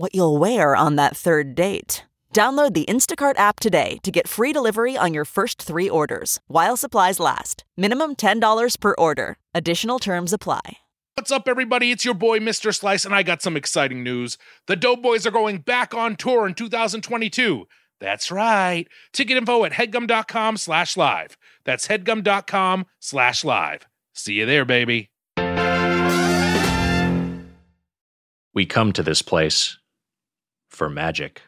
what you'll wear on that third date. Download the Instacart app today to get free delivery on your first three orders while supplies last. Minimum $10 per order. Additional terms apply. What's up, everybody? It's your boy, Mr. Slice, and I got some exciting news. The Doughboys are going back on tour in 2022. That's right. Ticket info at headgum.com slash live. That's headgum.com slash live. See you there, baby. We come to this place for magic.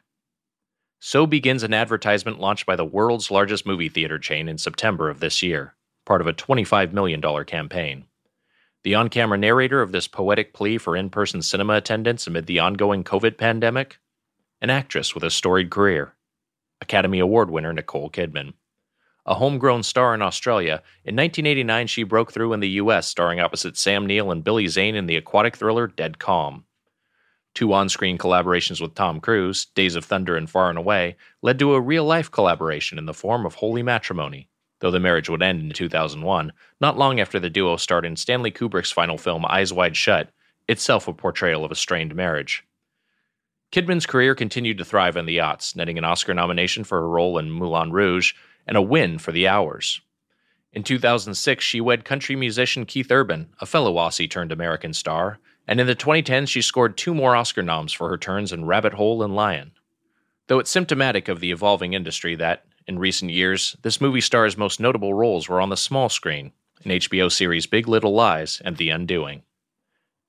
So begins an advertisement launched by the world's largest movie theater chain in September of this year, part of a $25 million campaign. The on camera narrator of this poetic plea for in person cinema attendance amid the ongoing COVID pandemic? An actress with a storied career, Academy Award winner Nicole Kidman. A homegrown star in Australia, in 1989 she broke through in the US, starring opposite Sam Neill and Billy Zane in the aquatic thriller Dead Calm. Two on screen collaborations with Tom Cruise, Days of Thunder and Far and Away, led to a real life collaboration in the form of Holy Matrimony, though the marriage would end in 2001, not long after the duo starred in Stanley Kubrick's final film Eyes Wide Shut, itself a portrayal of a strained marriage. Kidman's career continued to thrive in the yachts, netting an Oscar nomination for her role in Moulin Rouge and a win for The Hours. In 2006, she wed country musician Keith Urban, a fellow Aussie turned American star, and in the 2010s she scored two more Oscar noms for her turns in Rabbit Hole and Lion. Though it's symptomatic of the evolving industry that, in recent years, this movie star's most notable roles were on the small screen, in HBO series Big Little Lies and The Undoing.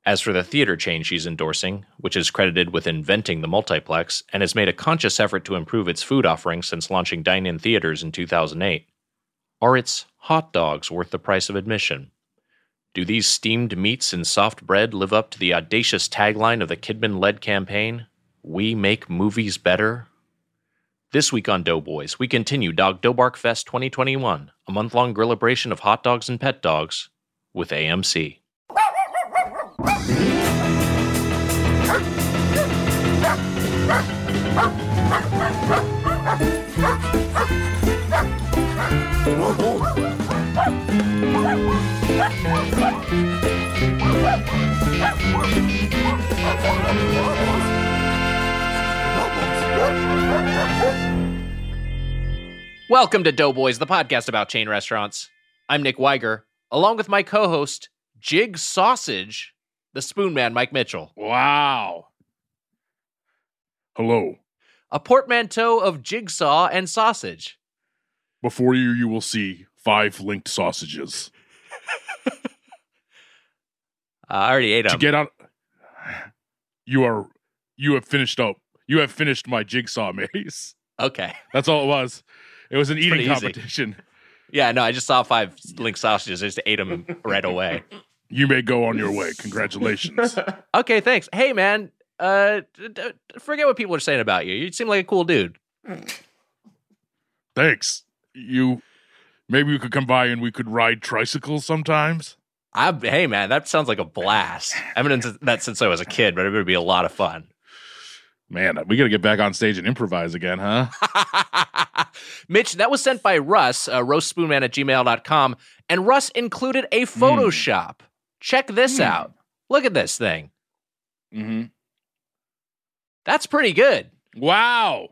As for the theater chain she's endorsing, which is credited with inventing the multiplex and has made a conscious effort to improve its food offerings since launching dine in theaters in 2008, are its hot dogs worth the price of admission? Do these steamed meats and soft bread live up to the audacious tagline of the Kidman led campaign? We make movies better? This week on Doughboys, we continue Dog Doughbark Fest 2021, a month long grillabration of hot dogs and pet dogs with AMC. Welcome to Doughboys, the podcast about chain restaurants. I'm Nick Weiger, along with my co host, Jig Sausage, the spoon man, Mike Mitchell. Wow. Hello. A portmanteau of jigsaw and sausage. Before you, you will see five linked sausages. I already ate them. To them. get out, you are, you have finished up. You have finished my jigsaw maze. okay. That's all it was. It was an It's eating pretty easy. competition. Yeah, no, I just saw five link sausages. I just ate them right away. You may go on your way. Congratulations. Okay, thanks. Hey, man, uh, d- d- forget what people are saying about you. You seem like a cool dude. Thanks. You, maybe we could come by and we could ride tricycles sometimes. I, hey, man, that sounds like a blast. I haven't done that since I was a kid, but it would be a lot of fun. Man, we got to get back on stage and improvise again, huh? Mitch, that was sent by Russ, uh, roastspoonman at gmail.com, and Russ included a Photoshop. Check this Hmm. out. Look at this thing. Mm-hmm. That's pretty good. Wow.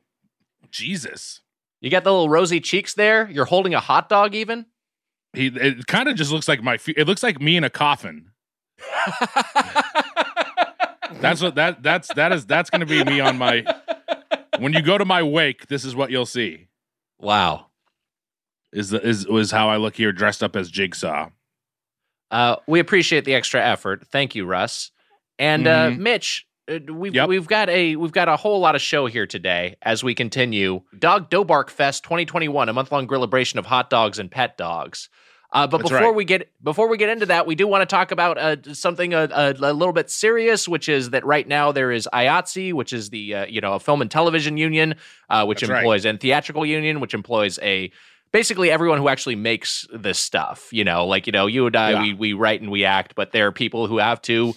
Jesus. You got the little rosy cheeks there. You're holding a hot dog, even. He it kind of just looks like my it looks like me in a coffin. That's what that that's that is that's going to be me on my when you go to my wake, this is what you'll see. wow. Is the is is how I look here dressed up as Jigsaw. Uh, we appreciate the extra effort. Thank you, Russ. And uh, Mhm. Mitch, uh, we've Yep. we've got a we've got a whole lot of show here today as we continue Dog Doughbark Fest 2021, a month long grillabration of hot dogs and pet dogs. Uh, but That's before right. we get before we get into that, we do want to talk about uh, something a, a, a little bit serious, which is that right now there is IATSE, which is the uh, you know a film and television union, uh, which That's right. employs and theatrical union, which employs a basically everyone who actually makes this stuff. You know, like you know you and I, Yeah. we we write and we act, but there are people who have to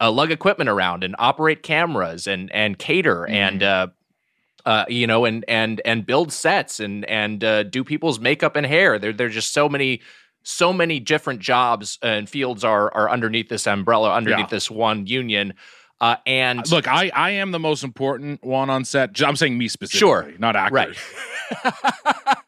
uh, lug equipment around and operate cameras and and cater Mm-hmm. and. Uh, uh, you know, and and and build sets and and uh, do people's makeup and hair. There, there's just so many, so many different jobs and fields are are underneath this umbrella, underneath Yeah. this one union. Uh, and Look, I I am the most important one on set. I'm saying me specifically, Sure. not actors. right.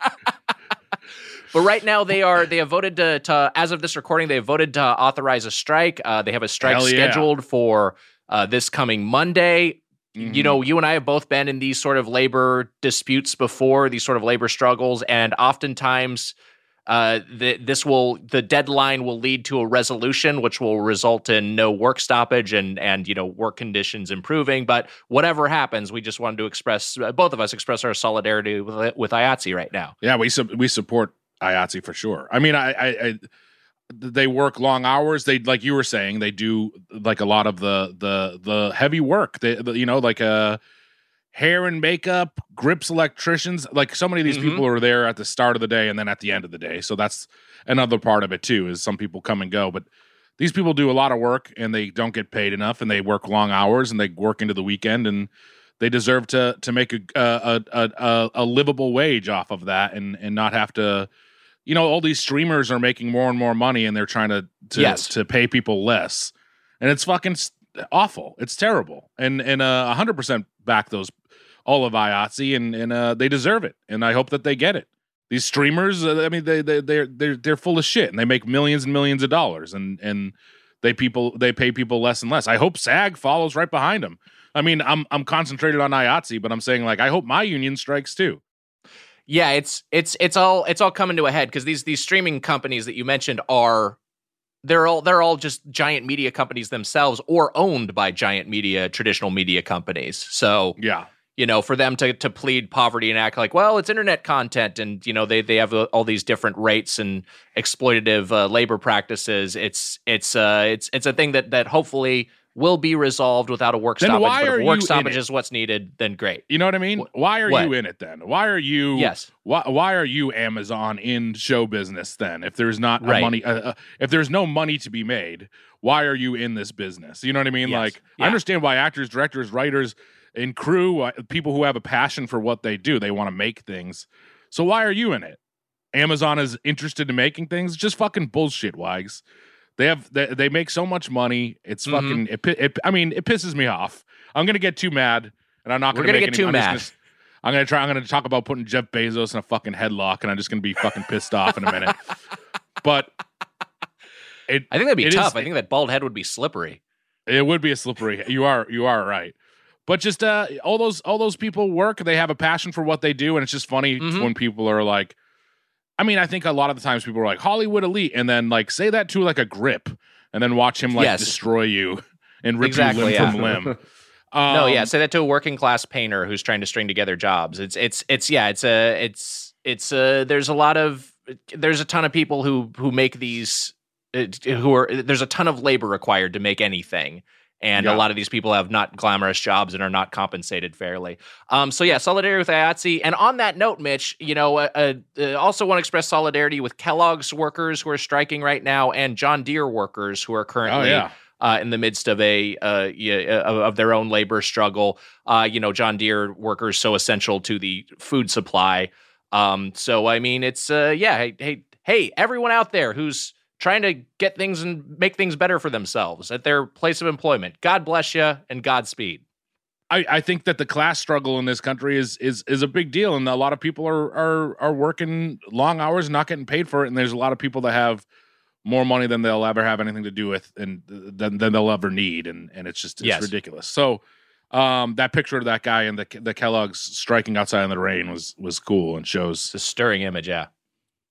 but right now they are they have voted to, to as of this recording they have voted to authorize a strike. Uh, they have a strike Hell yeah. scheduled for uh, this coming Monday. Mhm. you know, you and I have both been in these sort of labor disputes before, these sort of labor struggles, and oftentimes uh, the, this will the deadline will lead to a resolution, which will result in no work stoppage and and you know work conditions improving. But whatever happens, we just wanted to express uh, both of us express our solidarity with with IATSE right now. Yeah, we su- we support IATSE for sure. I mean, I, I, I they work long hours. They like you were saying, they do like a lot of the the the heavy work. They the, you know like uh hair and makeup, grips electricians. Like so many of these Mhm. people are there at the start of the day and then at the end of the day. So that's another part of it too. Is some people come and go, but these people do a lot of work and they don't get paid enough and they work long hours and they work into the weekend and they deserve to to make a a a, a, a livable wage off of that and and not have to you know all these streamers are making more and more money and they're trying to to, Yes. to pay people less. And it's fucking awful. It's terrible. And and uh 100% back those all of IATSE and and uh they deserve it. And I hope that they get it. These streamers uh, I mean they they they're they're they're full of shit and they make millions and millions of dollars and and they people they pay people less and less. I hope SAG follows right behind them I mean I'm I'm concentrated on IATSE but I'm saying like I hope my union strikes too Yeah, it's it's it's all it's all coming to a head because these these streaming companies that you mentioned are they're all they're all just giant media companies themselves or owned by giant media traditional media companies. So yeah you know, for them to to plead poverty and act like, well, it's internet content, and you know, they they have uh, all these different rates and exploitative uh, labor practices. It's it's uh it's it's a thing that that hopefully will be resolved without a work Then stoppage. why but are if work stoppage is what's needed, then great. You know what I mean? Wh- why are what? you in it then? Why are you? Yes. Why Why are you Amazon in show business then? If there's not a Right. money, uh, uh, if there's no money to be made, why are you in this business? You know what I mean? Yes. Like Yeah. I understand why actors, directors, writers, and crew, uh, people who have a passion for what they do, they want to make things. So why are you in it? Amazon is interested in making things. Just fucking bullshit, Wags. They have they, they make so much money. It's Mhm. fucking. It, pi- it, I mean, it pisses me off. I'm gonna get too mad, and I'm not gonna, gonna make get any, too I'm mad. gonna- I'm gonna try. I'm gonna talk about putting Jeff Bezos in a fucking headlock, and I'm just gonna be fucking pissed off in a minute. But it I think that'd be It is- tough. I think that bald head would be slippery. it would be a slippery. You are you are right. But just uh, all those all those people work. They have a passion for what they do, and it's just funny Mhm. when people are like. I mean, I think a lot of the times people are like Hollywood elite, and then like say that to like a grip, and then watch him like Yes. destroy you and rip Exactly, you limb yeah. from limb. no, Um, yeah, say that to a working class painter who's trying to string together jobs. It's it's it's yeah, it's a it's it's a there's a lot of there's a ton of people who who make these uh, who are there's a ton of labor required to make anything. And Yeah. a lot of these people have not glamorous jobs and are not compensated fairly. Um, so yeah, solidarity with IATSE. And on that note, Mitch, you know, uh, uh, uh, also want to express solidarity with Kellogg's workers who are striking right now, and John Deere workers who are Oh currently yeah. uh, in the midst of a uh, yeah, of, of their own labor struggle. Uh, you know, John Deere workers so essential to the food supply. Um, so I mean, it's uh, yeah, hey, hey, hey, everyone out there who's trying to get things and make things better for themselves at their place of employment. God bless you and Godspeed. I, I think that the class struggle in this country is is is a big deal, and a lot of people are are are working long hours, not getting paid for it, and there's a lot of people that have more money than they'll ever have anything to do with, and than, than they'll ever need, and and it's just it's Yes. ridiculous. So, um, that picture of that guy and the the Kellogg's striking outside in the rain was was cool and shows. It's a stirring image, yeah.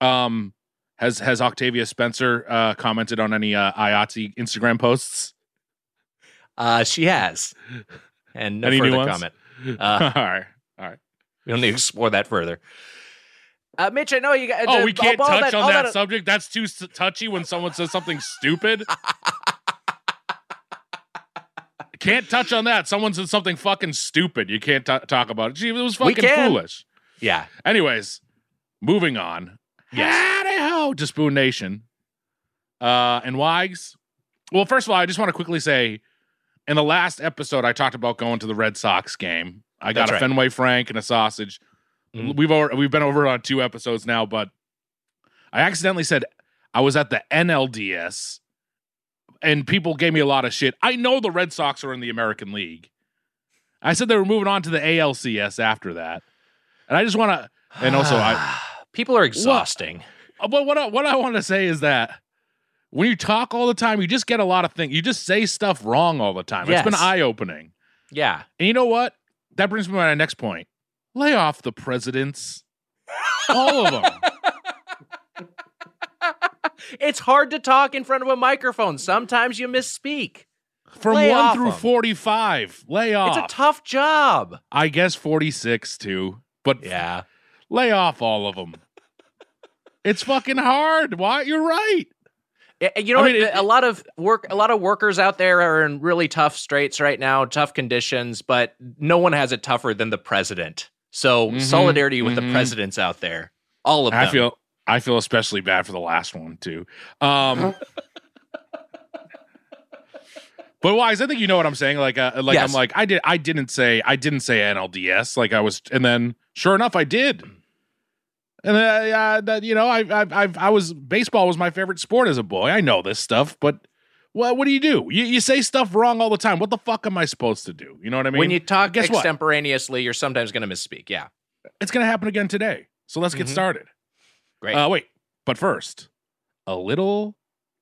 Um, has has Octavia Spencer uh, commented on any uh, IATSE Instagram posts? Uh, she has, and no Any new further comment. Uh, all right, all right. We don't need to explore that further. Uh, Mitch, I know you got. Oh, we can't all touch that, on all that, subject. That's too s- touchy when someone says something stupid. can't touch on that. Someone said something fucking stupid. You can't t- talk about it. Gee, it was fucking foolish. Yeah. Anyways, moving on. Yes. Howdy ho to Spoon Nation. Uh, and Wags. Well, first of all, I just want to quickly say, in the last episode, I talked about going to the Red Sox game. I got That's a right. Fenway Frank and a sausage. Mhm. We've over, we've been over on two episodes now, but I accidentally said I was at the NLDS, and people gave me a lot of shit. I know the Red Sox are in the American League. I said they were moving on to the ALCS after that, and I just want to. And also, I people are exhausting. uh, But what I, what I want to say is that when you talk all the time, you just get a lot of things. You just say stuff wrong all the time. It's been eye opening. Yeah. And you know what? That brings me to my next point. Lay off the presidents, all of them. It's hard to talk in front of a microphone. Sometimes you misspeak. From Lay one through through 'em. forty-five. Lay off. It's a tough job. I guess forty-six too. But Yeah. Lay off all of them. it's fucking hard. Why? You're right. You know, I mean, it- a lot of work, a lot of workers out there are in really tough straits right now, tough conditions, but no one has it tougher than the president. So Mhm, solidarity with mhm. the presidents out there, all of them. I feel I feel especially bad for the last one too. Um But wise, I think you know what I'm saying. Like, uh, like Yes. I'm like I did. I didn't say I didn't say NLDS. Like I was, and then sure enough, I did. And then, uh, that you know, I, I, I, I was baseball was my favorite sport as a boy. I know this stuff, but well, what do you do? You, you say stuff wrong all the time. What the fuck am I supposed to do? You know what I mean? when you talk guess what? extemporaneously, you're sometimes going to misspeak. Yeah. it's gonna happen again today. So let's get Mhm. started. Great. Uh, wait, but first, a little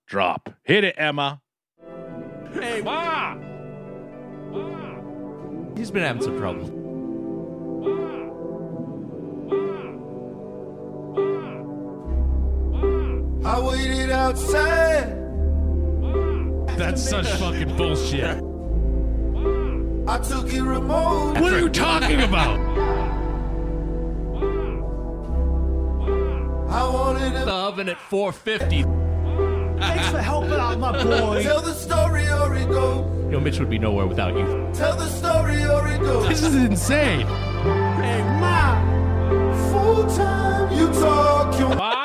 drop. Hit it, Emma. Hey, Ma. he's been having some trouble. I waited outside. That's such fucking bullshit. I took it remote. What are you talking about? I wanted The to oven at 450. Thanks for helping out my boy. tell the story or it. You know, Mitch would be nowhere without you. Tell the story or it go. This is insane. Hey, Ma. Full time you talk your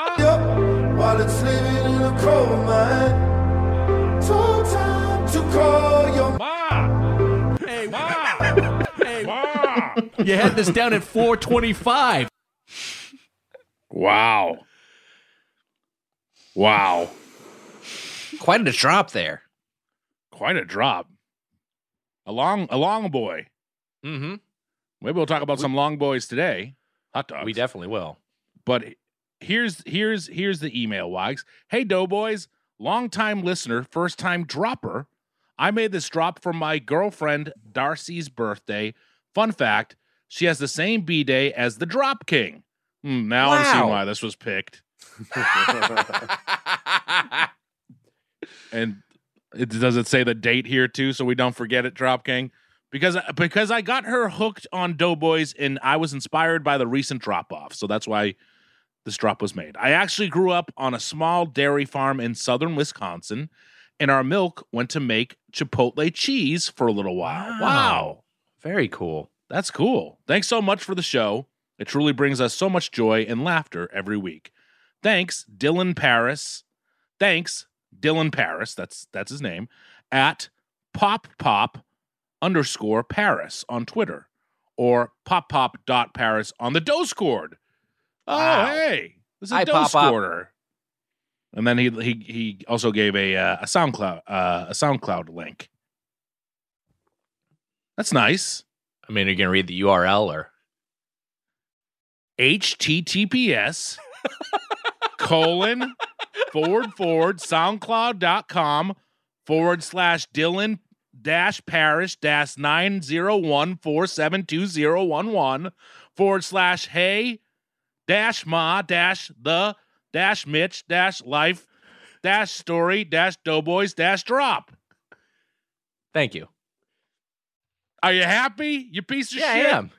coal mine. Full time to call your Ma. Hey, Ma. hey, Ma. you had this down at 425. Wow. Wow. Quite a drop there. Quite a drop. A long, a long boy. Mm-hmm. Maybe we'll talk about some long boys today. Hot dogs. We definitely will. But here's here's here's the email, Wags. Hey Doughboys, long time listener, first time dropper. I made this drop for my girlfriend Darcy's birthday. Fun fact: she has the same b day as the Drop King. Hmm, now I'm seeing why this was picked. And it, does it say the date here too, so we don't forget it, Drop King? Because because I got her hooked on Doughboys, and I was inspired by the recent drop off, so that's why this drop was made. I actually grew up on a small dairy farm in southern Wisconsin, and our milk went to make Chipotle cheese for a little while. Wow. Very cool. That's cool. Thanks so much for the show. It truly brings us so much joy and laughter every week. Thanks, Dylan Paris. Thanks, Dylan Paris. That's that's his name. At pop pop underscore Paris on Twitter or pop pop dot Paris on the Discord. Oh, Wow. hey, this is Hi, a Pop. Discorder. And then he he he also gave a uh, a SoundCloud uh, a SoundCloud link. That's nice. I mean, are you going to read the URL or? https colon forward forward soundcloud.com forward slash dylan dash parish dash nine zero one four seven two zero one one forward slash hey dash ma dash the dash mitch dash life dash story dash doughboys dash drop Thank you. are you happy you piece of Yeah, shit I am.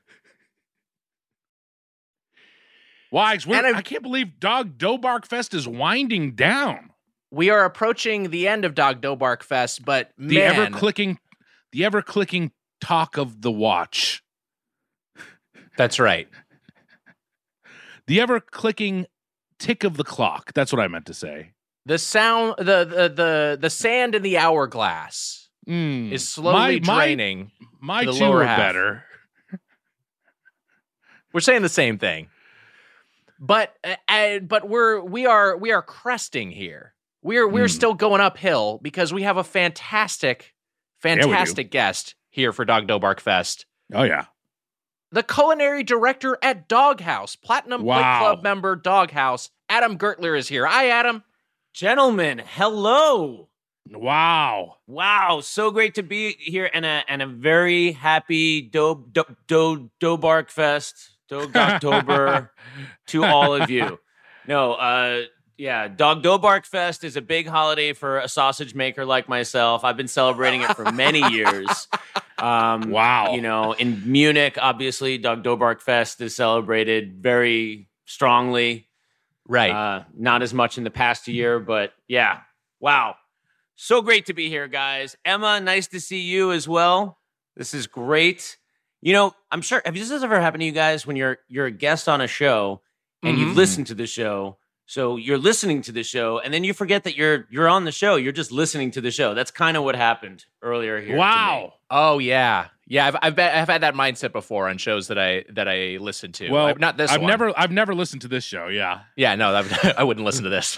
Wags, I- I can't believe Dog Dough Bark Fest is winding down. We are approaching the end of Dog Dough Bark Fest, but The man, ever clicking, the ever clicking talk of the watch, that's right. The ever clicking tick of the clock. That's what I meant to say. The sound, the the the the sand in the hourglass Mm. is slowly My- my- draining. My the two lower are half. better. We're saying the same thing, but uh, uh, but we're we are we are cresting here. We're we're Hmm. still going uphill because we have a fantastic, fantastic guest here for Dog Dough Bark Fest. Oh yeah. The culinary director at Dog Haus, Platinum Plate Wow. Club member Dog Haus, Adam Gertler is here. Hi, Adam. Gentlemen, hello. Wow. Wow, so great to be here and a and a very happy Do Do Do Do Bark Fest, Dog October to all of you. No, uh yeah, Dog Dough Bark Fest is a big holiday for a sausage maker like myself. I've been celebrating it for many years. Um, Wow. You know, in Munich, obviously, Dog Dough Bark Fest is celebrated very strongly. Right. Uh, not as much in the past year, but yeah. Wow. So great to be here, guys. Emma, nice to see you as well. This is great. You know, I'm sure have this ever happened to you guys when you're you're a guest on a show and Mhm. you've listened to the show. So you're listening to the show and then you forget that you're you're on the show. You're just listening to the show. That's kind of what happened earlier here. Wow. oh yeah, yeah. I've I've, been, I've had that mindset before on shows that I that I listen to. Well, I've- not this. I've one. never, I've never listened to this show. Yeah. Yeah, no, that, I wouldn't listen to this.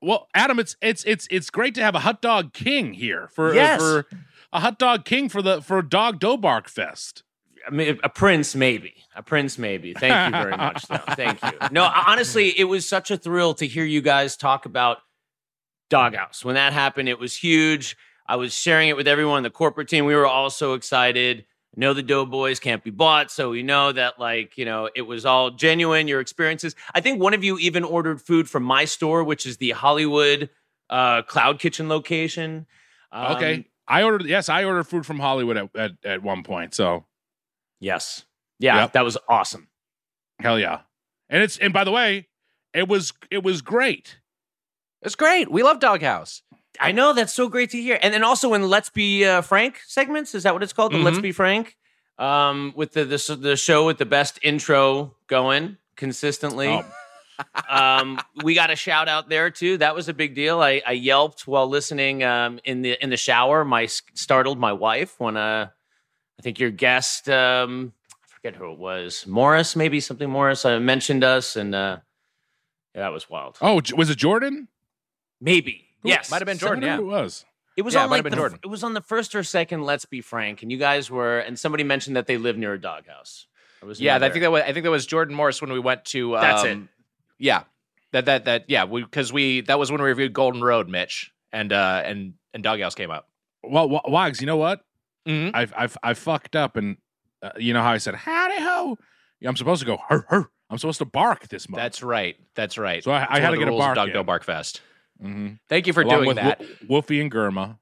Well, Adam, it's it's it's it's great to have a hot dog king here for Yes. for a hot dog king for the for Dog Dough Bark Fest. I mean, a prince, maybe. A prince, maybe. Thank you very much, though. Thank you. No, honestly, it was such a thrill to hear you guys talk about Dog Haus. When that happened, it was huge. I was sharing it with everyone on the corporate team. We were all so excited. know the Doughboys can't be bought, so we know that, like, you know, it was all genuine. Your experiences. I think one of you even ordered food from my store, which is the Hollywood uh, Cloud Kitchen location. Um, Okay. I ordered yes, I ordered food from Hollywood at at, at one point. So Yes. Yeah, Yep. that was awesome. hell yeah. And it's and by the way, it was it was great. It's great. We love Dog Haus. I know that's so great to hear. And then also in Let's Be uh, Frank segments, is that what it's called? The Let's Mhm. Be Frank, um, with the, the the show with the best intro going consistently. Oh, um, we got a shout out there too. That was a big deal. I, I yelped while listening um, in the in the shower. My startled my wife when uh, I think your guest, um, I forget who it was, Morris, maybe something Morris, uh, mentioned us, and uh, yeah, that was wild. oh, was it Jordan? Maybe Who- yes, might have been Jordan. wonder Yeah. who it was. It was Yeah, on might like the, Jordan. it was on the first or second. Let's be frank, and you guys were, and somebody mentioned that they live near a Dog Haus. There was Yeah, I think that was I think that was Jordan Morris when we went to. Um, That's it. Yeah, that that that yeah, because we, that was when we reviewed Golden Road, Mitch, and uh and and Dog Haus came up. Well, Wa- Wags, you know what? Mhm. I've I've I fucked up and uh, you know how I said howdy ho. I'm supposed to go her her. I'm supposed to bark this month. That's right. That's right. So I- I had to get a bark Dog in. Bark Fest. mm-hmm. Thank you for Along doing that. Wo- Wolfie and Germa.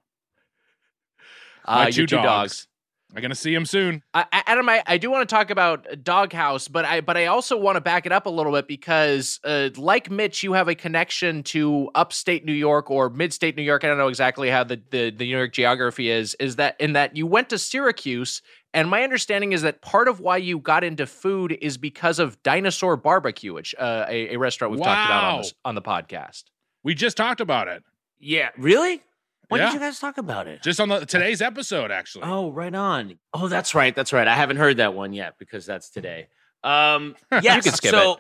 uh, my two two dogs. dogs. I'm gonna see him soon. I, I- Adam, I, I do want to talk about Dog Haus, but I but I also want to back it up a little bit because, uh, like Mitch, you have a connection to upstate New York or mid-state New York. I don't know exactly how the, the the New York geography is. Is that in that you went to Syracuse, and my understanding is that part of why you got into food is because of Dinosaur Barbecue, which uh, a, a restaurant we've talked about on this on the podcast. We just talked about it. yeah, really. When Yeah. did you guys talk about it? Just on the today's episode, actually. Oh, right on. Oh, that's right. That's right. I haven't heard that one yet because that's today. Um, yes. can skip so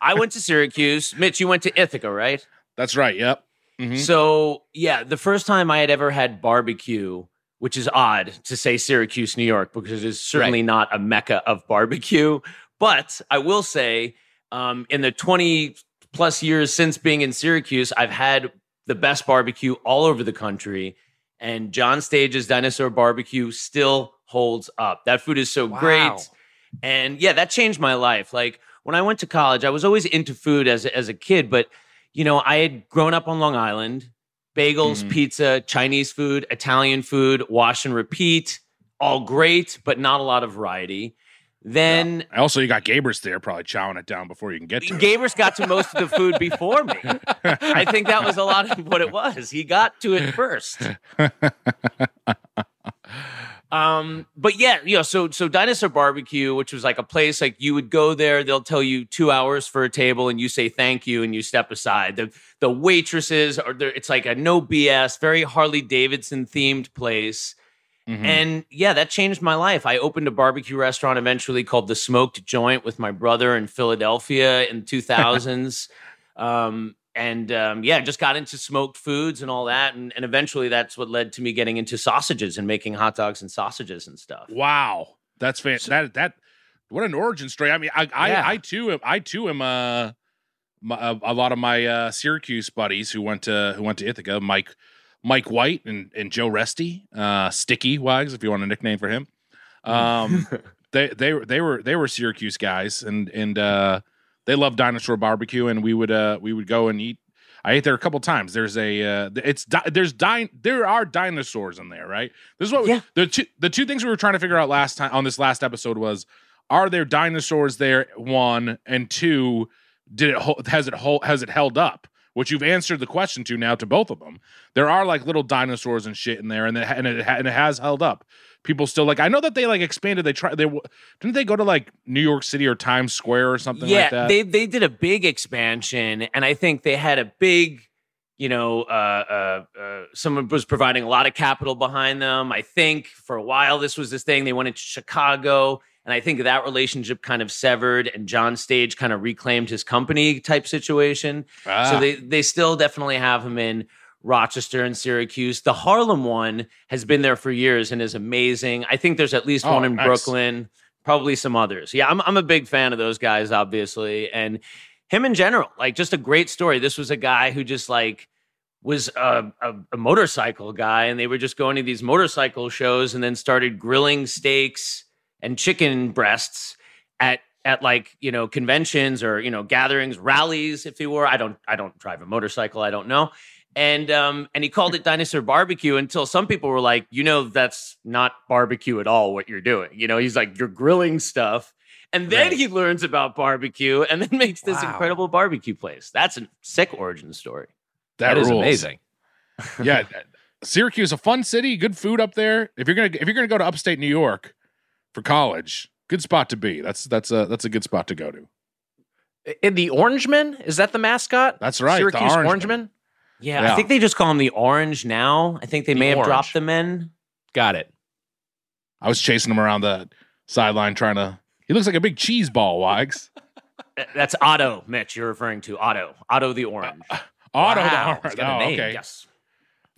I went to Syracuse. Mitch, you went to Ithaca, right? That's right. Yep. Mhm. So yeah, the first time I had ever had barbecue, which is odd to say Syracuse, New York, because it's certainly not a mecca of barbecue. But I will say, um, in the 20 plus years since being in Syracuse, I've had the best barbecue all over the country. And John Stage's Dinosaur Barbecue still holds up. That food is so Wow. great. And yeah, that changed my life. Like when I went to college, I was always into food as as a kid, but you know, I had grown up on Long Island, bagels, Mhm. pizza, Chinese food, Italian food, wash and repeat, all great, but not a lot of variety. Then Also, you got Gabrus there, probably chowing it down before you can get to it. Gabrus got to most of the food before me. I think that was a lot of what it was. He got to it first. Um, but yeah, you know, so so Dinosaur Barbecue, which was like a place like you would go there, they'll tell you two hours for a table, and you say thank you, and you step aside. The the waitresses are there. It's like a no BS, very Harley Davidson themed place. Mhm. And yeah, that changed my life. I opened a barbecue restaurant eventually called The Smoked Joint with my brother in Philadelphia in 2000s. um, and um, yeah, just got into smoked foods and all that. And, and eventually that's what led to me getting into sausages and making hot dogs and sausages and stuff. Wow, that's fan- that that what an origin story. I mean, I I, Yeah. I too am I too am uh my, a, a lot of my uh, Syracuse buddies who went to who went to Ithaca, Mike Mike White and and Joe Resty, uh, Sticky Wags, if you want a nickname for him. Um, they they were they were they were Syracuse guys, and and uh, they loved dinosaur barbecue, and we would uh we would go and eat. I ate there a couple times. There's a uh, it's di- there's di- there are dinosaurs in there, right? This is what we- Yeah. the two the two things we were trying to figure out last time on this last episode was are there dinosaurs there? One and two, did it has it hold, has it held up? Which you've answered the question to now to both of them. There are like little dinosaurs and shit in there, and it, and it, and it has held up. People still like. I know that they like expanded. They try. They didn't they go to like New York City or Times Square or something yeah, like that. they they did a big expansion, and I think they had a big, you know, uh, uh, uh, someone was providing a lot of capital behind them. I think for a while this was this thing. They went into Chicago, and I think that relationship kind of severed, and John Stage kind of reclaimed his company type situation. Ah. So they they still definitely have him in Rochester and Syracuse. The Harlem one has been there for years and is amazing. I think there's at least Oh, one in nice. Brooklyn, probably some others. Yeah, I'm I'm a big fan of those guys, obviously, and him in general. Like just a great story. This was a guy who just like was a, a, a motorcycle guy, and they were just going to these motorcycle shows, and then started grilling steaks and chicken breasts at at like you know conventions or you know gatherings, rallies, if you were. I don't I don't drive a motorcycle. I don't know. And um and he called it dinosaur barbecue until some people were like, you know, that's not barbecue at all. What you're doing, you know, he's like, you're grilling stuff. And then Right. he learns about barbecue and then makes this Wow. incredible barbecue place. That's a sick origin story. that is rules. amazing. yeah, Syracuse, a fun city, good food up there. If you're gonna if you're gonna go to upstate New York for college, good spot to be. That's that's a that's a good spot to go to. In the Orangemen, is that the mascot? That's right, the Syracuse Orangemen. Orangemen. Yeah, Yeah. I think they just call him the orange now. I think they The may have Orange. dropped the men. Got it. I was chasing him around the sideline trying to. He looks like a big cheese ball, Wags. Uh, That's Otto, Mitch. You're referring to Otto. Otto the orange. Otto, Wow, the he's got a oh, name. okay. yes.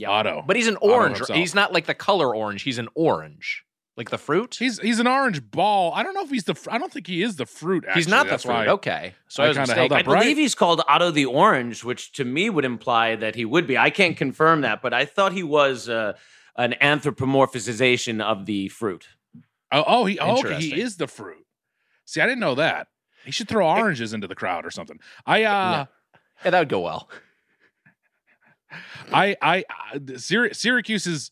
Otto, But he's an orange. He's not like the color orange. He's an orange, like the fruit. he's he's an orange ball. I don't know if he's the. fr- I don't think he is the fruit. Actually. he's not the That's fruit. why- okay, so I I was kinda held mistaken. I up, believe right? he's called Otto the Orange, which to me would imply that he would be. I can't confirm that, but I thought he was uh, an anthropomorphization of the fruit. Oh, oh, he oh, okay. He is the fruit. See, I didn't know that. He should throw oranges into the crowd or something. I uh. Yeah, that would go well. I I, I the Syr- Syracuse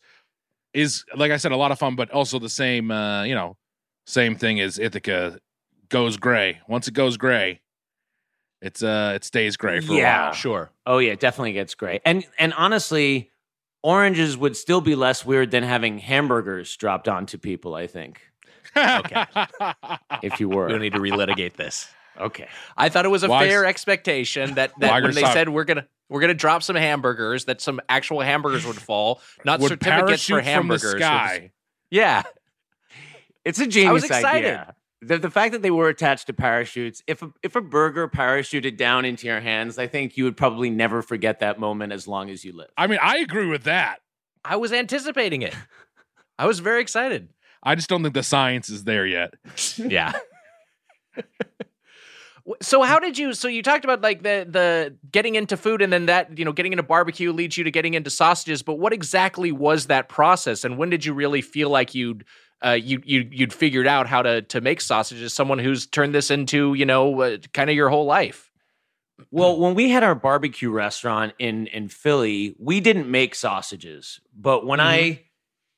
is is like I said a lot of fun, but also the same uh, you know same thing as Ithaca goes gray. Once it goes gray, it's uh it stays gray for a Yeah. while. Sure. Oh yeah, it definitely gets gray. And and honestly, oranges would still be less weird than having hamburgers dropped onto people. I think okay. if you were, We don't need to relitigate this. Okay. I thought it was a Why- fair expectation that, that when they yourself? said we're gonna we're gonna drop some hamburgers, that some actual hamburgers would fall, not Would certificates for parachute from the hamburgers. sky. Yeah, It's a genius was excited. idea. The, the fact that they were attached to parachutes, if a, if a burger parachuted down into your hands, I think you would probably never forget that moment as long as you live. I mean, I agree with that. I was anticipating it. I was very excited. I just don't think the science is there yet. Yeah. so how did you so you talked about like the the getting into food and then that you know getting into barbecue leads you to getting into sausages but what exactly was that process and when did you really feel like you'd uh, you you you'd figured out how to to make sausages someone who's turned this into you know uh, kind of your whole life Well, when we had our barbecue restaurant in in Philly, we didn't make sausages. But when I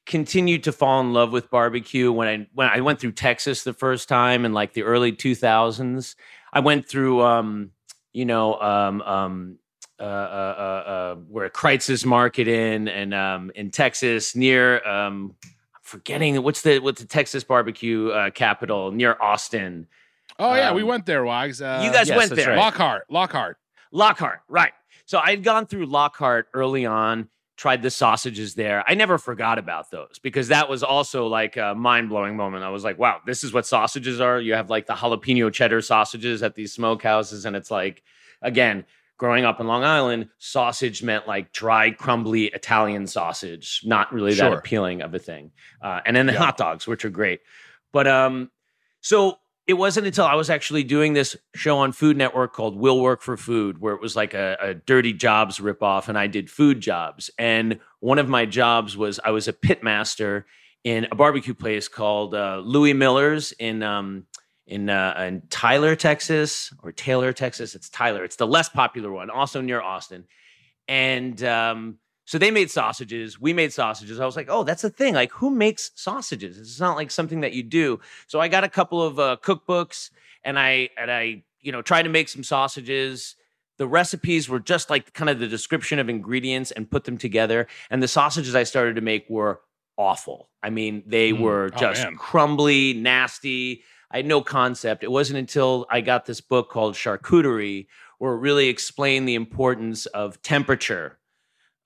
continued to fall in love with barbecue when I when I went through Texas the first time in like the early 2000s. I went through um, you know um, um, uh, uh, uh, uh, where Kreuz's Market in and um, in Texas near um, I'm forgetting what's the what's the Texas barbecue uh, capital near Austin. Oh yeah, we Um, went there, Wags. Uh, you guys yes, went there. right. Lockhart, Lockhart. Lockhart, right. So I'd gone through Lockhart early on, tried the sausages there. I never forgot about those because that was also like a mind blowing moment. I was like, wow, this is what sausages are. You have like the jalapeno cheddar sausages at these smokehouses. And it's like, again, growing up in Long Island, sausage meant like dry, crumbly Italian sausage, not really that appealing of a thing. Uh, and then the Yeah. hot dogs, which are great. But um, so it wasn't until I was actually doing this show on Food Network called Will Work for Food, where it was like a, a dirty jobs ripoff, and I did food jobs. And one of my jobs was I was a pit master in a barbecue place called uh, Louie Mueller's in um, in, uh, in Tyler, Texas, or Taylor, Texas. It's Tyler. It's the less popular one, also near Austin. And um, so they made sausages. We made sausages. I was like, oh, that's a thing. Like, who makes sausages? It's not like something that you do. So I got a couple of uh, cookbooks, and I and I you know tried to make some sausages. The recipes were just like kind of the description of ingredients and put them together. And the sausages I started to make were awful. I mean, they Mm. were Oh, just man. crumbly, nasty. I had no concept. It wasn't until I got this book called Charcuterie where it really explained the importance of temperature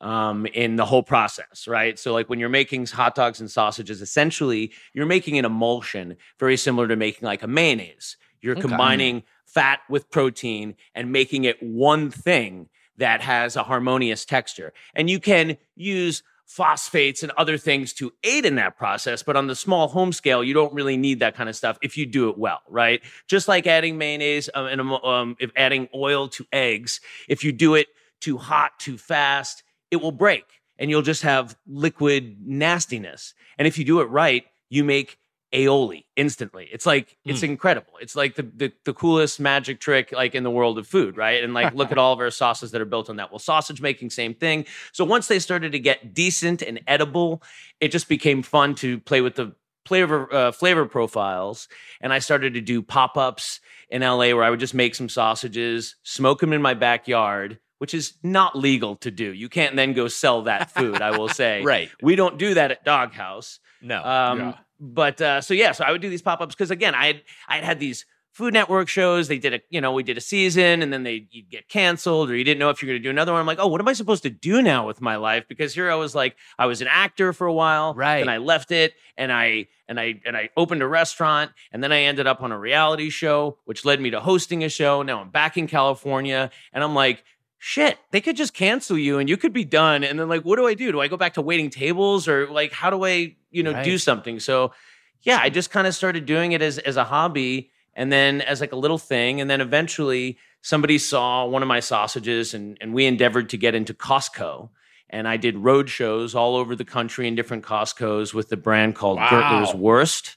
um, in the whole process, right? So, like when you're making hot dogs and sausages, essentially you're making an emulsion very similar to making like a mayonnaise. You're Okay. combining fat with protein and making it one thing that has a harmonious texture. And you can use phosphates and other things to aid in that process. But on the small home scale, you don't really need that kind of stuff if you do it well, right? Just like adding mayonnaise um, and um, if adding oil to eggs, if you do it too hot, too fast, it will break and you'll just have liquid nastiness. And if you do it right, you make aioli instantly. It's like it's incredible. It's like the, the the coolest magic trick like in the world of food, right? And like look at all of our sauces that are built on that. Well, sausage making same thing. So once they started to get decent and edible, it just became fun to play with the flavor uh, flavor profiles and I started to do pop-ups in LA where I would just make some sausages, smoke them in my backyard, which is not legal to do. You can't then go sell that food, I will say. Right. We don't do that at Dog Haus. No. Um, Yeah. But uh, so yeah, so I would do these pop ups because again, I had I had had these Food Network shows. They did a you know we did a season and then they you'd get canceled or you didn't know if you're going to do another one. I'm like, oh, what am I supposed to do now with my life? Because here I was like, I was an actor for a while, Right. And I left it and I and I and I opened a restaurant and then I ended up on a reality show, which led me to hosting a show. Now I'm back in California and I'm like. Shit, they could just cancel you and you could be done. And then, like, what do I do? Do I go back to waiting tables or like, how do I, you know, do something? So, yeah, I just kind of started doing it as as a hobby and then as like a little thing. And then eventually somebody saw one of my sausages and, and we endeavored to get into Costco. And I did road shows all over the country in different Costco's with the brand called Wow. Gertler's Wurst.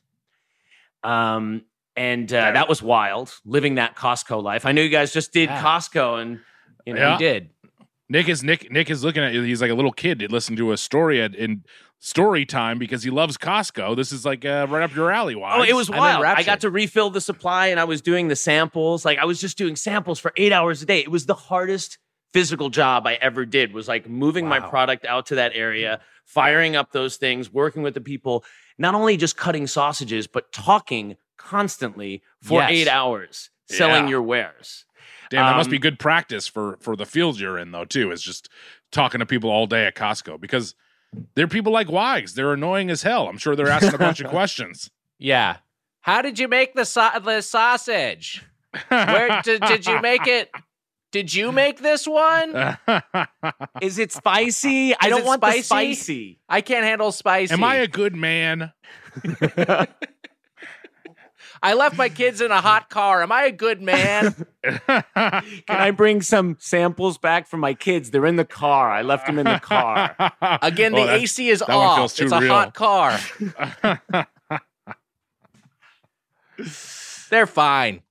Um, and uh, that was wild living that Costco life. I know you guys just did Yeah. Costco and, you know, Yeah. we did. Nick is Nick. Nick is looking at you. He's like a little kid. He listened to a story at, in story time because he loves Costco. This is like uh, right up your alley. Wise. Oh, it was I'm wild. I got to refill the supply and I was doing the samples. Like I was just doing samples for eight hours a day. It was the hardest physical job I ever did was like moving my product out to that area, firing up those things, working with the people, not only just cutting sausages, but talking constantly for Yes. eight hours, selling Yeah. your wares. Damn, that must be um, good practice for for the field you're in though too. Is just talking to people all day at Costco because they're people like Wags. They're annoying as hell. I'm sure they're asking a bunch of questions. Yeah. How did you make the, sa- the sausage? Where did, did you make it? Did you make this one? Is it spicy? I don't want spicy? the spicy. I can't handle spicy. Am I a good man? I left my kids in a hot car. Am I a good man? Can I bring some samples back for my kids? They're in the car. I left them in the car. Again, Oh, the that- AC is off. feels too It's a real. hot car. They're fine.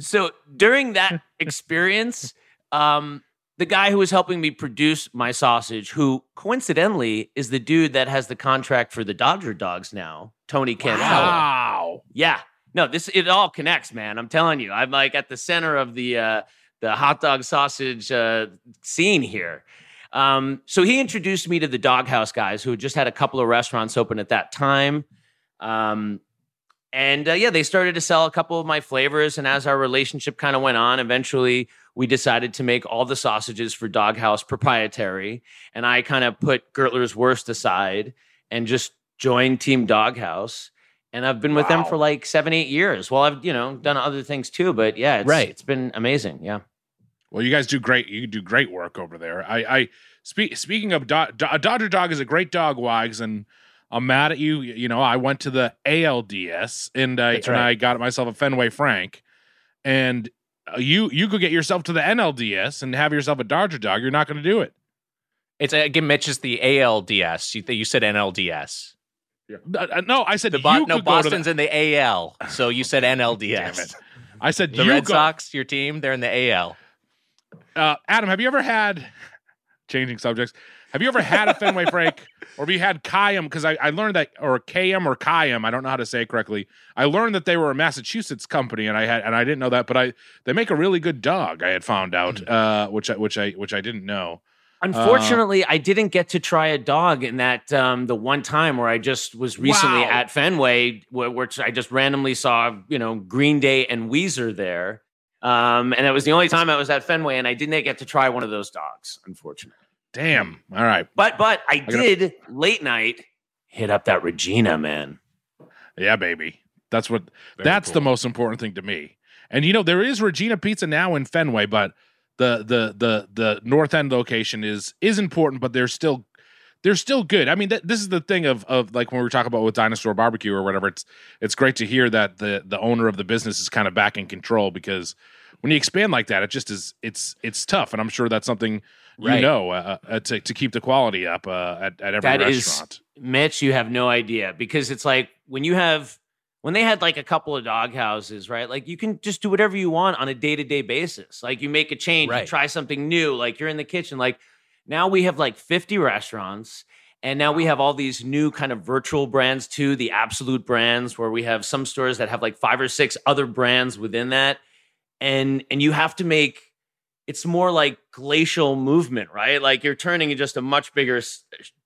So during that experience, um, the guy who was helping me produce my sausage, who coincidentally is the dude that has the contract for the Dodger dogs now, Tony Cantella. Wow. Yeah. No, this it all connects, man. I'm telling you. I'm like at the center of the uh the hot dog sausage uh scene here. Um, so he introduced me to the Dog Haus guys who had just had a couple of restaurants open at that time. Um, and uh, yeah, they started to sell a couple of my flavors. And as our relationship kind of went on, eventually we decided to make all the sausages for Dog Haus proprietary. And I kind of put Gertler's Wurst aside and just joined Team Dog Haus. And I've been with them for like seven, eight years. Well, I've, you know, done other things too, but yeah, it's, Right. it's been amazing. Yeah. Well, you guys do great. You do great work over there. I, I speak. Speaking of Do- Do- a Dodger dog is a great dog, Wags, and I'm mad at you. You know, I went to the ALDS and I That's and right. I got myself a Fenway Frank, and you you could get yourself to the NLDS and have yourself a Dodger dog. You're not going to do it. It's again, Mitch is the ALDS. You, you said NLDS. Uh, uh, no, I said The Bo- you no, could go to Boston's the. in the AL, so you said NLDS. Damn it. I said The you Red go, Sox, your team, they're in the AL. Uh, Adam, have you ever had changing subjects? Have you ever had a Fenway Frank, or have you had Kayem? Because I, I learned that, or KM or Kayem, I don't know how to say it correctly. I learned that they were a Massachusetts company, and I had and I didn't know that, but I they make a really good dog. I had found out, uh, which I which I which I didn't know. Unfortunately, I didn't get to try a dog in that um, the one time where I just was recently Wow. at Fenway, where, where I just randomly saw you know Green Day and Weezer there, um, and it was the only time I was at Fenway, and I didn't get to try one of those dogs, unfortunately. Damn. All right. But but I gotta- did late night hit up that Regina man. Yeah, baby. That's what. Very that's the most important thing to me. And you know, there is Regina Pizza now in Fenway, but the the the the North End location is is important, but they're still they're still good. I mean, th- this is the thing of of like when we were talking about with Dinosaur Barbecue or whatever. It's it's great to hear that the the owner of the business is kind of back in control because when you expand like that, it just is it's it's tough, and I'm sure that's something you know uh, uh, to to keep the quality up uh, at at every That is- restaurant. Mitch, you have no idea because it's like when you have when they had like a couple of Dog Hauses, right? Like you can just do whatever you want on a day to day basis. Like you make a change, you try something new. Like you're in the kitchen. Like now we have like 50 restaurants. And now we have all these new kind of virtual brands too, the absolute brands, where we have some stores that have like five or six other brands within that. And and you have to make it's more like glacial movement, right? Like you're turning just a much bigger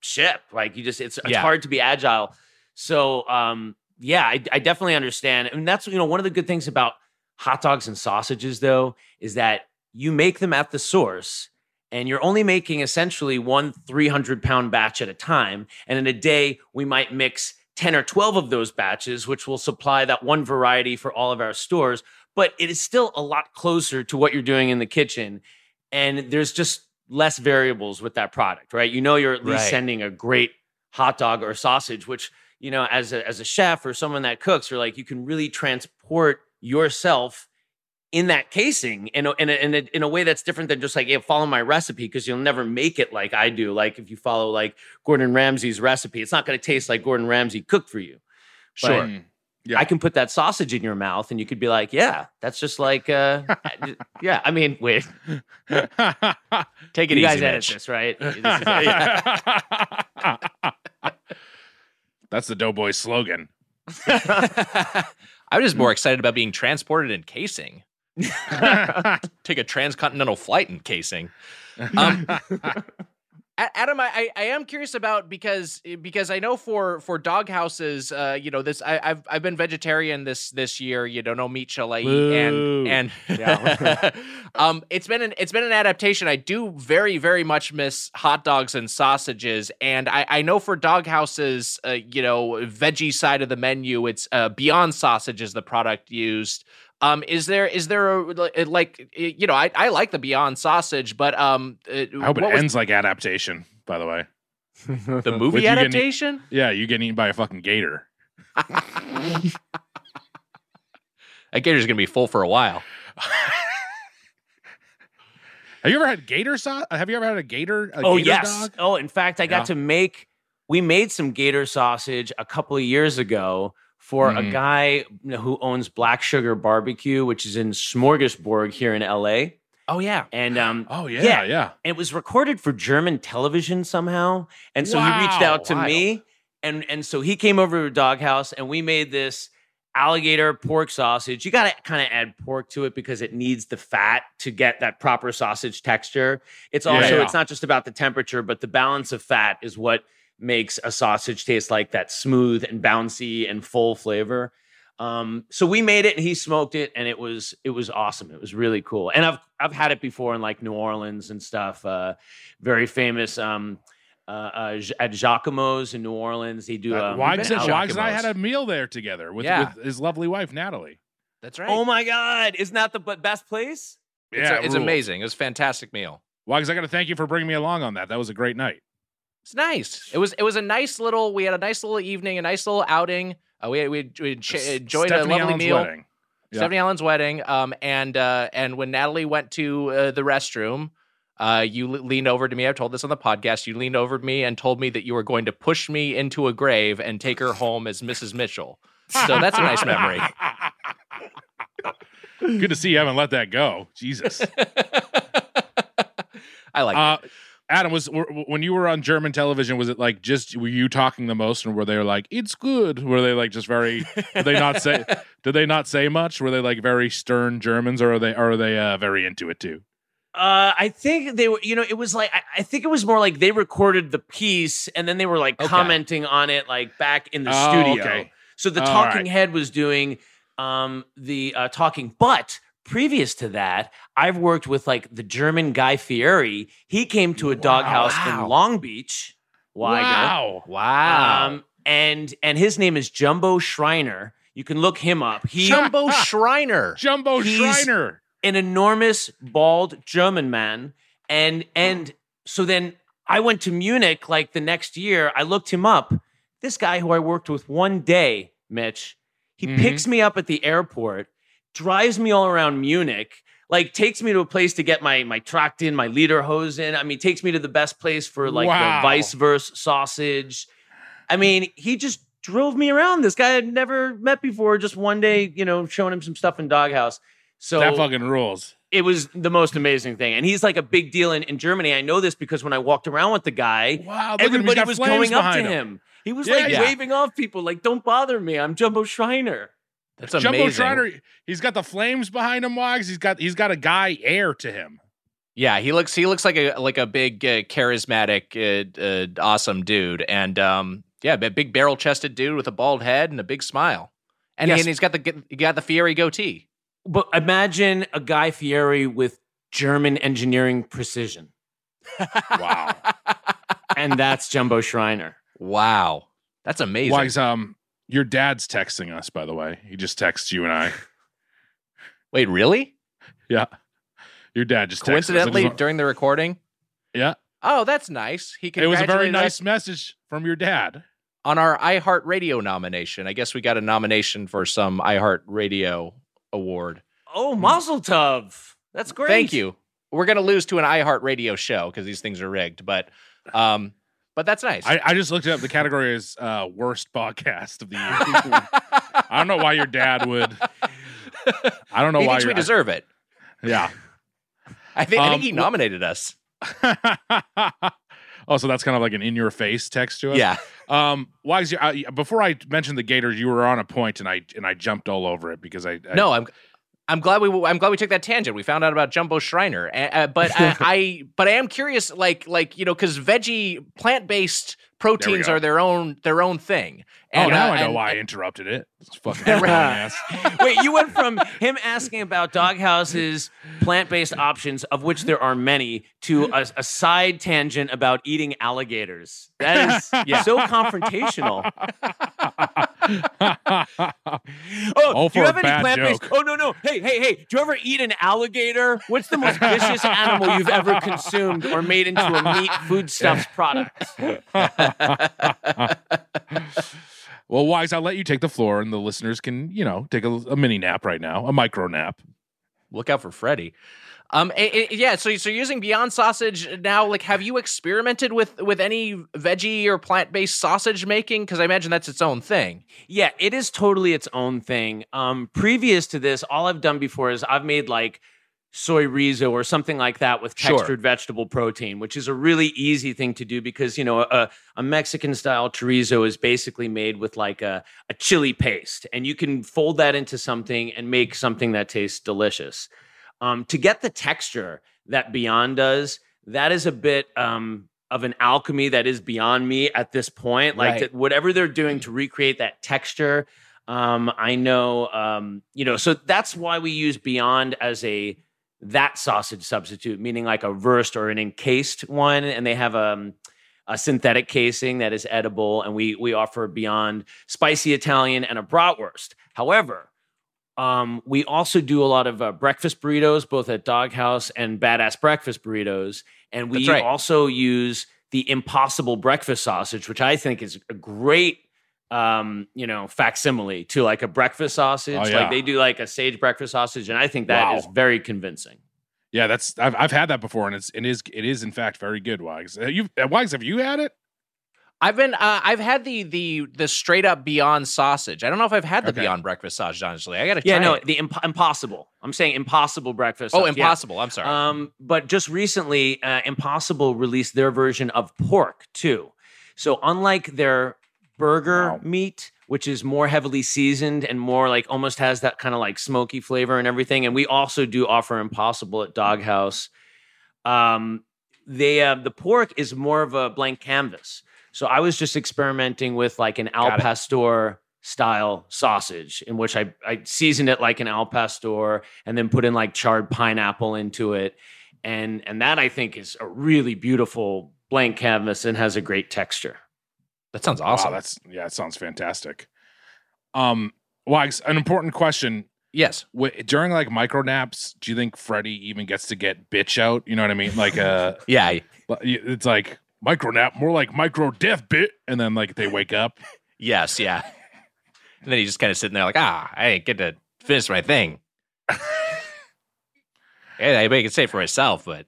ship. Like you just, it's, it's Yeah. hard to be agile. So, um, yeah, I, I definitely understand. And that's, you know, one of the good things about hot dogs and sausages, though, is that you make them at the source and you're only making essentially one 300 pound batch at a time. And in a day, we might mix 10 or 12 of those batches, which will supply that one variety for all of our stores. But it is still a lot closer to what you're doing in the kitchen. And there's just less variables with that product, right? You know, you're at least Right. sending a great hot dog or sausage, which, you know, as a, as a chef or someone that cooks, you're like, you can really transport yourself in that casing in a, in a, in a, in a way that's different than just like, hey, follow my recipe because you'll never make it like I do. Like if you follow like Gordon Ramsay's recipe, it's not going to taste like Gordon Ramsay cooked for you. Sure. But Yeah. I can put that sausage in your mouth and you could be like, yeah, that's just like, uh, yeah. I mean, wait, Take it you easy, guys edit Mitch. this, right? This is- yeah. That's the Doughboy slogan. I'm just more excited about being transported in casing. Take a transcontinental flight in casing. Um, A- Adam, I, I I am curious about because because I know for for Dog Hauses, uh, you know this I, I've I've been vegetarian this this year. You know, no meat shall I eat, Boo. and and um, it's been an it's been an adaptation. I do very very much miss hot dogs and sausages, and I I know for Dog Hauses, uh, you know, veggie side of the menu, it's uh, Beyond Sausage is the product used. Um, is there is there a like you know I, I like the Beyond Sausage, but um, uh, I hope it what was ends like adaptation, by the way. the With movie you getting- adaptation? Yeah, you getting eaten by a fucking gator. That gator's gonna be full for a while. Have you ever had gator sauce? Have you ever had a gator? A oh gator yes. dog? Oh, in fact, I got to make. We made some gator sausage a couple of years ago for a Mhm. guy who owns Black Sugar Barbecue, which is in Smorgasburg here in LA. Oh yeah. and um, Oh yeah, Yeah. yeah. and it was recorded for German television somehow. And so he reached out to wild. me, and and so he came over to Dog Haus, and we made this alligator pork sausage. You got to kind of add pork to it because it needs the fat to get that proper sausage texture. It's Yeah, also yeah. it's not just about the temperature, but the balance of fat is what makes a sausage taste like that smooth and bouncy and full flavor. Um, so we made it and he smoked it and it was it was awesome. It was really cool. And I've I've had it before in like New Orleans and stuff. Uh, very famous um, uh, uh, at Jacques-Imo's in New Orleans. They do. Uh, Um, Wags, been out. Wags and I had a meal there together with, Yeah. with his lovely wife Natalie. That's right. oh my God! Isn't that the best place? it's, yeah, a- it's amazing. It was a fantastic meal. Wags, I got to thank you for bringing me along on that. That was a great night. It's nice. It was it was a nice little. We had a nice little evening, a nice little outing. Uh, we we, we ch- enjoyed Stephanie a lovely Allen's meal. wedding. Yeah. Stephanie Allen's wedding. Um, and uh, and when Natalie went to uh, the restroom, uh, you le- leaned over to me. I've told this on the podcast. You leaned over to me and told me that you were going to push me into a grave and take her home as Mrs. Mitchell. So that's a nice memory. Good to see you haven't let that go. Jesus. I like Uh, Adam, was when you were on German television, was it like just were you talking the most, and were they like it's good? Were they like just very? Did they not say? did they not say much? Were they like very stern Germans, or are they are they uh, very into it too? Uh, I think they were. You know, it was like I, I think it was more like they recorded the piece and then they were like Okay. commenting on it like back in the Oh, studio. okay. So the All talking right. head was doing um the uh, talking, but previous to that, I've worked with like the German Guy Fieri. He came to a Dog Haus Wow. in Long Beach. Wiger. Wow. Wow. Um, and and his name is Jumbo Schreiner. You can look him up. He Jumbo Schreiner. Jumbo He's- Schreiner. an enormous bald German man. And and so then I went to Munich like the next year. I looked him up. This guy who I worked with one day, Mitch, he Mhm. picks me up at the airport, drives me all around Munich, like takes me to a place to get my my tract in, my lederhosen. I mean, takes me to the best place for like Wow. the weisswurst sausage. I mean, he just drove me around. This guy I'd never met before. Just one day, you know, showing him some stuff in Doghouse. So that fucking rules. it was the most amazing thing. And he's like a big deal in, in Germany. I know this because when I walked around with the guy, Wow. Look at him. He's everybody was going up to behind him. He was Yeah, like yeah. waving off people, like, don't bother me. I'm Jumbo Schreiner. That's Jumbo amazing. Schreiner. He's got the flames behind him. Wags. He's got he's got a guy heir to him. Yeah, he looks he looks like a like a big uh, charismatic uh, uh, awesome dude and um yeah, a big barrel chested dude with a bald head and a big smile. And, Yes. and he's got the he got the Fieri goatee. But imagine a Guy Fieri with German engineering precision. Wow. And that's Jumbo Schreiner. Wow. That's amazing. Wags, um, your dad's texting us, by the way. He just texts you and I. Wait, really? Yeah. Your dad just texted us. Coincidentally during the recording? Yeah. Oh, that's nice. He It was a very nice us message from your dad. on our iHeartRadio nomination. I guess we got a nomination for some iHeartRadio award. Oh, Mazel Tov. That's great. Thank you. We're gonna lose to an iHeartRadio show because these things are rigged, but um, but that's nice. I, I just looked it up. The category is uh, worst podcast of the year. I don't know why your dad would. I don't know he why we your- deserve it. Yeah. I think I Um, think he wh- nominated us. oh, so that's kind of like an in your face text to us. Yeah. Um, Wags, you- I, before I mentioned the Gators, you were on a point, and I and I jumped all over it because I, I No, I'm I'm glad we I'm glad we took that tangent. We found out about Jumbo Schreiner, uh, uh, but I, I but I am curious, like like you know, because veggie plant based proteins are their own their own thing. Oh, now uh, I know and- why I interrupted it. It's fucking ass. Wait, you went from him asking about Dog Haus's plant-based options, of which there are many, to a, a side tangent about eating alligators. That is Yeah. so confrontational. Oh, Oh, do you have any plant-based? joke. Oh no, no. Hey, hey, hey. Do you ever eat an alligator? What's the most vicious animal you've ever consumed or made into a meat foodstuffs product? well, Wise, I'll let you take the floor, and the listeners can, you know, take a, a mini nap right now, a micro nap. Look out for Freddy. Um, eh, eh, yeah. So, so you're using Beyond Sausage now. Like, have you experimented with with any veggie or plant based sausage making? Because I imagine that's its own thing. Yeah, it is totally its own thing. Um, previous to this, all I've done before is I've made like soyrizo or something like that with Sure. textured vegetable protein, which is a really easy thing to do because you know a, a Mexican style chorizo is basically made with like a, a chili paste, and you can fold that into something and make something that tastes delicious. Um, to get the texture that Beyond does, that is a bit um, of an alchemy that is beyond me at this point. Like Right. that whatever they're doing to recreate that texture. Um, I know, um, you know, so that's why we use Beyond as a that sausage substitute, meaning like a wurst or an encased one, and they have um, a synthetic casing that is edible, and we we offer Beyond spicy Italian and a bratwurst. However, um, we also do a lot of uh, breakfast burritos, both at Dog Haus and Badass Breakfast Burritos, and we right. also use the Impossible Breakfast Sausage, which I think is a great, um, you know, facsimile to like a breakfast sausage. Oh, yeah. Like they do like a sage breakfast sausage, and I think that is Wow. very convincing. Yeah, that's I've I've had that before, and it's it is it is in fact very good. Wags, you uh, Wags, have you had it? I've been uh, I've had the the the straight up Beyond sausage. I don't know if I've had the Okay. Beyond breakfast sausage. Honestly, I gotta Yeah, try no, it. the imp- impossible. I'm saying impossible breakfast. Oh, sausage. Yeah. impossible. I'm sorry. Um, but just recently, uh, Impossible released their version of pork too. So unlike their burger Wow. meat, which is more heavily seasoned and more like almost has that kind of like smoky flavor and everything, and we also do offer Impossible at Dog Haus. Um, they uh, the pork is more of a blank canvas. So I was just experimenting with like an al pastor style sausage in which I, I seasoned it like an al pastor and then put in like charred pineapple into it. And and that I think is a really beautiful blank canvas and has a great texture. That sounds Wow, awesome. that's yeah, it sounds fantastic. Um, Wags, an important question. yes. Wh- during like micro naps, do you think Freddie even gets to get bitch out? You know what I mean? Like uh, Yeah. it's like micro nap, more like micro death bit, and then like they wake up. Yes. Yeah. And then he's just kind of sitting there like, ah, I ain't get to finish my thing. yeah, I make it say for myself, but.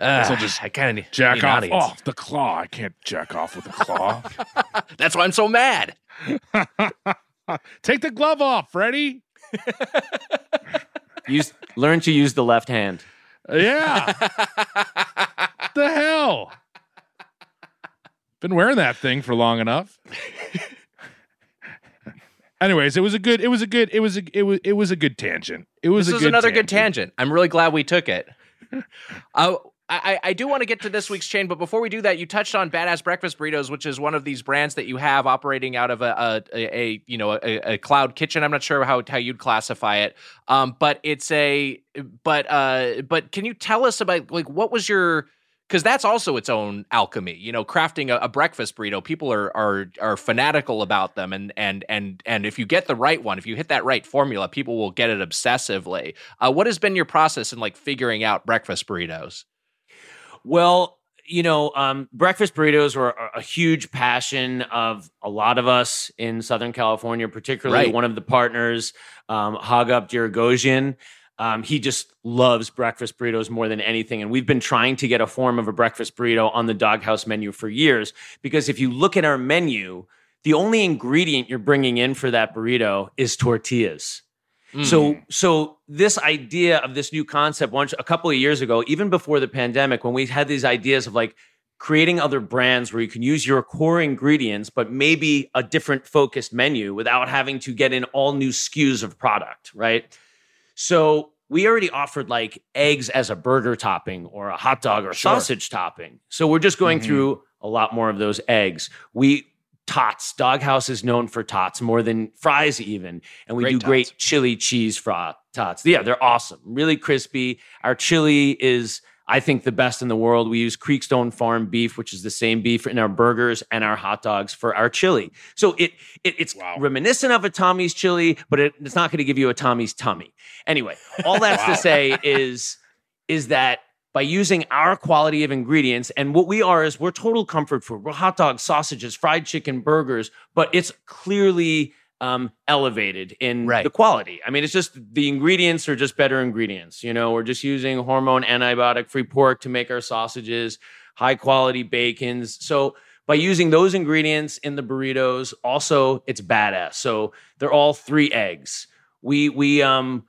Uh, So just I kind of Jack off. Oh, the claw. I can't jack off with a claw. That's why I'm so mad. Take the glove off, Freddy. Use learn to use the left hand. Yeah. the hell? Been wearing that thing for long enough. Anyways, it was a good. It was a good. It was a. It was. It was a good tangent. It was this a is good another good tangent. I'm really glad we took it. uh, I, I do want to get to this week's chain, but before we do that, you touched on Badass Breakfast Burritos, which is one of these brands that you have operating out of a a, a, you know a, a cloud kitchen. I'm not sure how how you'd classify it, um, but it's a but uh, but can you tell us about like what was your because that's also its own alchemy. You know, crafting a, a breakfast burrito, people are are are fanatical about them, and and and and if you get the right one, if you hit that right formula, people will get it obsessively. Uh, what has been your process in like figuring out breakfast burritos? Well, you know, um, breakfast burritos were a, huge passion of a lot of us in Southern California, particularly Right. one of the partners, um, Hagop Giragossian. Um, he just loves breakfast burritos more than anything. And we've been trying to get a form of a breakfast burrito on the Dog Haus menu for years. Because if you look at our menu, the only ingredient you're bringing in for that burrito is tortillas. So, so this idea of this new concept, once a couple of years ago, even before the pandemic, when we had these ideas of like creating other brands where you can use your core ingredients, but maybe a different focused menu without having to get in all new SKUs of product, right? So we already offered like eggs as a burger topping or a hot dog or Sure. sausage topping. So we're just going Mhm. through a lot more of those eggs. We tots, Dog Haus is known for tots more than fries even, and we Great do great chili cheese fry tots. Yeah, they're awesome, really crispy. Our chili is. I think the best in the world. We use Creekstone Farm beef, which is the same beef in our burgers and our hot dogs for our chili. So it, it it's Wow. reminiscent of a Tommy's chili, but it, it's not going to give you a Tommy's tummy. Anyway, all that's to say is is that by using our quality of ingredients and what we are is we're total comfort food. We're hot dogs, sausages, fried chicken, burgers, but it's clearly um, elevated in Right. the quality. I mean, it's just the ingredients are just better ingredients. You know, we're just using hormone antibiotic free pork to make our sausages, high quality bacons. So by using those ingredients in the burritos, also it's badass. So they're all three eggs. We we um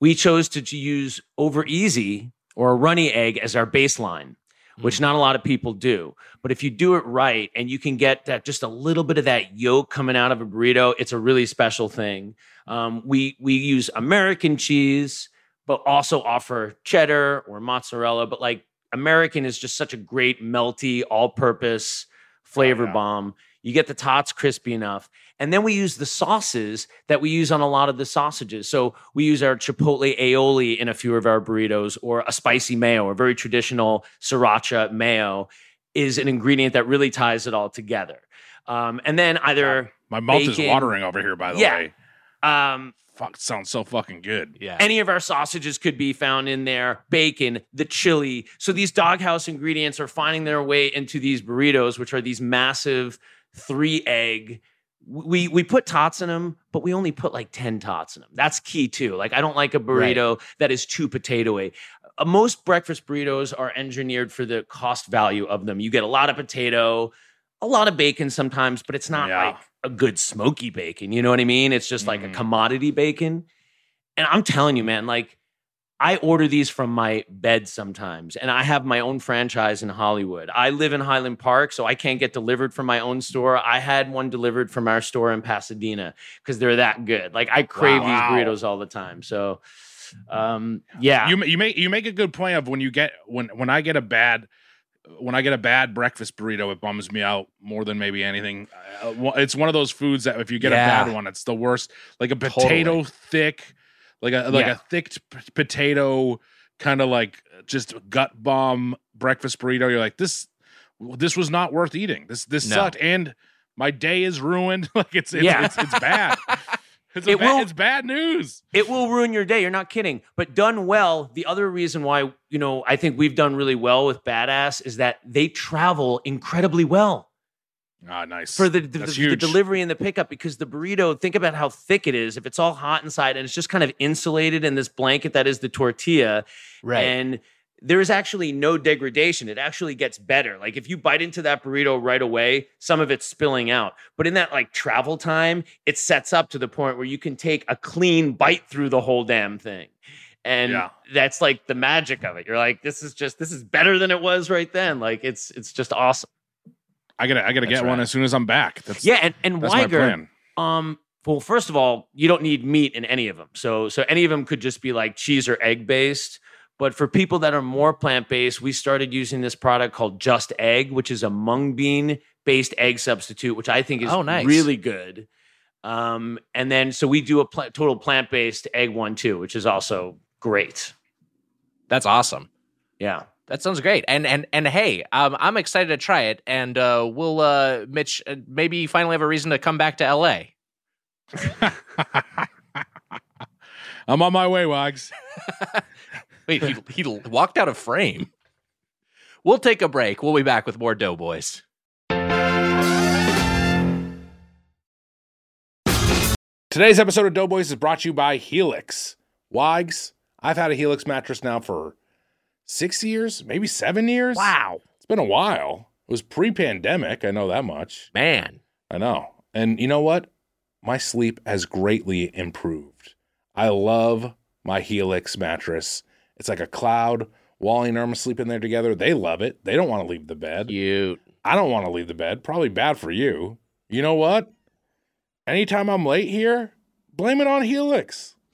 we chose to, to use over easy or a runny egg as our baseline, which not a lot of people do. But if you do it right and you can get that just a little bit of that yolk coming out of a burrito, it's a really special thing. Um, we we use American cheese, but also offer cheddar or mozzarella. But like American is just such a great melty, all-purpose flavor yeah. bomb. You get the tots crispy enough. And then we use the sauces that we use on a lot of the sausages. So we use our chipotle aioli in a few of our burritos, or a spicy mayo, a very traditional sriracha mayo is an ingredient that really ties it all together. Um, and then either My mouth is watering over here, by the Yeah. way. um, Fuck, sounds so fucking good. Yeah. any of our sausages could be found in there bacon the chili so these Dog Haus ingredients are finding their way into these burritos which are these massive three egg we we put tots in them but we only put like 10 tots in them that's key too. Like i don't like a burrito that is too potatoy. Uh, most breakfast burritos are engineered for the cost value of them. You get a lot of potato a lot of bacon sometimes but it's not Yeah. like a good smoky bacon you know what i mean? It's just like a Mhm. commodity bacon. And I'm telling you, man, like I order these from my bed sometimes, and I have my own franchise in Hollywood. I live in Highland Park, so I can't get delivered from my own store. I had one delivered from our store in Pasadena because they're that good. Like I crave Wow. these burritos all the time. So, um, yeah, You you make you make a good point of when you get when when I get a bad when I get a bad breakfast burrito, it bums me out more than maybe anything. Uh, it's one of those foods that if you get Yeah. a bad one, it's the worst. Like a potato Totally. thick, like a like Yeah. a thick p- potato, kind of like just gut bomb breakfast burrito. You're like this. This was not worth eating. This this No. sucked, and my day is ruined. like it's it's Yeah. it's, it's bad. It's, It will- it's bad news. it will ruin your day. You're not kidding. But done well, the other reason why, you know, I think we've done really well with Badass is that they travel incredibly well. Ah, nice. For the, the, That's the delivery and the pickup because the burrito think about how thick it is. If it's all hot inside and it's just kind of insulated in this blanket that is the tortilla Right. and there is actually no degradation. It actually gets better. Like if you bite into that burrito right away some of it's spilling out. But in that like travel time it sets up to the point where you can take a clean bite through the whole damn thing. And Yeah. that's like the magic of it. You're like this is just this is better than it was right then. Like it's it's just awesome I gotta I gotta That's get one as soon as I'm back. That's yeah and, and that's my Wiger, plan. Um, well, first of all, you don't need meat in any of them. So, so any of them could just be like cheese or egg based. But for people that are more plant based, we started using this product called Just Egg, which is a mung bean based egg substitute, which I think is Oh, nice. really good. Um, and then so we do a pla- total plant based egg one too, which is also great. That's awesome. Yeah. That sounds great. And and and hey, um, I'm excited to try it. And uh, we'll uh, Mitch uh, maybe finally have a reason to come back to LA. I'm on my way, Wags. Wait, he he walked out of frame. We'll take a break. We'll be back with more Doughboys. Today's episode of Doughboys is brought to you by Helix. Wags, I've had a Helix mattress now for six years, maybe seven years. Wow, It's been a while. It was pre pandemic. I know that much. man. I know. And you know what? My sleep has greatly improved. I love my Helix mattress. It's like a cloud. Wally and Irma sleep in there together. They love it. They don't want to leave the bed. Cute. I don't want to leave the bed. Probably bad for you. You know what? Anytime I'm late here, blame it on Helix.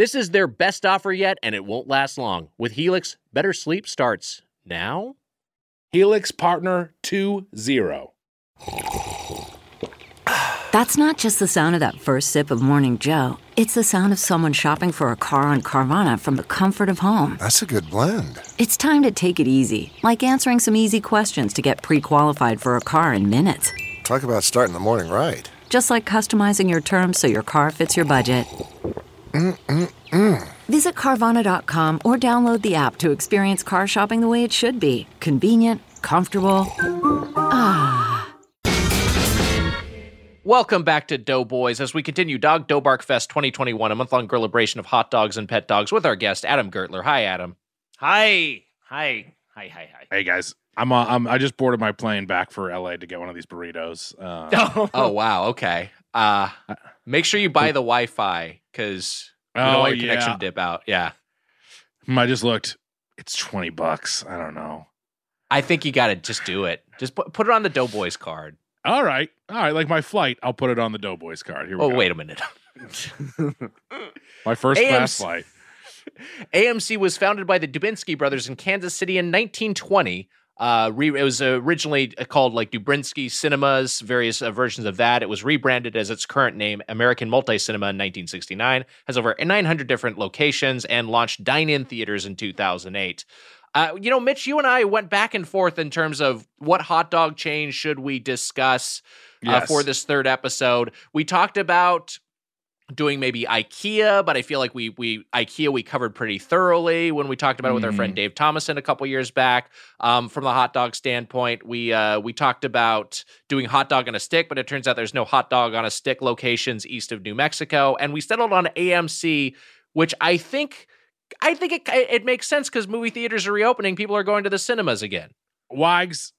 This is their best offer yet, and it won't last long. With Helix, better sleep starts now. Helix Partner 20. That's not just the sound of that first sip of Morning Joe. It's the sound of someone shopping for a car on Carvana from the comfort of home. That's a good blend. It's time to take it easy, like answering some easy questions to get pre qualified for a car in minutes. Talk about starting the morning right. Just like customizing your terms so your car fits your budget. Visit Carvana.com or download the app to experience car shopping the way it should be convenient, comfortable. Ah. Welcome back to Doughboys as we continue Dog Dough Bark Fest 2021, a month long celebration of hot dogs and pet dogs with our guest, Adam Gertler. Hi, Adam. Hi. Hi. Hi. Hi. Hi. Hey, guys. I'm, uh, I'm I just boarded my plane back for LA to get one of these burritos. Uh, Oh, wow. Okay. Uh, make sure you buy the Wi Fi because you don't Oh, want your yeah. connection dip out. Yeah. Hmm, I just looked. It's 20 bucks. I don't know. I think you got to just do it. Just put, put it on the Doughboys card. All right. All right. Like my flight, I'll put it on the Doughboys card. Here we Oh, go. wait a minute. My first class AMC flight. AMC was founded by the Dubinsky brothers in Kansas City in 1920. Uh, re- it was originally called like Dubinsky Cinemas, various uh, versions of that. It was rebranded as its current name, American Multi Cinema, in 1969. Has over 900 different locations and launched dine-in theaters in 2008. Uh, you know, Mitch, you and I went back and forth in terms of what hot dog chain should we discuss uh, for this third episode. We talked about doing maybe IKEA, but I feel like we we IKEA we covered pretty thoroughly when we talked about it with our friend Dave Thomason a couple years back. Um, from the hot dog standpoint, we uh, we talked about doing hot dog on a stick, but it turns out there's no hot dog on a stick locations east of New Mexico, and we settled on AMC, which I think. I think it it makes sense because movie theaters are reopening. People are going to the cinemas again. Wags,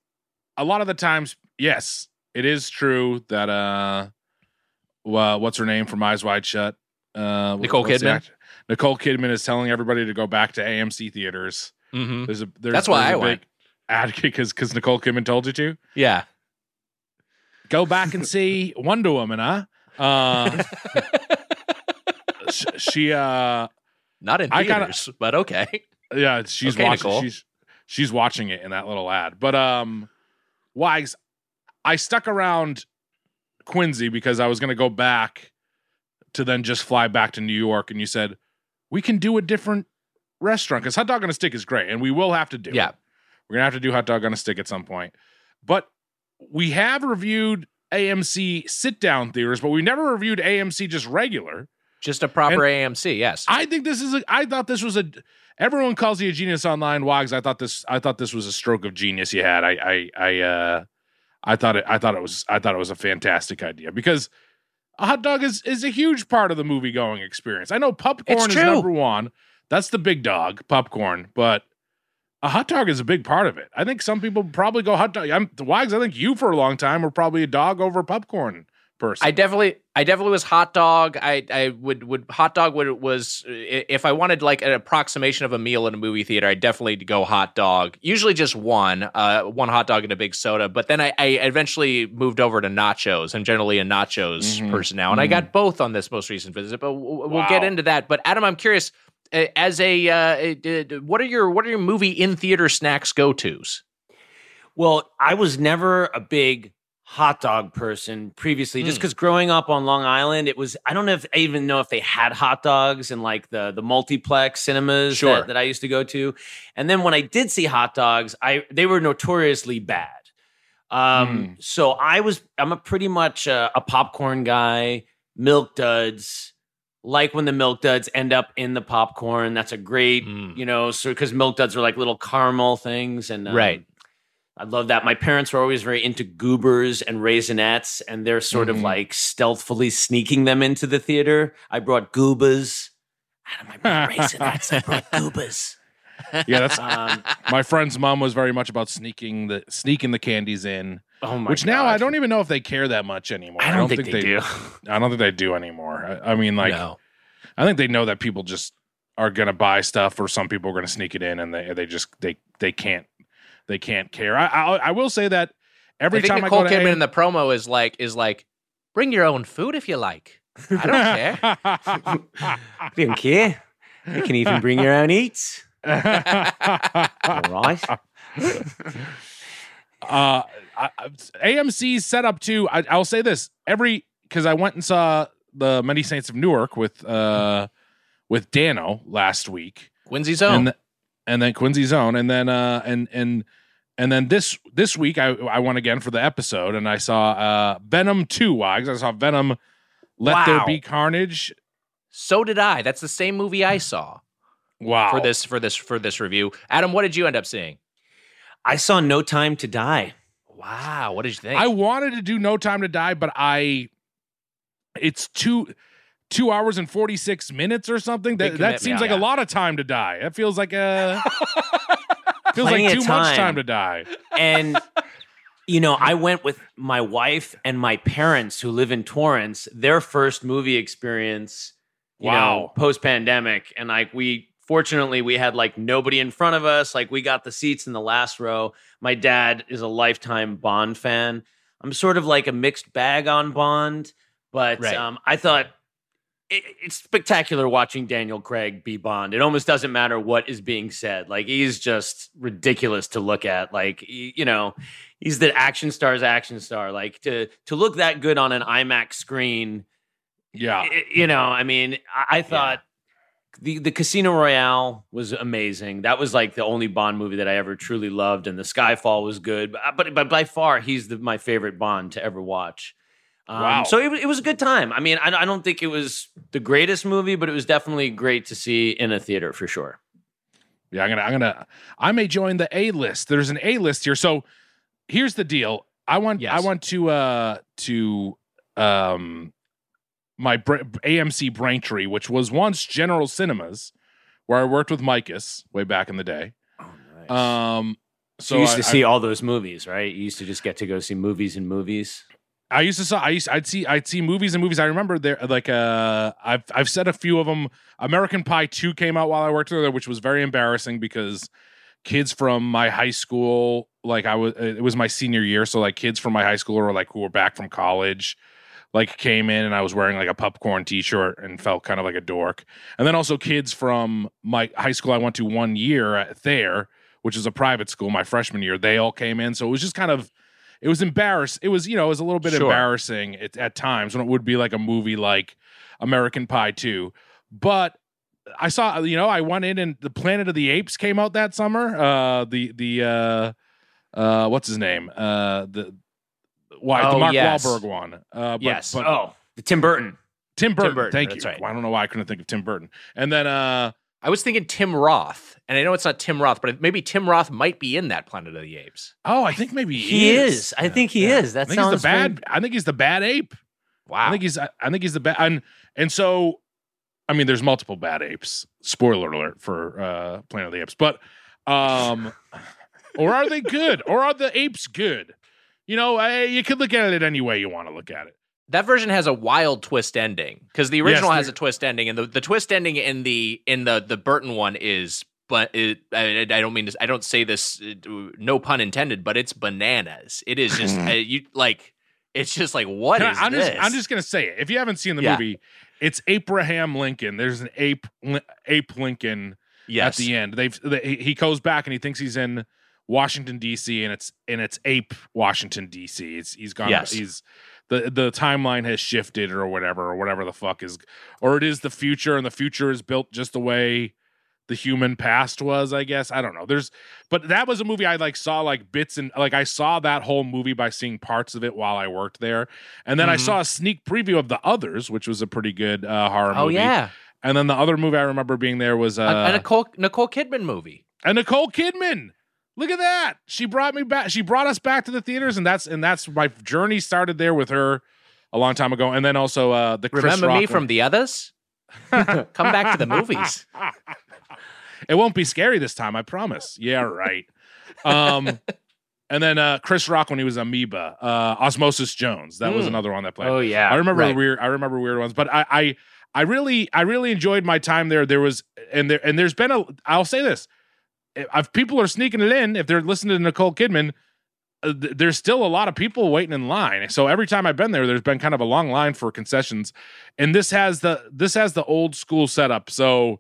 a lot of the times, yes, it is true that uh well, what's her name from Eyes Wide Shut? Uh Nicole Kidman? Nicole Kidman is telling everybody to go back to AMC theaters. Mm-hmm. There's a there's, That's why there's I a went. advocate because because Nicole Kidman told you to Yeah. go back and see Wonder Woman, huh? Uh, sh- she uh Not in I kinda- theaters, but okay. yeah she's Okay, watching Nicole. she's she's watching it in that little ad but um wags i stuck around quincy because i was going to go back to then just fly back to new york and you said we can do a different restaurant because hot dog on a stick is great and we will have to do Yeah. it. we're going to have to do hot dog on a stick at some point but we have reviewed amc sit down theaters but we never reviewed amc just regular Just a proper AMC, yes. I think this is a. I thought this was a. Everyone calls you a genius online, Wags. I thought this. I thought this was a stroke of genius you had. I. I. I. Uh, I thought it. I thought it was. I thought it was a fantastic idea because a hot dog is is a huge part of the movie going experience. I know popcorn is number one. That's the big dog, popcorn. But a hot dog is a big part of it. I think some people probably go hot dog. I'm the Wags. I think you for a long time were probably a dog over popcorn person. I definitely, I definitely was hot dog. I, I would, would hot dog would was if I wanted like an approximation of a meal in a movie theater, I definitely go hot dog. Usually just one, uh, one hot dog and a big soda. But then I, I eventually moved over to nachos. I'm generally a nachos Mhm. person now, and I got both on this most recent visit. But we'll get into that. But Adam, I'm curious. As a, uh, uh, what are your what are your movie in theater snacks go tos? Well, I was never a big hot dog person previously, just Hmm. because growing up on Long Island, it was I don't know if I even know if they had hot dogs in like the the multiplex cinemas Sure. that, that I used to go to. And then when I did see hot dogs, I they were notoriously bad. Um, so I was I'm a pretty much a, a popcorn guy, milk duds. Like when the milk duds end up in the popcorn, that's a great, Mm. you know, so because milk duds are like little caramel things, and um, Right. I love that. My parents were always very into goobers and raisinettes, and they're sort of Mhm. like stealthily sneaking them into the theater. I brought goobers. I brought raisinettes. I brought goobers. yeah, that's Um, my friend's mom was very much about sneaking the sneaking the candies in, oh my which now I don't even know if they care that much anymore. I don't, think, they, do. I don't think they do anymore. I, I mean, like, no. I think they know that people just are gonna buy stuff, or some people are gonna sneak it in, and they they just they they can't they can't care. I I, I will say that every I think time Nicole I go to Kidman AM in the promo is like is like, bring your own food if you like. I don't care. You don't care. You can even bring your own eats. All right. uh, I, I- AMC set up to. I, I'll say this every because I went and saw the Many Saints of Newark with uh with Dano last week, Quincy Zone. And then Quincy Zone, and then uh and and and then this this week I I went again for the episode, and I saw uh Venom two. Why? 'Cause I saw Venom. Let there be carnage. so did I. That's the same movie I saw Wow. for this for this for this review. Adam, what did you end up seeing? I saw No Time to Die. Wow, what did you think? I wanted to do No Time to Die, but I it's two two hours and forty six minutes or something. That that seems like yeah. a lot of time to die. That feels like a feels Plenty like too much time. time to die. and you know i went with my wife and my parents who live in torrance their first movie experience you know Wow. post pandemic and like we fortunately we had like nobody in front of us like we got the seats in the last row my dad is a lifetime bond fan i'm sort of like a mixed bag on bond but Right. um, i thought it, it's spectacular watching Daniel Craig be Bond. It almost doesn't matter what is being said. Like he's just ridiculous to look at. Like you know, he's the action star's action star. Like to to look that good on an IMAX screen. Yeah. i- you know, I mean, I, I thought the the Casino Royale was amazing. That was like the only Bond movie that I ever truly loved, and the Skyfall was good. But but, but by far, he's the, my favorite Bond to ever watch. Um, Wow. So it, it was a good time. I mean, I, I don't think it was the greatest movie, but it was definitely great to see in a theater for sure. Yeah, I'm gonna, I'm gonna, I may join the A list. There's an A list here. So here's the deal. I want, I want to, uh, to, um, my Bra- AMC Braintree, which was once General Cinemas, where I worked with Micus way back in the day. Oh, nice. Um, so you used I- to see all those movies, right? You used to just get to go see movies and movies. I used to saw. I used. I'd see. I'd see movies and movies. I remember there. Like. Uh. I've. I've said a few of them. American Pie Two came out while I worked there, which was very embarrassing because kids from my high school, like I was, it was my senior year, so like kids from my high school or like who were back from college, like came in and I was wearing like a popcorn T-shirt and felt kind of like a dork. And then also kids from my high school I went to one year at there, which is a private school, my freshman year. They all came in, so it was just kind of it was embarrassed. It was, you know, it was a little bit Sure. embarrassing at, at times when it would be like a movie like American Pie 2. But I saw, you know, I went in and the Planet of the Apes came out that summer. Uh the the uh uh what's his name? Uh the why the Oh, Mark yes. Wahlberg one. Uh but, Yes. but oh, the Tim Burton. Tim Burton, Burton, thank that's you. right. I don't know why I couldn't think of Tim Burton. And then uh I was thinking Tim Roth, and I know it's not Tim Roth, but maybe Tim Roth might be in that Planet of the Apes. oh, I think maybe he, He is. I think he is. That I think he's sounds the very- bad I think he's the bad ape. Wow. I think he's I I think he's the bad and and so I mean there's multiple bad apes. Spoiler alert for uh Planet of the Apes. But um or are they good? Or are the apes good? You know, I, you could look at it any way you want to look at it. That version has a wild twist ending because the original Yes, has a twist ending, and the, the twist ending in the in the the Burton one is. But it, I, I don't mean to. I don't say this. uh, No pun intended. But it's bananas. It is just uh, you like. It's just like what Can I, am this? just I'm just gonna say it. If you haven't seen the Yeah. movie, it's Abraham Lincoln. There's an ape ape Lincoln yes. at the end. They've they, he- he goes back and he thinks he's in Washington D.C. and it's and it's ape Washington D.C. It's he's gone. Yes. He's the the timeline has shifted or whatever or whatever the fuck is or it is the future and the future is built just the way the human past was i guess i don't know there's but that was a movie i like saw like bits and like i saw that whole movie by seeing parts of it while i worked there and then i Mhm. saw a sneak preview of the others which was a pretty good uh horror Oh movie yeah, and then the other movie i remember being there was uh a, a Nicole Nicole Kidman movie. and Nicole Kidman. Look at that. She brought me back. She brought us back to the theaters, and that's and that's my journey started there with her a long time ago. And then also uh the Chris Remember Rock me one. from the others? Come back to the movies. it won't be scary this time, I promise. Yeah, right. Um and then uh Chris Rock when he was Amoeba, uh Osmosis Jones. That was Mm. another one that played. Oh yeah. I remember right. weird. I remember weird ones, but I, I, I really, I really enjoyed my time there. There was, and there, and there's been a. I'll say this: if people are sneaking it in, if they're listening to Nicole Kidman, uh, th- there's still a lot of people waiting in line. So every time I've been there, there's been kind of a long line for concessions, and this has the this has the old school setup. So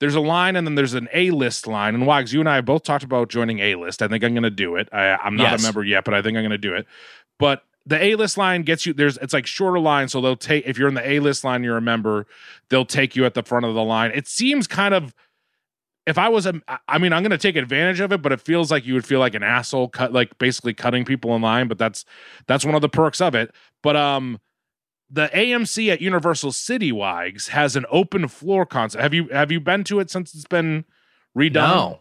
there's a line, and then there's an A list line. And Wags, you and I both talked about joining A list. I think I'm going to do it. I, I'm not Yes. a member yet, but I think I'm going to do it. But the A list line gets you there's it's like shorter line, so they'll take if you're in the A list line, you're a member, they'll take you at the front of the line. It seems kind of if I was a I mean, I'm gonna take advantage of it, but it feels like you would feel like an asshole cut like basically cutting people in line, but that's that's one of the perks of it. But um the AMC at Universal City Wags has an open floor concept. Have you have you been to it since it's been redone? No.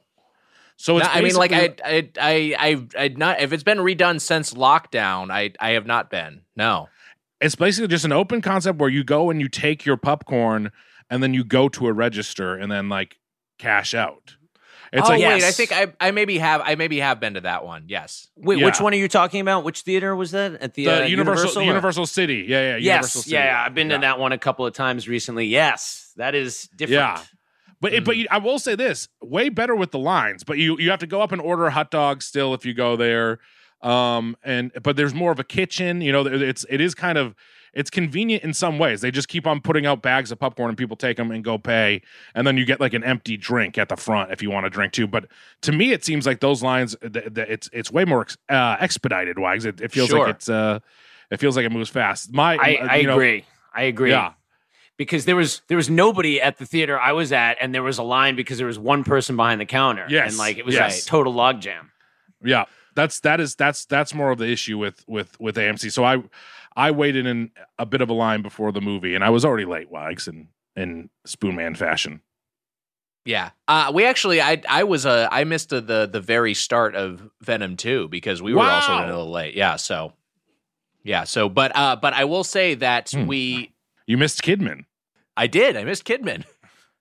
So it's No, I mean, like I, I, I, I, I not if it's been redone since lockdown, I, I have not been. No. it's basically just an open concept where you go and you take your popcorn and then you go to a register and then like cash out. It's oh like wait, I think I, I maybe have, I maybe have been to that one. Yes. Wait, Yeah. which one are you talking about? Which theater was that? At the, the uh, Universal or- Universal City. Yeah, yeah. Universal Yes, City. yeah, yeah, I've been Yeah. to that one a couple of times recently. Yes, that is different. Yeah. But it, but you, I will say this, way better with the lines. But you you have to go up and order a hot dog still if you go there. Um and but there's more of a kitchen. You know, it's it is kind of it's convenient in some ways. They just keep on putting out bags of popcorn and people take them and go pay, and then you get like an empty drink at the front if you want to drink too. But to me, it seems like those lines, th- th- it's it's way more ex- uh, expedited. Wags, it, it feels Sure. like it's uh, it feels like it moves fast. My, I, uh, I you know, agree. I agree. Yeah, Because there was there was nobody at the theater I was at, and there was a line because there was one person behind the counter. Yes, and like it was yes. a total logjam. Yeah, that's that is that's that's more of the issue with with with AMC. So I I waited in a bit of a line before the movie, and I was already late, Wags, in in Spoonman fashion. Yeah. Uh, we actually, I, I was, uh, I missed the, the, the very start of Venom 2 because we were also a little late. Yeah. So, yeah. So, but, uh, but I will say that Hmm. we, You missed Kidman. I did, I missed Kidman.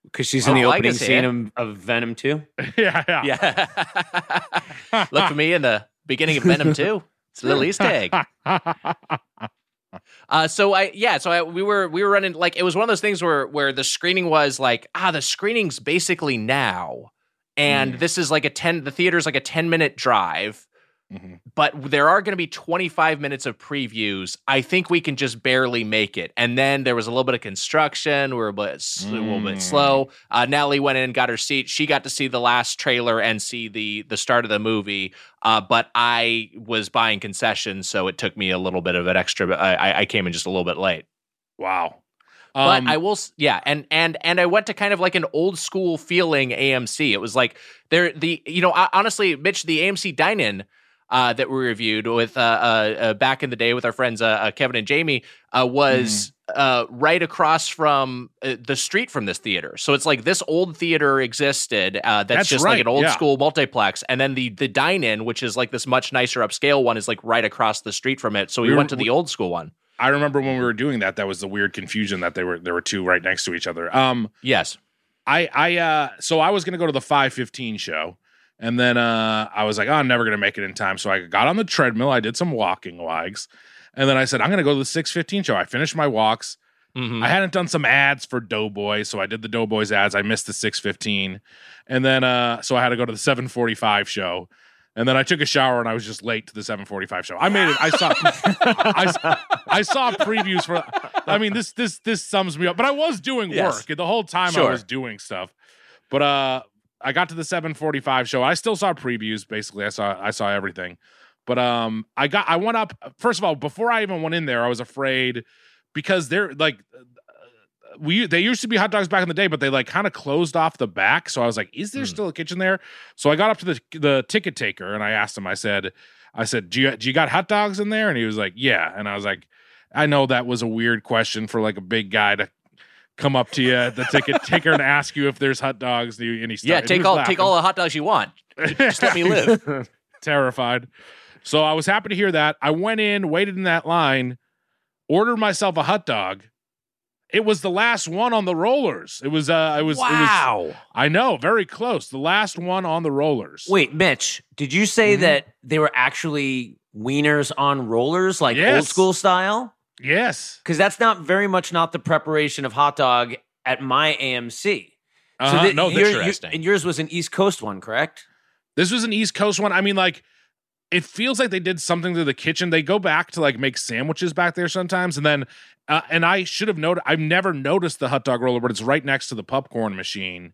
Because she's in the I opening scene of, of Venom 2. yeah, yeah, Yeah. Look for me in the beginning of Venom 2. It's a little Easter egg. Uh, so I yeah, so I, we were we were running like it was one of those things where where the screening was like ah the screening's basically now, and Mm. this is like a ten the theater's like a ten minute drive, Mhm. But there are going to be twenty five minutes of previews. I think we can just barely make it, and then there was a little bit of construction. We are a bit s- a little bit Mm. slow. Uh, Natalie went in and got her seat. She got to see the last trailer and see the the start of the movie. Uh, but I was buying concessions, so it took me a little bit of an extra. I, I- I came in just a little bit late, wow. but Um, I will, s- yeah, and and and I went to kind of like an old school feeling AMC. It was like there, the you know, I- honestly, Mitch, the AMC dine-in uh, that we reviewed with uh, uh, uh, back in the day with our friends Kevin and Jamie uh, was uh, right across from uh, the street from this theater. So it's like this old theater existed. Uh, that's, That's just like an old yeah. school multiplex, and then the the dine-in, which is like this much nicer upscale one, is like right across the street from it. So we, We were- went to the old school one. I remember when we were doing that, that was the weird confusion that they were there were two right next to each other. Um, Yes. I I uh so I was gonna go to the five fifteen show, and then uh I was like, oh, I'm never gonna make it in time. So I got on the treadmill. I did some walking wags, And then I said, I'm going to go to the 615 show. I finished my walks. Mhm. I hadn't done some ads for Doughboy, so I did the Doughboys ads. I missed the 615. And then uh so I had to go to the 745 show. And then I took a shower and I was just late to the 745 show. I made it. I saw I, I saw previews for I mean this this this sums me up. But I was doing Yes. work. The whole time Sure. I was doing stuff. But uh I got to the 745 show. I still saw previews basically. I saw I saw everything. But um I got I went up first of all before I even went in there I was afraid because they're like we they used to be hot dogs back in the day, but they like kind of closed off the back. So I was like, is there Hmm. still a kitchen there? So I got up to the the ticket taker and I asked him, I said, I said, Do you do you got hot dogs in there? And he was like, Yeah. And I was like, I know that was a weird question for like a big guy to come up to you at the ticket taker and ask you if there's hot dogs. And he, and he Yeah, started- take all laughing take all the hot dogs you want. Just let me live. terrified. So I was happy to hear that. I went in, waited in that line, ordered myself a hot dog. It was the last one on the rollers. It was uh it was it was wow. I know, very close. The last one on the rollers. Wait, Mitch, did you say Mhm. that they were actually wieners on rollers, like old school style? Yes. Because that's not very much not the preparation of hot dog at my AMC. Uh-huh. no, your- this, your- interesting. and yours was an East Coast one, correct? this was an East Coast one. I mean, like, it feels like they did something to the kitchen. They go back to like make sandwiches back there sometimes, and then, uh, and I should have noted. I've never noticed the hot dog roller, but it's right next to the popcorn machine,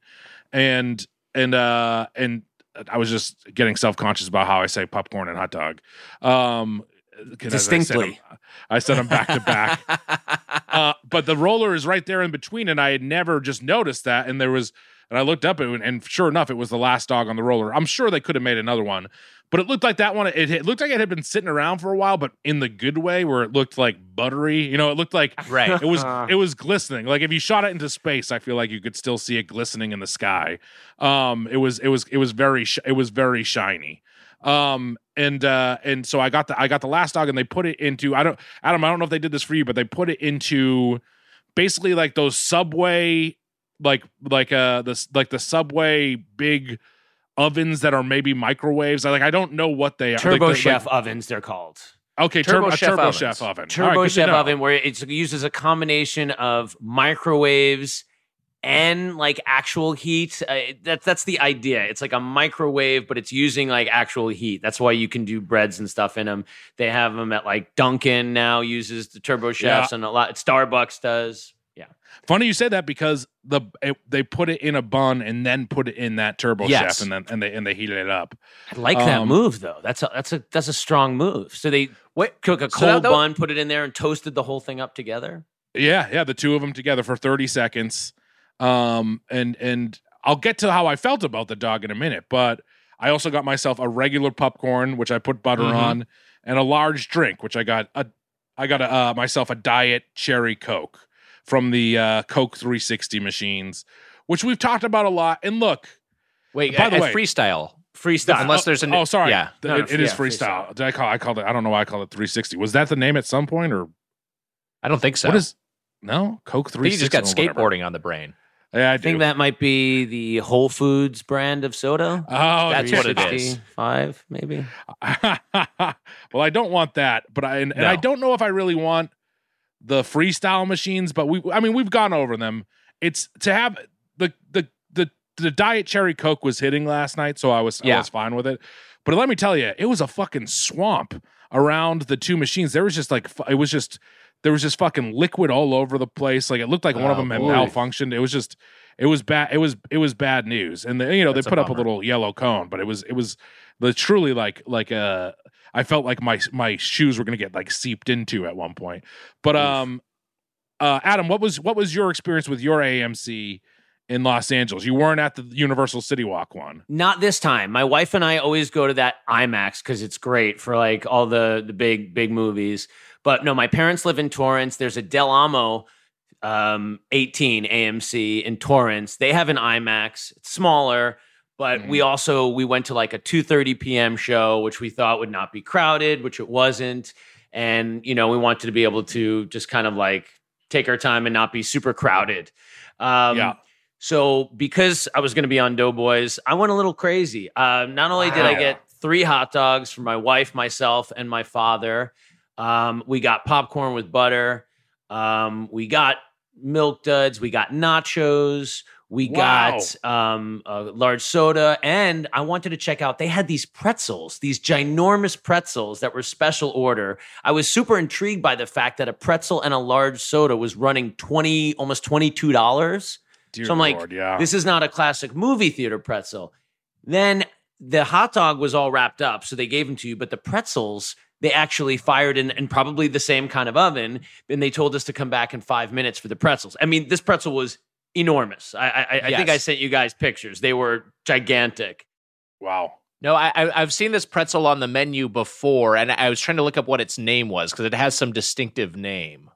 and and uh and I was just getting self conscious about how I say popcorn and hot dog. Um, 'cause I said, Distinctly. I'm- I said them back to back. Uh, but the roller is right there in between, and I had never just noticed that. And there was, and I looked up, and, and sure enough, it was the last dog on the roller. I'm sure they could have made another one, but it looked like that one. It, it looked like it had been sitting around for a while, but in the good way, where it looked like buttery. You know, it looked like right. it was it was glistening. Like if you shot it into space, I feel like you could still see it glistening in the sky. Um, it was it was it was very sh- it was very shiny. Um, and uh, and so I got the I got the last dog, and they put it into I don't Adam I don't know if they did this for you, but they put it into basically like those subway like like uh the like the subway big ovens that are maybe microwaves. I like I don't know what they are. Turbo Like, the- Chef like- ovens, they're called. okay, Turbo turbo, Chef turbo ovens. chef oven. Turbo good to Chef oven, where it's, it uses a combination of microwaves and like actual heat. Uh, that's that's the idea. It's like a microwave, but it's using like actual heat. That's why you can do breads and stuff in them. They have them at like Dunkin' now uses the Turbo Chefs, and a lot Starbucks does. Yeah, Funny you say that because the it, they put it in a bun and then put it in that turbo Yes. chef and then and they and they heated it up. I like that Um, move though. That's a that's a that's a strong move. So they what, cook a So cold that- bun, put it in there, and toasted the whole thing up together. Yeah, yeah, the two of them together for 30 seconds. Um and and I'll get to how I felt about the dog in a minute, but I also got myself a regular popcorn which I put butter Mhm. on and a large drink which I got a I got a, uh, myself a diet cherry coke from the uh Coke 360 machines, which we've talked about a lot. And look, Wait, By the uh, way- freestyle. Freestyle. Unless there's an oh sorry, Yeah. No, it- it is yeah, freestyle. freestyle. Did I call I called it I don't know why I called it 360. Was that the name at some point or I don't think so. what is no Coke I 360? think you just got skateboarding on the brain. Yeah, I, I think that might be the Whole Foods brand of soda. Oh, That's what it is. Five, maybe. well, I don't want that, but I and, and I don't know if I really want the freestyle machines. But we, I mean, we've gone over them. It's to have the the the the diet cherry coke was hitting last night, so I was I Yeah. was fine with it. But let me tell you, it was a fucking swamp around the two machines. There was just like it was just there was just fucking liquid all over the place. Like it looked like one of Oh, them had boy. malfunctioned. It was just it was bad. It was it was bad news. And the, you know That's they a put up a little yellow cone, but it was it was the truly like like uh I felt like my my shoes were gonna get like seeped into at one point. But Oof. um uh Adam, what was what was your experience with your AMC in Los Angeles? You weren't at the Universal City Walk one. Not this time. My wife and I always go to that IMAX because it's great for like all the the big big movies. But no, my parents live in Torrance. There's a Del Amo um 18 AMC in Torrance. They have an IMAX. It's smaller, but we also we went to like a 2:30 p.m. show which we thought would not be crowded, which it wasn't. And you know, we wanted to be able to just kind of like take our time and not be super crowded. Um Yeah. so because I was going to be on Doughboys, I went a little crazy. Uh, not only did I get three hot dogs for my wife, myself, and my father, Um, we got popcorn with butter. Um, we got milk duds. We got nachos. We Wow. got um, a large soda, and I wanted to check out. They had these pretzels, these ginormous pretzels that were special order. I was super intrigued by the fact that a pretzel and a large soda was running twenty, almost twenty two dollars. Dear So I'm like, yeah. This is not a classic movie theater pretzel. Then the hot dog was all wrapped up, so they gave them to you, but the pretzels they actually fired in, in probably the same kind of oven, and they told us to come back in five minutes for the pretzels. I mean, this pretzel was enormous. I, I, I think I sent you guys pictures. They were gigantic. wow. No, I, I, I've seen this pretzel on the menu before, and I was trying to look up what its name was because it has some distinctive name.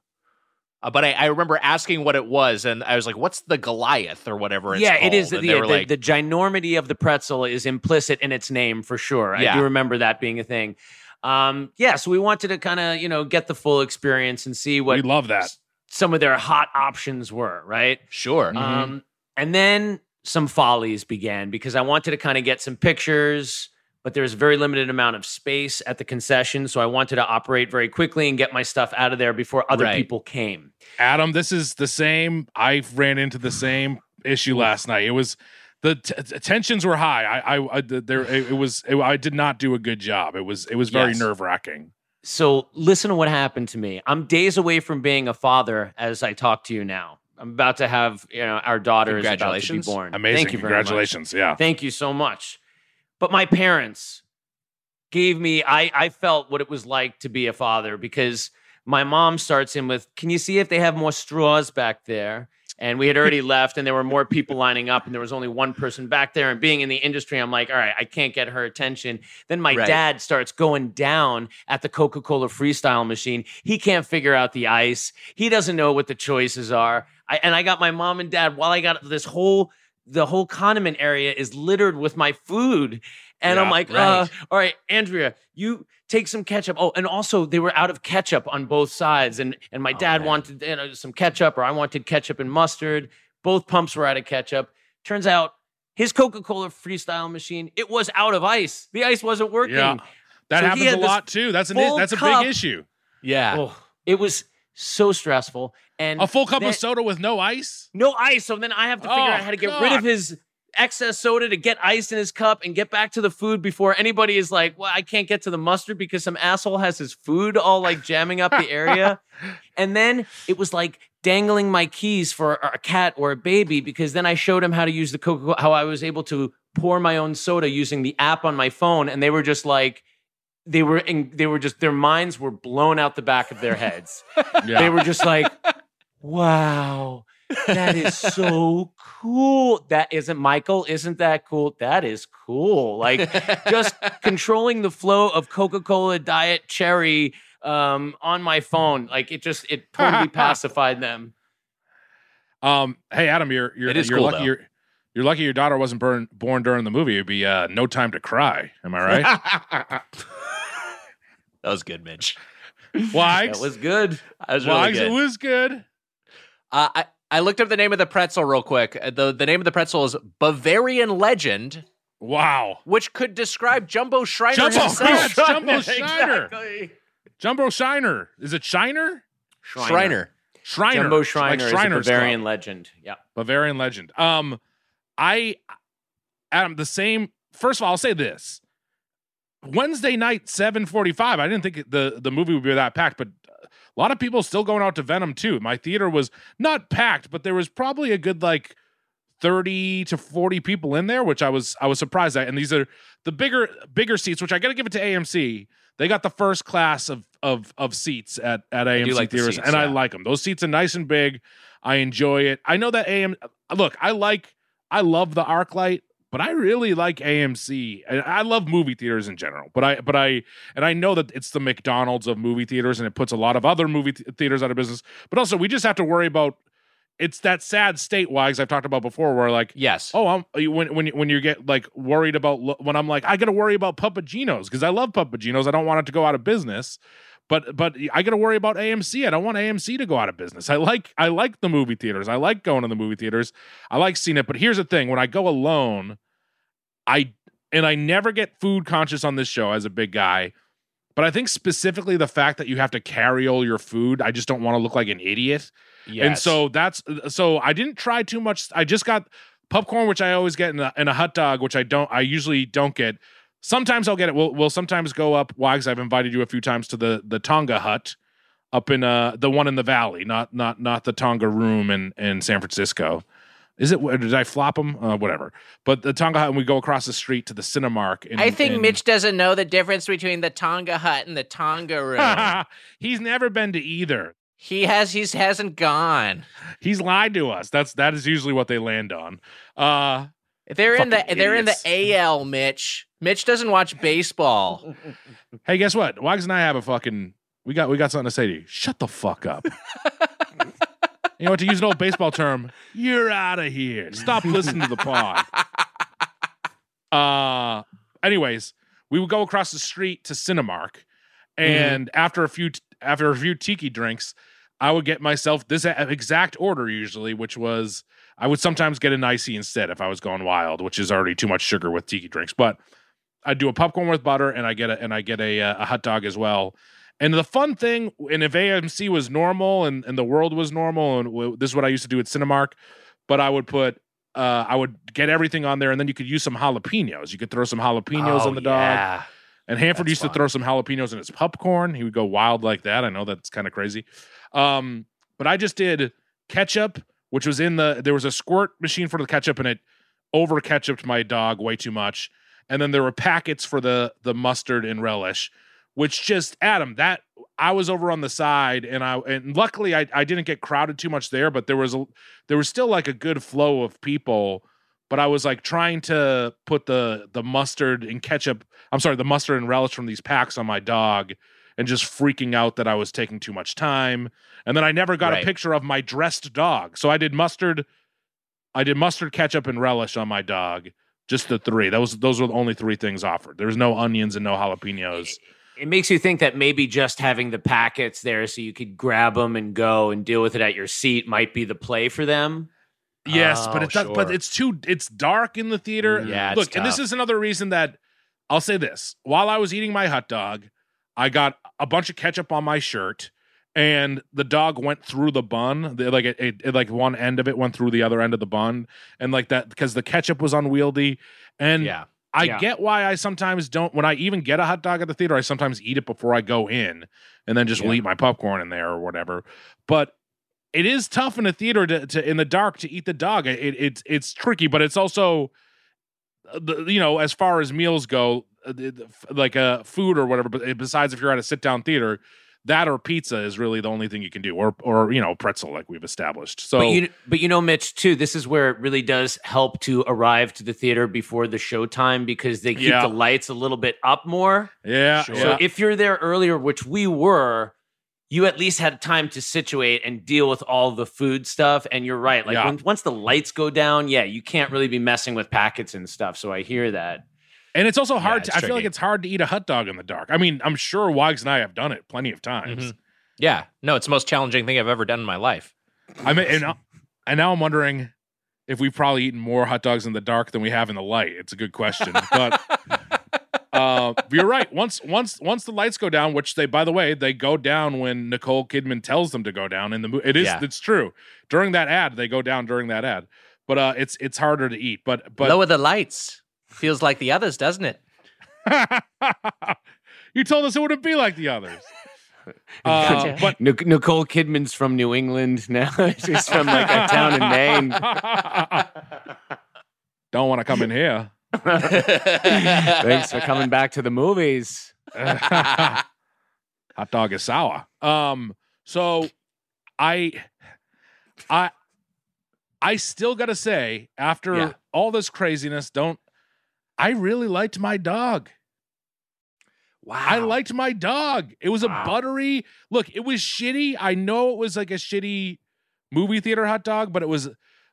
Uh, but I, I remember asking what it was, and I was like, "What's the Goliath or whatever?" It's yeah, it is. The, called?" And they the, like, the ginormity of the pretzel is implicit in its name for sure. I do remember that being a thing. Um, yeah, so we wanted to kind of you know get the full experience and see what we love that. s- some of their hot options were, right? "Sure." Um, and then some follies began because I wanted to kind of get some pictures, but there's a very limited amount of space at the concession. So I wanted to operate very quickly and get my stuff out of there before other Right. people came. Adam, this is the same. I ran into the same issue last night. It was the t- t- tensions were high. I, I, I there, it, it was. It, I did not do a good job. It was, it was very Yes. nerve wracking. So listen to what happened to me. I'm days away from being a father as I talk to you now. I'm about to have, you know, our daughter is about to be born. Amazing. Thank you very much. Congratulations. Yeah. Thank you so much. But my parents gave me, I, I felt what it was like to be a father because my mom starts in with, Can you see if they have more straws back there? And we had already left, and there were more people lining up, and there was only one person back there. And being in the industry, I'm like, all right, I can't get her attention. Then my Right. dad starts going down at the Coca Cola freestyle machine. He can't figure out the ice. He doesn't know what the choices are. I, and I got my mom and dad while I got this whole the whole condiment area is littered with my food. And I'm like, right. uh, all right, Andrea, you take some ketchup. Oh, and also they were out of ketchup on both sides. And and my Oh, dad wanted you know, some ketchup, or I wanted ketchup and mustard. Both pumps were out of ketchup. Turns out his Coca-Cola freestyle machine, it was out of ice. The ice wasn't working. Yeah. That So happens a lot too. That's an that's a big issue. yeah. Oh, it was so stressful. And A full cup then- of soda with no ice. no ice. So then I have to figure Oh, out how to get rid of his excess soda to get ice in his cup and get back to the food before anybody is like, well, I can't get to the mustard because some asshole has his food all like jamming up the area. and then it was like dangling my keys for a cat or a baby because then I showed him how to use the Coca Cola, how I was able to pour my own soda using the app on my phone. And they were just like, they were in, they were just their minds were blown out the back of their heads. Yeah. They were just like, wow, that is so cool. That isn't Michael. Isn't that cool? That is cool. Like just controlling the flow of Coca Cola Diet Cherry um, on my phone. Like it just, it totally pacified them. Um. Hey, Adam, you're you're you're cool, lucky. though. You're, you're lucky your daughter wasn't born born during the movie. It'd be uh, no time to cry. Am I right? that was good, Mitch. Why? That was good. That was really Wags, good. it was good. Uh, I I looked up the name of the pretzel real quick. Uh, the The name of the pretzel is Bavarian Legend, Wow. which could describe Jumbo Schreiner Jumbo, himself. yes, Jumbo Shiner. Exactly. Jumbo Shiner. Is it Shiner? Schreiner. Shriner. Jumbo Like Schreiner is a Bavarian Club. legend. Yeah. Bavarian legend. Um, I, Adam, the same. First of all, I'll say this: Wednesday night, seven forty-five. I didn't think the the movie would be that packed, but a lot of people still going out to Venom too. My theater was not packed, but there was probably a good like thirty to forty people in there, which I was I was surprised at. And these are the bigger bigger seats, which I got to give it to AMC. They got the first class of of of seats at at AMC like the theaters, seats, and I like them. Those seats are nice and big. I enjoy it. I know that AM. Look, I like, I love the ArcLight, but I really like AMC. And I love movie theaters in general. But I, but I, and I know that it's the McDonald's of movie theaters, and it puts a lot of other movie th- theaters out of business. But also, we just have to worry about. It's that sad state, wags I've talked about before, where like, Yes. oh, I'm when when when you get like worried about when I'm like, I got to worry about Papagenos because I love Papagenos. I don't want it to go out of business. But but I got to worry about AMC. I don't want AMC to go out of business. I like I like the movie theaters. I like going to the movie theaters. I like seeing it. But here's the thing: when I go alone, I and I never get food conscious on this show as a big guy. but I think specifically the fact that you have to carry all your food, I just don't want to look like an idiot. And so that's so I didn't try too much. I just got popcorn, which I always get in a, a hot dog, which I don't. I usually don't get. Sometimes I'll get it. We'll we'll sometimes go up. Wags, I've invited you a few times to the the Tonga Hut, up in uh the one in the valley, not not not the Tonga Room in in San Francisco. Is it? Did I flop them? Uh, whatever. But the Tonga Hut, and we go across the street to the Cinemark. In, I think in- Mitch doesn't know the difference between the Tonga hut and the Tonga room. He's never been to either. he has he's hasn't gone. He's lied to us. That's that is usually what they land on. Uh They're in the Fucking they're in the. AL, Mitch. Mitch doesn't watch baseball. hey, guess what? Wags and I have a fucking we got we got something to say to you. Shut the fuck up. you know what to use an old baseball term? You're out of here. Stop listening to the pod. Uh anyways, we would go across the street to Cinemark and after a few after a few tiki drinks, I would get myself this exact order usually, which was I would sometimes get an icy instead if I was going wild, which is already too much sugar with tiki drinks. But I do a popcorn with butter, and I get a and I get a uh, a hot dog as well. And the fun thing, and if AMC was normal and, and the world was normal, and w- this is what I used to do at Cinemark, but I would put uh, I would get everything on there, and then you could use some jalapenos. You could throw some jalapenos Oh, on the dog. yeah. And Hanford That's used to throw some jalapenos in his popcorn. He would go wild like that. I know that's kind of crazy. Um, but I just did ketchup, which was in the there was a squirt machine for the ketchup, and it over ketchuped my dog way too much. And then there were packets for the the mustard and relish, which just Adam that I was over on the side, and I and luckily I I didn't get crowded too much there, but there was a there was still like a good flow of people. But I was like trying to put the the mustard and ketchup I'm sorry, the mustard and relish from these packs on my dog and just freaking out that I was taking too much time. And then I never got Right. a picture of my dressed dog. So I did mustard, I did mustard, ketchup, and relish on my dog. Just the three. That was those were the only three things offered. There was no onions and no jalapenos. It makes you think that maybe just having the packets there so you could grab them and go and deal with it at your seat might be the play for them. Yes, but Oh, it does, but it's too it's dark in the theater. Mm, yeah, it's Look, and this is another reason that I'll say this. While I was eating my hot dog, I got a bunch of ketchup on my shirt and the dog went through the bun. The- like it, it, it- like one end of it went through the other end of the bun and like that because the ketchup was unwieldy and Yeah. I Yeah. get why I sometimes don't when I even get a hot dog at the theater, I sometimes eat it before I go in and then just will Yeah. eat my popcorn in there or whatever. But it is tough in a theater to, to in the dark to eat the dog. It, it it's it's tricky, but it's also uh, the, you know as far as meals go, uh, like uh, food or whatever. But besides, if you're at a sit down theater, that or pizza is really the only thing you can do, or or you know pretzel like we've established. So but you but you know, Mitch, too, this is where it really does help to arrive to the theater before the showtime because they keep Yeah. the lights a little bit up more. yeah, Sure. yeah. So if you're there earlier, which we were, you at least had time to situate and deal with all the food stuff. And you're right. Like Yeah. when, once the lights go down, yeah, you can't really be messing with packets and stuff. So I hear that. And it's also Yeah, hard. it's to, I feel like it's hard to eat a hot dog in the dark. I mean, I'm sure Wags and I have done it plenty of times. Mhm. Yeah. No, it's the most challenging thing I've ever done in my life. I mean, and, now- and now I'm wondering if we've probably eaten more hot dogs in the dark than we have in the light. It's a good question, but uh, you're right. Once once once the lights go down, which they by the way they go down when Nicole Kidman tells them to go down in the movie. It is Yeah. it's true during that ad they go down during that ad, but uh, it's it's harder to eat. But but Lower the lights. Feels like the others, doesn't it? you told us it wouldn't be like the others. Uh, Gotcha. but Nic- Nicole Kidman's from New England now. She's from like a town in Maine. Don't want to come in here. Thanks for coming back to the movies. Hot dog is sour. Um, so I I I still gotta say, after Yeah. all this craziness, don't I really liked my dog. Wow. I liked my dog. It was a buttery look, it was shitty. I know it was like a shitty movie theater hot dog, but it was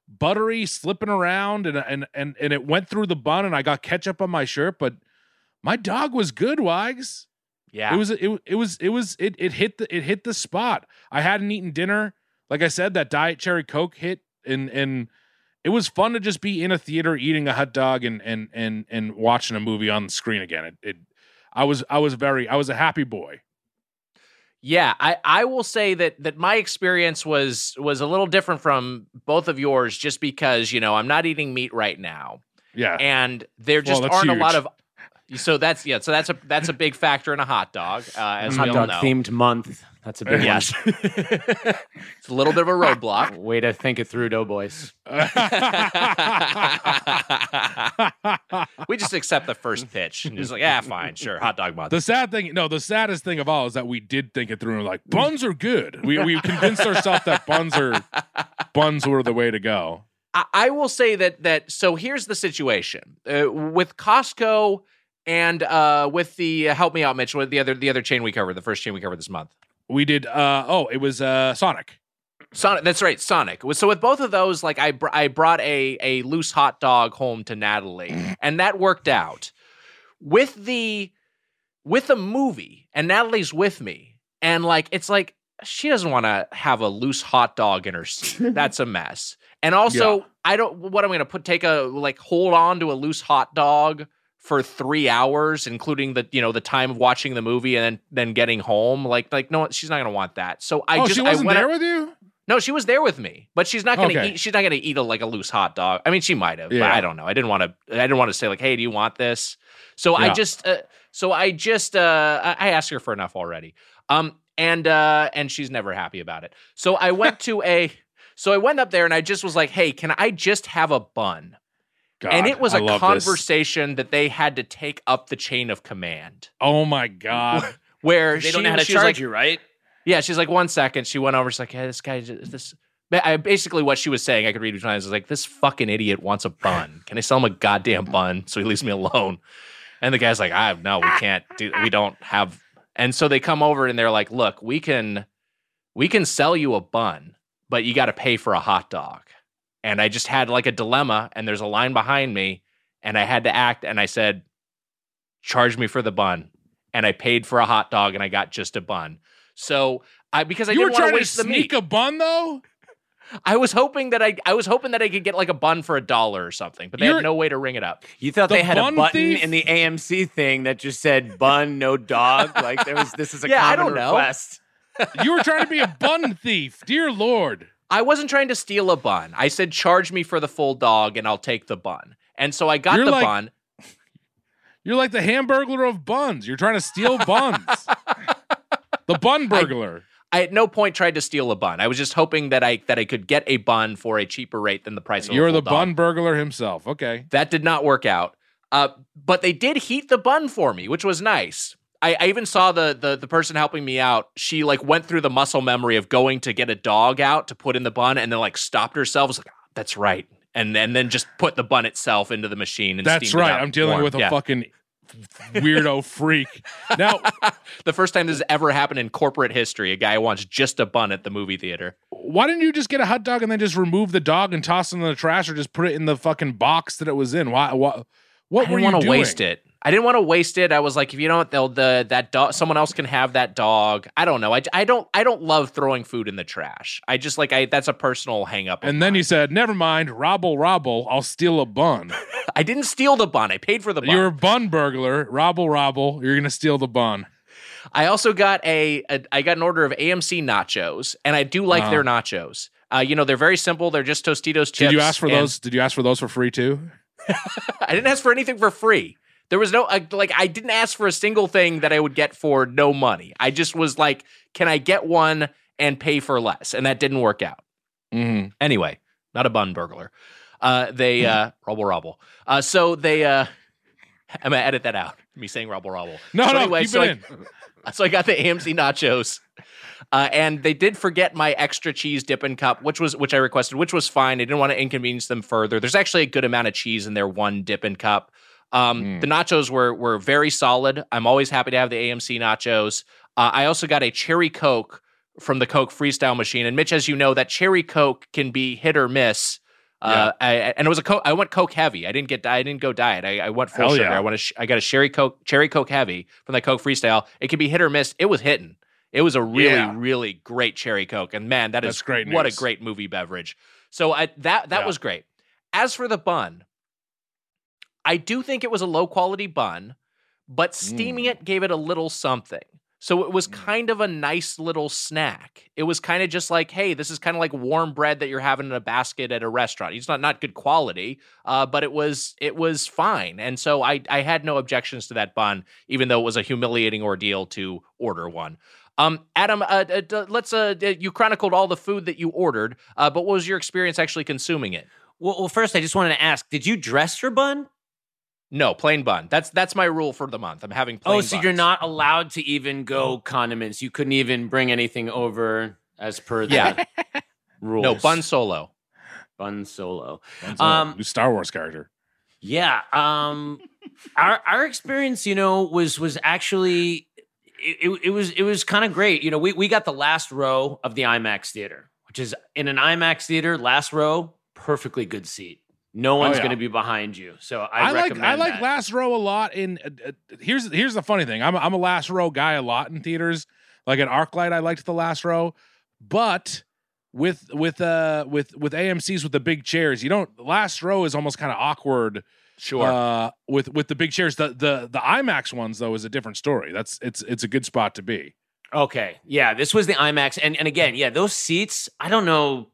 buttery, slipping around, and and and and it went through the bun, and I got ketchup on my shirt, but my dog was good, Wags. Yeah. It was it, it was it was it it hit the it hit the spot. I hadn't eaten dinner. Like I said, that diet cherry coke hit and and it was fun to just be in a theater eating a hot dog and and and and watching a movie on the screen again. It, it I was I was very I was a happy boy. Yeah, I, I will say that that my experience was was a little different from both of yours, just because you know I'm not eating meat right now, Yeah. and there just that's aren't a lot of. So that's yeah. So that's a that's a big factor in a hot dog, uh, as Hot we all dog know. themed month. That's a big Yes, it's a little bit of a roadblock. Way to think it through, Doughboys. we just accept the first pitch and just like, yeah, fine, sure, hot dog month. the sad thing, no, the saddest thing of all is that we did think it through and we're like buns are good. We we convinced ourselves that buns are buns were the way to go. I, I will say that that so here's the situation uh, with Costco and uh, with the uh, help me out, Mitch. With the other the other chain we covered, the first chain we covered this month. We did. uh Oh, it was uh Sonic. Sonic, that's right, Sonic. So with both of those, like I, br- I brought a a loose hot dog home to Natalie, and that worked out. With the with the movie, and Natalie's with me, and like it's like she doesn't want to have a loose hot dog in her seat. That's a mess. And also, I don't. What I'm going to put take a like hold on to a loose hot dog for three hours, including the you know the time of watching the movie and then then getting home. Like like no, she's not going to want that. So I oh, just she I wasn't went there up- with you. no, she was there with me, but she's not going to Okay. eat. She's not going to eat a, like a loose hot dog. I mean, she might have, but I don't know. I didn't want to. I didn't want to say like, "Hey, do you want this?" So I just, uh, so I just, uh, I I asked her for enough already. Um, and uh, and she's never happy about it. So I went to a, so I went up there and I just was like, "Hey, can I just have a bun?" God, and it was I a love this. conversation that they had to take up the chain of command. Oh my god. Where They she, don't know how to charge like, you, right? yeah, she's like, one second. She went over. She's like, hey, this guy, just- this. I, basically, what she was saying, I could read between lines, was like, this fucking idiot wants a bun. Can I sell him a goddamn bun so he leaves me alone? And the guy's like, I have no, we can't do. We don't have. And so they come over and they're like, look, we can, we can sell you a bun, but you got to pay for a hot dog. And I just had like a dilemma, and there's a line behind me, and I had to act, and I said, charge me for the bun. And I paid for a hot dog, and I got just a bun. So I because I you were didn't want trying to to waste the meat. sneak a bun though. I was hoping that I I was hoping that I could get like a bun for a dollar or something, but they You're- had no way to ring it up. You thought The they had a button thief? in the AMC thing that just said "bun, no dog." Like there was. This is a Yeah, I common don't know. request. You were trying to be a bun thief. Dear Lord. I wasn't trying to steal a bun. I said charge me for the full dog and I'll take the bun. And so I got You're the like- bun. You're like the hamburglar of buns. You're trying to steal buns. the bun burglar. I at no point tried to steal a bun. I was just hoping that I that I could get a bun for a cheaper rate than the price of You're the dog. bun burglar himself. Okay. That did not work out. Uh, but they did heat the bun for me, which was nice. I, I even saw the, the the person helping me out. She like went through the muscle memory of going to get a dog out to put in the bun, and then like stopped herself. Like, "Ah, "That's right," and and then just put the bun itself into the machine. And That's right. I'm dealing warm. with a Yeah. fucking weirdo freak. Now, the first time this has ever happened in corporate history. A guy wants just a bun at the movie theater. why didn't you just get a hot dog and then just remove the dog and toss it in the trash or just put it in the fucking box that it was in? Why? What? What I were you want to waste it. I didn't want to waste it. I was like, if you don't, they'll the that dog. Someone else can have that dog. I don't know. I, I don't I don't love throwing food in the trash. I just like I that's a personal hang up. And then mine. you said, "Never mind, robble, robble. I'll steal a bun." I didn't steal the bun. I paid for the bun. You're a bun burglar. Robble, robble. You're gonna steal the bun. I also got a, a I got an order of AMC nachos, and I do like Uh-huh. their nachos. Uh, you know, they're very simple. They're just Tostitos chips. Did you ask for and- those? Did you ask for those for free too? I didn't ask for anything for free. There was no like I didn't ask for a single thing that I would get for no money. I just was like, can I get one and pay for less? And that didn't work out. Mm-hmm. Anyway, not a bun burglar. Uh, they uh, rubble rubble. Uh, so they. Uh, I'm gonna edit that out. Me saying rubble rubble. No, so no, anyway, keep so it I- in. so I got the AMC nachos, uh, and they did forget my extra cheese dipping cup, which was which I requested, which was fine. I didn't want to inconvenience them further. There's actually a good amount of cheese in their one dipping cup. Um, Mm. The nachos were were very solid. I'm always happy to have the AMC nachos. Uh, I also got a cherry coke from the Coke Freestyle machine, and Mitch, as you know, that cherry coke can be hit or miss. Uh, I, and it was a Coke. I went Coke heavy. I didn't get. I didn't go diet. I, I went full Hell sugar. yeah. I. A, sh- I got a cherry Coke, cherry Coke heavy from the Coke Freestyle. It can be hit or miss. It was hitting. It was a really, Yeah. really great cherry Coke, and man, that is That's great What a great movie beverage. So I, that that Yeah. was great. As for the bun, I do think it was a low quality bun, but steaming it gave it a little something. So it was kind of a nice little snack. It was kind of just like, hey, this is kind of like warm bread that you're having in a basket at a restaurant. It's not not good quality, uh, but it was it was fine. And so I I had no objections to that bun, even though it was a humiliating ordeal to order one. Um, Adam, uh, uh, let's uh, you chronicled all the food that you ordered, uh, but what was your experience actually consuming it? Well, well, first, I just wanted to ask: Did you dress your bun? No, plain bun. That's that's my rule for the month. I'm having plain oh, so buns. you're not allowed to even go condiments. You couldn't even bring anything over as per the Yeah. rules. No, bun solo. bun solo. That's Um, new Star Wars character. Yeah. Um our our experience, you know, was was actually it, it, it was it was kind of great. You know, we we got the last row of the IMAX theater, which is in an IMAX theater, last row, perfectly good seat. No one's yeah. going to be behind you. So I, I, like I like that. last row a lot. In uh, uh, here's here's the funny thing. I'm a, I'm a last row guy a lot in theaters. Like at ArcLight, I liked the last row, but with with uh with with AMC's with the big chairs, you don't. Last row is almost kind of awkward. Sure. Uh, with with the big chairs, the the the IMAX ones though is a different story. That's it's it's a good spot to be. Okay. Yeah, this was the IMAX and and again, yeah, those seats, I don't know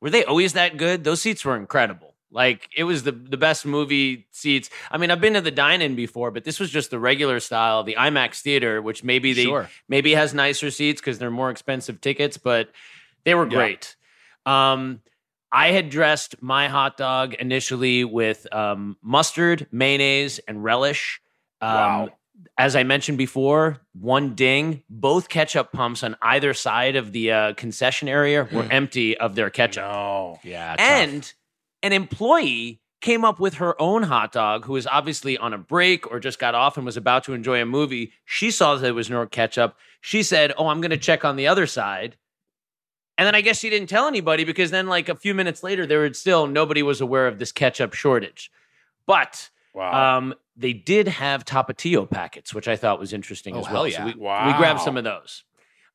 were they always that good? Those seats were incredible. Like it was the the best movie seats. I mean, I've been to the dine-in before, but this was just the regular style, the IMAX theater, which maybe they Sure. maybe has nicer seats because they're more expensive tickets, but they were Yeah. great. Um, I had dressed my hot dog initially with um, mustard, mayonnaise, and relish. Um, Wow. As I mentioned before, one ding. Both ketchup pumps on either side of the uh, concession area were empty of their ketchup. No. yeah. tough. And an employee came up with her own hot dog who was obviously on a break or just got off and was about to enjoy a movie. She saw that there was no ketchup. She said, Oh, I'm going to check on the other side. And then I guess she didn't tell anybody because then, like a few minutes later, there was still nobody was aware of this ketchup shortage. But Wow. um, they did have Tapatio packets, which I thought was interesting Oh, as well. yeah. So we, wow. we grabbed some of those.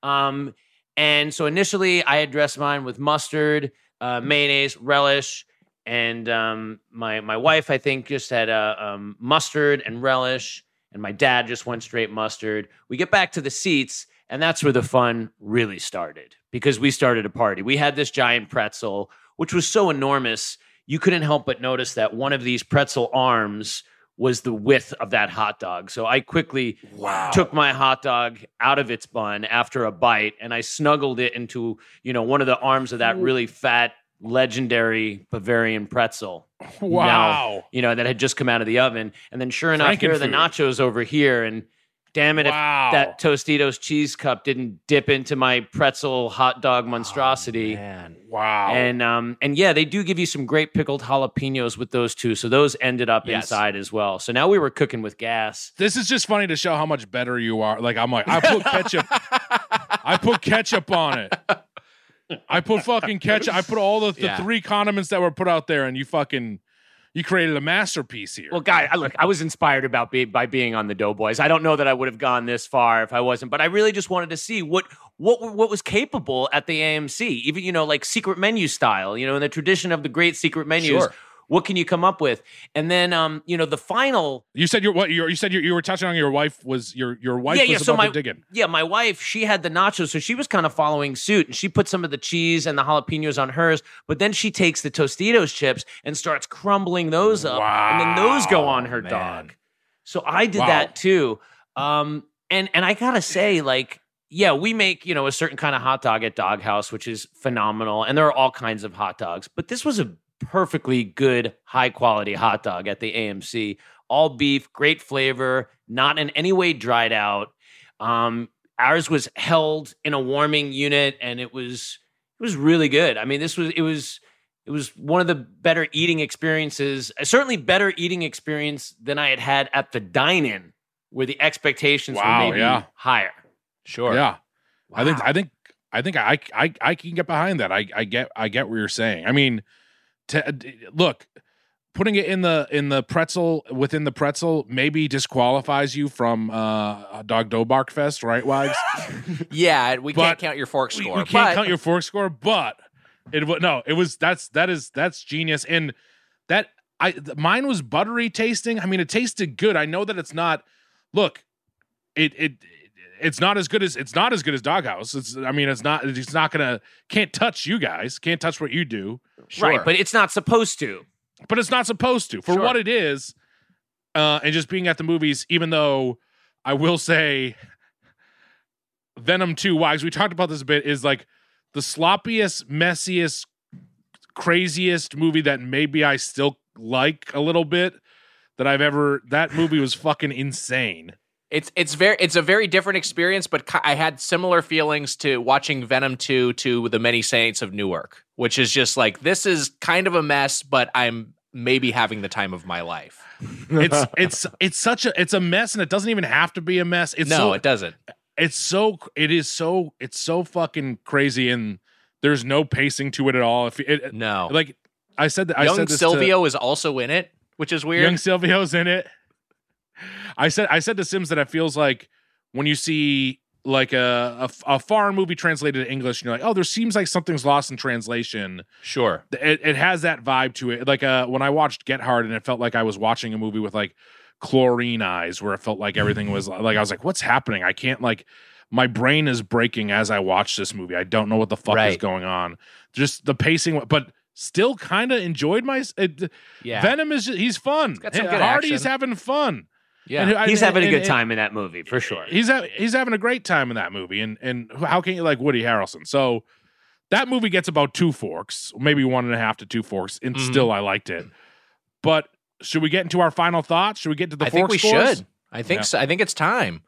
Um, and so initially, I had dressed mine with mustard, uh, mayonnaise, relish, and um, my my wife, I think, just had uh, um, mustard and relish, and my dad just went straight mustard. We get back to the seats, and that's where the fun really started because we started a party. We had this giant pretzel, which was so enormous, you couldn't help but notice that one of these pretzel arms was the width of that hot dog. So I quickly took my hot dog out of its bun after a bite and I snuggled it into, you know, one of the arms of that really fat legendary Bavarian pretzel. wow. You know, that had just come out of the oven. And then sure enough, here are the nachos over here and damn it Wow. if that Tostitos cheese cup didn't dip into my pretzel hot dog monstrosity. Man. wow. And um and yeah, they do give you some great pickled jalapenos with those too. So those ended up Yes. inside as well. So now we were cooking with gas. this is just funny to show how much better you are. Like I'm like I put ketchup. I put ketchup on it. I put fucking ketchup. I put all the, the Yeah. three condiments that were put out there, and you fucking you created a masterpiece here. Well, guy, I- look, I was inspired about be, by being on the Doughboys. I don't know that I would have gone this far if I wasn't, but I really just wanted to see what what what was capable at the AMC, even you know, like secret menu style, you know, in the tradition of the great secret menus. Sure. What can you come up with? And then, um, you know, the final you said your what? You said you, you were touching on your wife was your your wife Yeah, was yeah, so my-. Yeah, my wife, she had the nachos, so she was kind of following suit, and she put some of the cheese and the jalapenos on hers. But then she takes the Tostitos chips and starts crumbling those up, and then those go on her man. dog. So I did Wow. that too. Um, and and I gotta say, like, yeah, we make you know a certain kind of hot dog at Dog Haus, which is phenomenal, and there are all kinds of hot dogs. But this was a perfectly good, high quality hot dog at the AMC. All beef, great flavor, not in any way dried out. Um, ours was held in a warming unit, and it was it was really good. I mean, this was it was it was one of the better eating experiences, certainly better eating experience than I had had at the dine-in, where the expectations Wow, were maybe yeah. higher. Sure. Yeah, I think I think I think I I I can get behind that. I I get I get what you're saying. I mean, to, look, putting it in the in the pretzel within the pretzel maybe disqualifies you from uh Dog Dough Bark Fest, right, Wags? Yeah, we can't count your fork score. we can't but- count your fork score, but it no, it was that's that is that's genius and that I mine was buttery tasting. I mean, it tasted good. I know that it's not look, it it it's not as good as it's not as good as Dog Haus. It's I mean, it's not it's not gonna can't touch you guys, can't touch what you do, Right, but it's not supposed to. but it's not supposed to for Sure. what it is. Uh, and just being at the movies, even though I will say, Venom Two, why? we talked about this a bit, is like the sloppiest, messiest, craziest movie that maybe I still like a little bit that I've ever. That movie was fucking insane. It's it's very it's a very different experience, but I had similar feelings to watching Venom 2 to The Many Saints of Newark, which is just like this is kind of a mess, but I'm maybe having the time of my life. It's it's it's such a it's a mess, and it doesn't even have to be a mess. It's no, so, it doesn't. it's so it is so it's so fucking crazy, and there's no pacing to it at all. If it, No. like I said that I Young said this to- Silvio is also in it, which is weird. Young Silvio's in it. I said I said to Sims that it feels like when you see like a, a a foreign movie translated to English, and you're like, oh, there seems like something's lost in translation. sure. It, it has that vibe to it. Like uh, when I watched Get Hard, and it felt like I was watching a movie with like chlorine eyes, where it felt like everything was like I was like, what's happening? I can't like. My brain is breaking as I watch this movie. I don't know what the fuck is going on. Just the pacing, but still kind of enjoyed my. It, Yeah. Venom is just, he's fun. got some good Hardy's having fun. Yeah. And He's and- having a good and- time in that movie for sure. He's ha- he's having a great time in that movie, and and how can you like Woody Harrelson? So that movie gets about two forks, maybe one and a half to two forks, and Mhm. still I liked it. But should we get into our final thoughts? Should we get to the I fork think we scores? should. I think Yeah. so. I think it's time.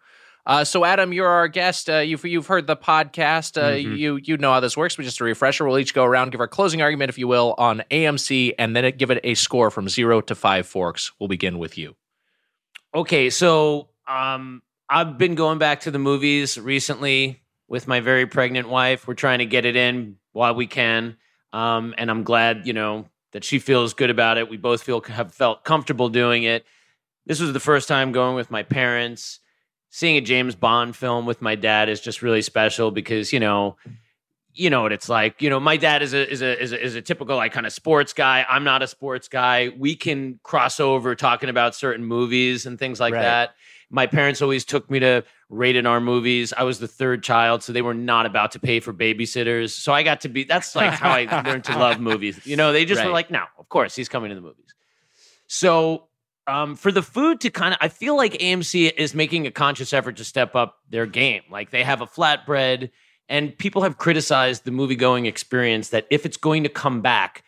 Uh, so, Adam, you're our guest. Uh, you've you've heard the podcast. Uh, Mm-hmm. You you know how this works. But just a refresher, we'll each go around, give our closing argument, if you will, on AMC, and then it, give it a score from zero to five forks. We'll begin with you. Okay, so um, I've been going back to the movies recently with my very pregnant wife. We're trying to get it in while we can, um, and I'm glad you know that she feels good about it. We both feel have felt comfortable doing it. This was the first time going with my parents. Seeing a James Bond film with my dad is just really special because you know you know what it's like. You know, my dad is a is a is a, is a typical like kind of sports guy. I'm not a sports guy. We can cross over talking about certain movies and things like Right. that. My parents always took me to rated R movies. I was the third child, so they were not about to pay for babysitters. So I got to be. That's like how I learned to love movies. You know, they just were like, no, of course he's coming to the movies. So um, for the food to kind of, I feel like AMC is making a conscious effort to step up their game. Like they have a flatbread, and people have criticized the movie going experience that if it's going to come back,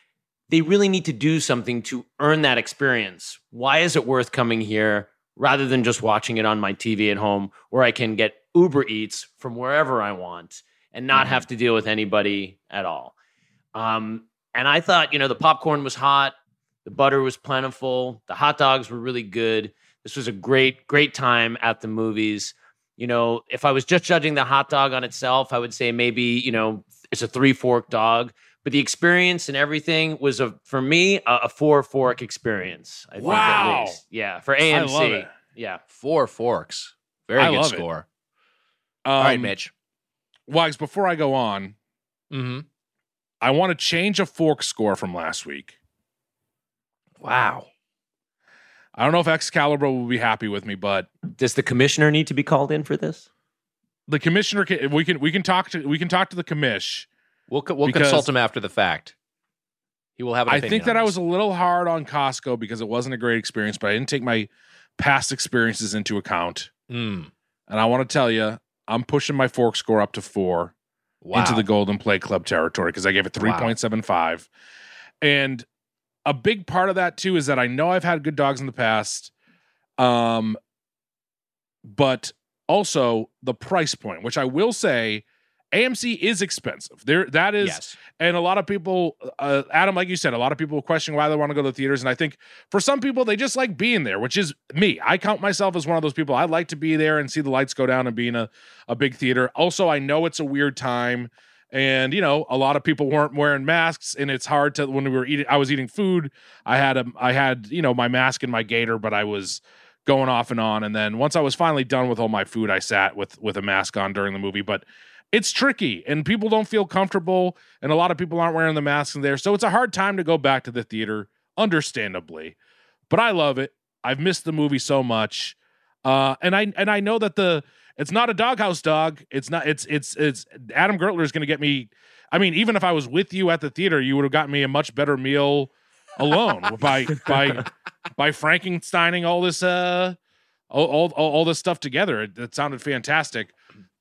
they really need to do something to earn that experience. Why is it worth coming here rather than just watching it on my TV at home where I can get Uber Eats from wherever I want and not have to deal with anybody at all? Um, and I thought, you know, the popcorn was hot. The butter was plentiful. The hot dogs were really good. This was a great, great time at the movies. You know, if I was just judging the hot dog on itself, I would say maybe, you know, it's a three fork dog. But the experience and everything was a for me a, a four fork experience. I think at Wow. least. Yeah, for AMC. love it. Yeah. Four forks. Very I good score. Um, All right, Mitch. Wags, before I go on, Mm-hmm. I want to change a fork score from last week. Wow. I don't know if Excalibur will be happy with me, but Does the commissioner need to be called in for this? the commissioner can, we can we can talk to we can talk to the commish. We'll co- we'll consult him after the fact. He will have. An I think that on I was a little hard on Costco because it wasn't a great experience, but I didn't take my past experiences into account. Mm. And I want to tell you, I'm pushing my fork score up to four Wow. into the Golden Plate Club territory because I gave it Wow. 3.75. And a big part of that too is that I know I've had good dogs in the past. Um, but also the price point, which I will say AMC is expensive. There that is yes. and a lot of people uh, adam like you said a lot of people question why they want to go to the theaters and i think for some people they just like being there which is me i count myself as one of those people i like to be there and see the lights go down and be in a, a big theater also i know it's a weird time and you know a lot of people weren't wearing masks and it's hard to when we were eating i was eating food i had a i had you know my mask and my gator but i was going off and on and then once i was finally done with all my food i sat with with a mask on during the movie but it's tricky and people don't feel comfortable and a lot of people aren't wearing the masks in there so it's a hard time to go back to the theater understandably but i love it i've missed the movie so much Uh, and I and I know that the it's not a Dog Haus dog. It's not. It's it's it's Adam Gertler is going to get me. I mean, even if I was with you at the theater, you would have gotten me a much better meal alone by by by Frankensteining all this uh all all, all, all this stuff together. It, it sounded fantastic.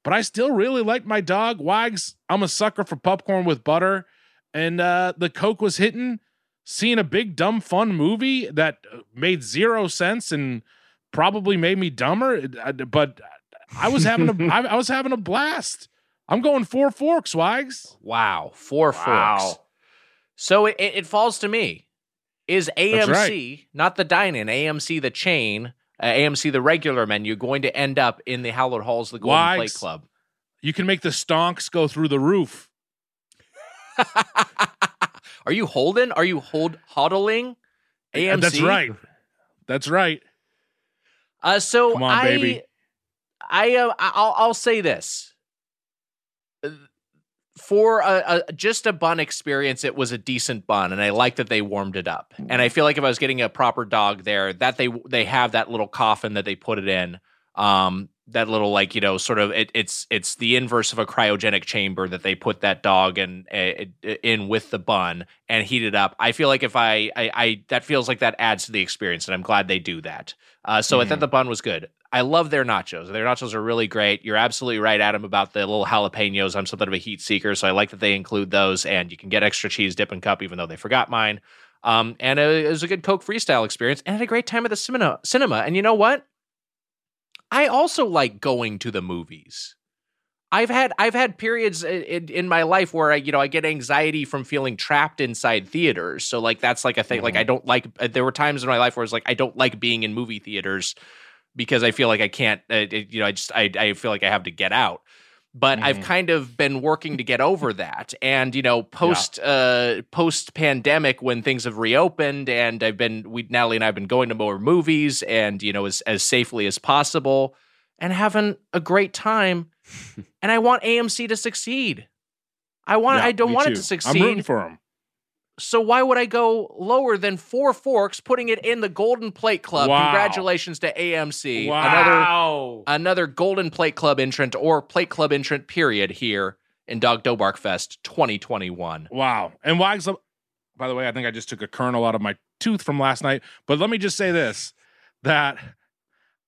But I still really like my dog Wags. I'm a sucker for popcorn with butter, and uh, the Coke was hitting. Seeing a big dumb fun movie that made zero sense and probably made me dumber, uh, but I was having a I, I was having a blast. I'm going four forks, Wags. Wow, four Wow. forks. So it, it falls to me. Is AMC, right. not the dine-in, AMC the chain, uh, AMC the regular menu, going to end up in the Hallowed Halls, the Golden Plate Club? You can make the stonks go through the roof. Are you holding? Are you hold hodling? Yeah, AMC. That's right. That's right. Uh, so Come on, I, baby. I, uh, I'll, I'll say this. For a, a just a bun experience, it was a decent bun, and I like that they warmed it up. And I feel like if I was getting a proper dog there, that they they have that little coffin that they put it in, um, that little like you know sort of it, it's it's the inverse of a cryogenic chamber that they put that dog in uh, in with the bun and heat it up. I feel like if I I, I that feels like that adds to the experience, and I'm glad they do that. Uh, so I thought the bun was good. I love their nachos. Their nachos are really great. You're absolutely right, Adam, about the little jalapenos. I'm something of a heat seeker, so I like that they include those. And you can get extra cheese dip and cup, even though they forgot mine. Um, and it was a good Coke freestyle experience, and I had a great time at the cinema. Cinema, and you know what? I also like going to the movies. I've had I've had periods in, in, my life where I you know I get anxiety from feeling trapped inside theaters. So like that's like a thing. Like I don't like. uh, There were times in my life where it's like I don't like being in movie theaters because I feel like I can't. Uh, it- you know, I just I I feel like I have to get out. But I've Mhm. kind of been working to get over that, and you know, post uh post pandemic when things have reopened, and I've been we Natalie and I've been going to more movies, and you know, as as safely as possible, and having a great time. and I want AMC to succeed. I want. Yeah, I don't want it to succeed. I'm rooting for him. So why would I go lower than four forks, putting it in the Golden Plate Club? Wow. Congratulations to AMC. Wow. Another another Golden Plate Club entrant or Plate Club entrant period here in Dog Doughbark Fest 2021. Wow. And Wags, by the way, I think I just took a kernel out of my tooth from last night. But let me just say this that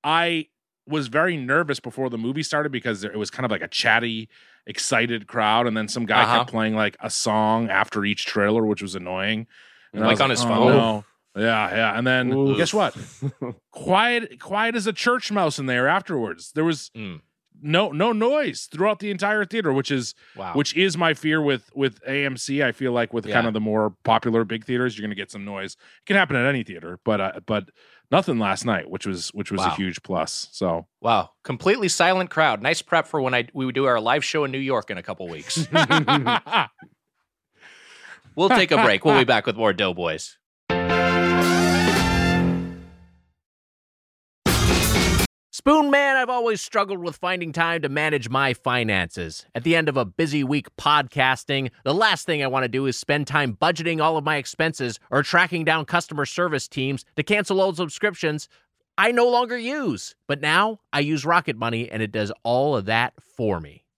I was very nervous before the movie started because it was kind of like a chatty, excited crowd. And then some guy Uh-huh. kept playing like a song after each trailer, which was annoying. And Like was on his "Oh, phone?" no." Yeah, yeah. And then Oof. guess what? quiet, quiet as a church mouse in there afterwards. There was Mm. no no noise throughout the entire theater, which is Wow. which is my fear with with AMC. I feel like with kind of the more popular big theaters, you're going to get some noise. It can happen at any theater, but uh, but nothing last night, which was which was Wow. a huge plus. So wow. Completely silent crowd. Nice prep for when I we would do our live show in New York in a couple weeks. we'll take a break. We'll be back with more Doughboys. Spoon Man, I've always struggled with finding time to manage my finances. At the end of a busy week podcasting, the last thing I want to do is spend time budgeting all of my expenses or tracking down customer service teams to cancel old subscriptions I no longer use. But now I use Rocket Money and it does all of that for me.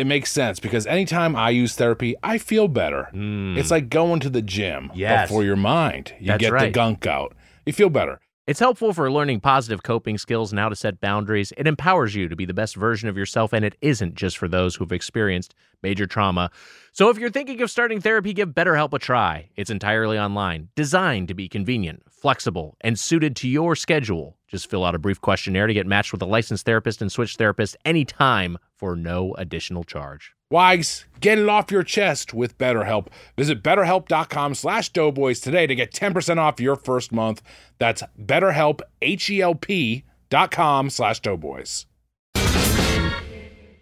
It makes sense because anytime I use therapy, I feel better. Mm. It's like going to the gym Yes. for your mind. You That's get the gunk out. You feel better. It's helpful for learning positive coping skills and how to set boundaries. It empowers you to be the best version of yourself, and it isn't just for those who've experienced major trauma. So if you're thinking of starting therapy, give BetterHelp a try. It's entirely online, designed to be convenient, flexible, and suited to your schedule. Just fill out a brief questionnaire to get matched with a licensed therapist and switch therapists anytime for no additional charge. Wags, get it off your chest with BetterHelp. Visit betterhelp.com slash doughboys today to get 10% off your first month. That's betterhelp, H-E-L-P dot com slash doughboys.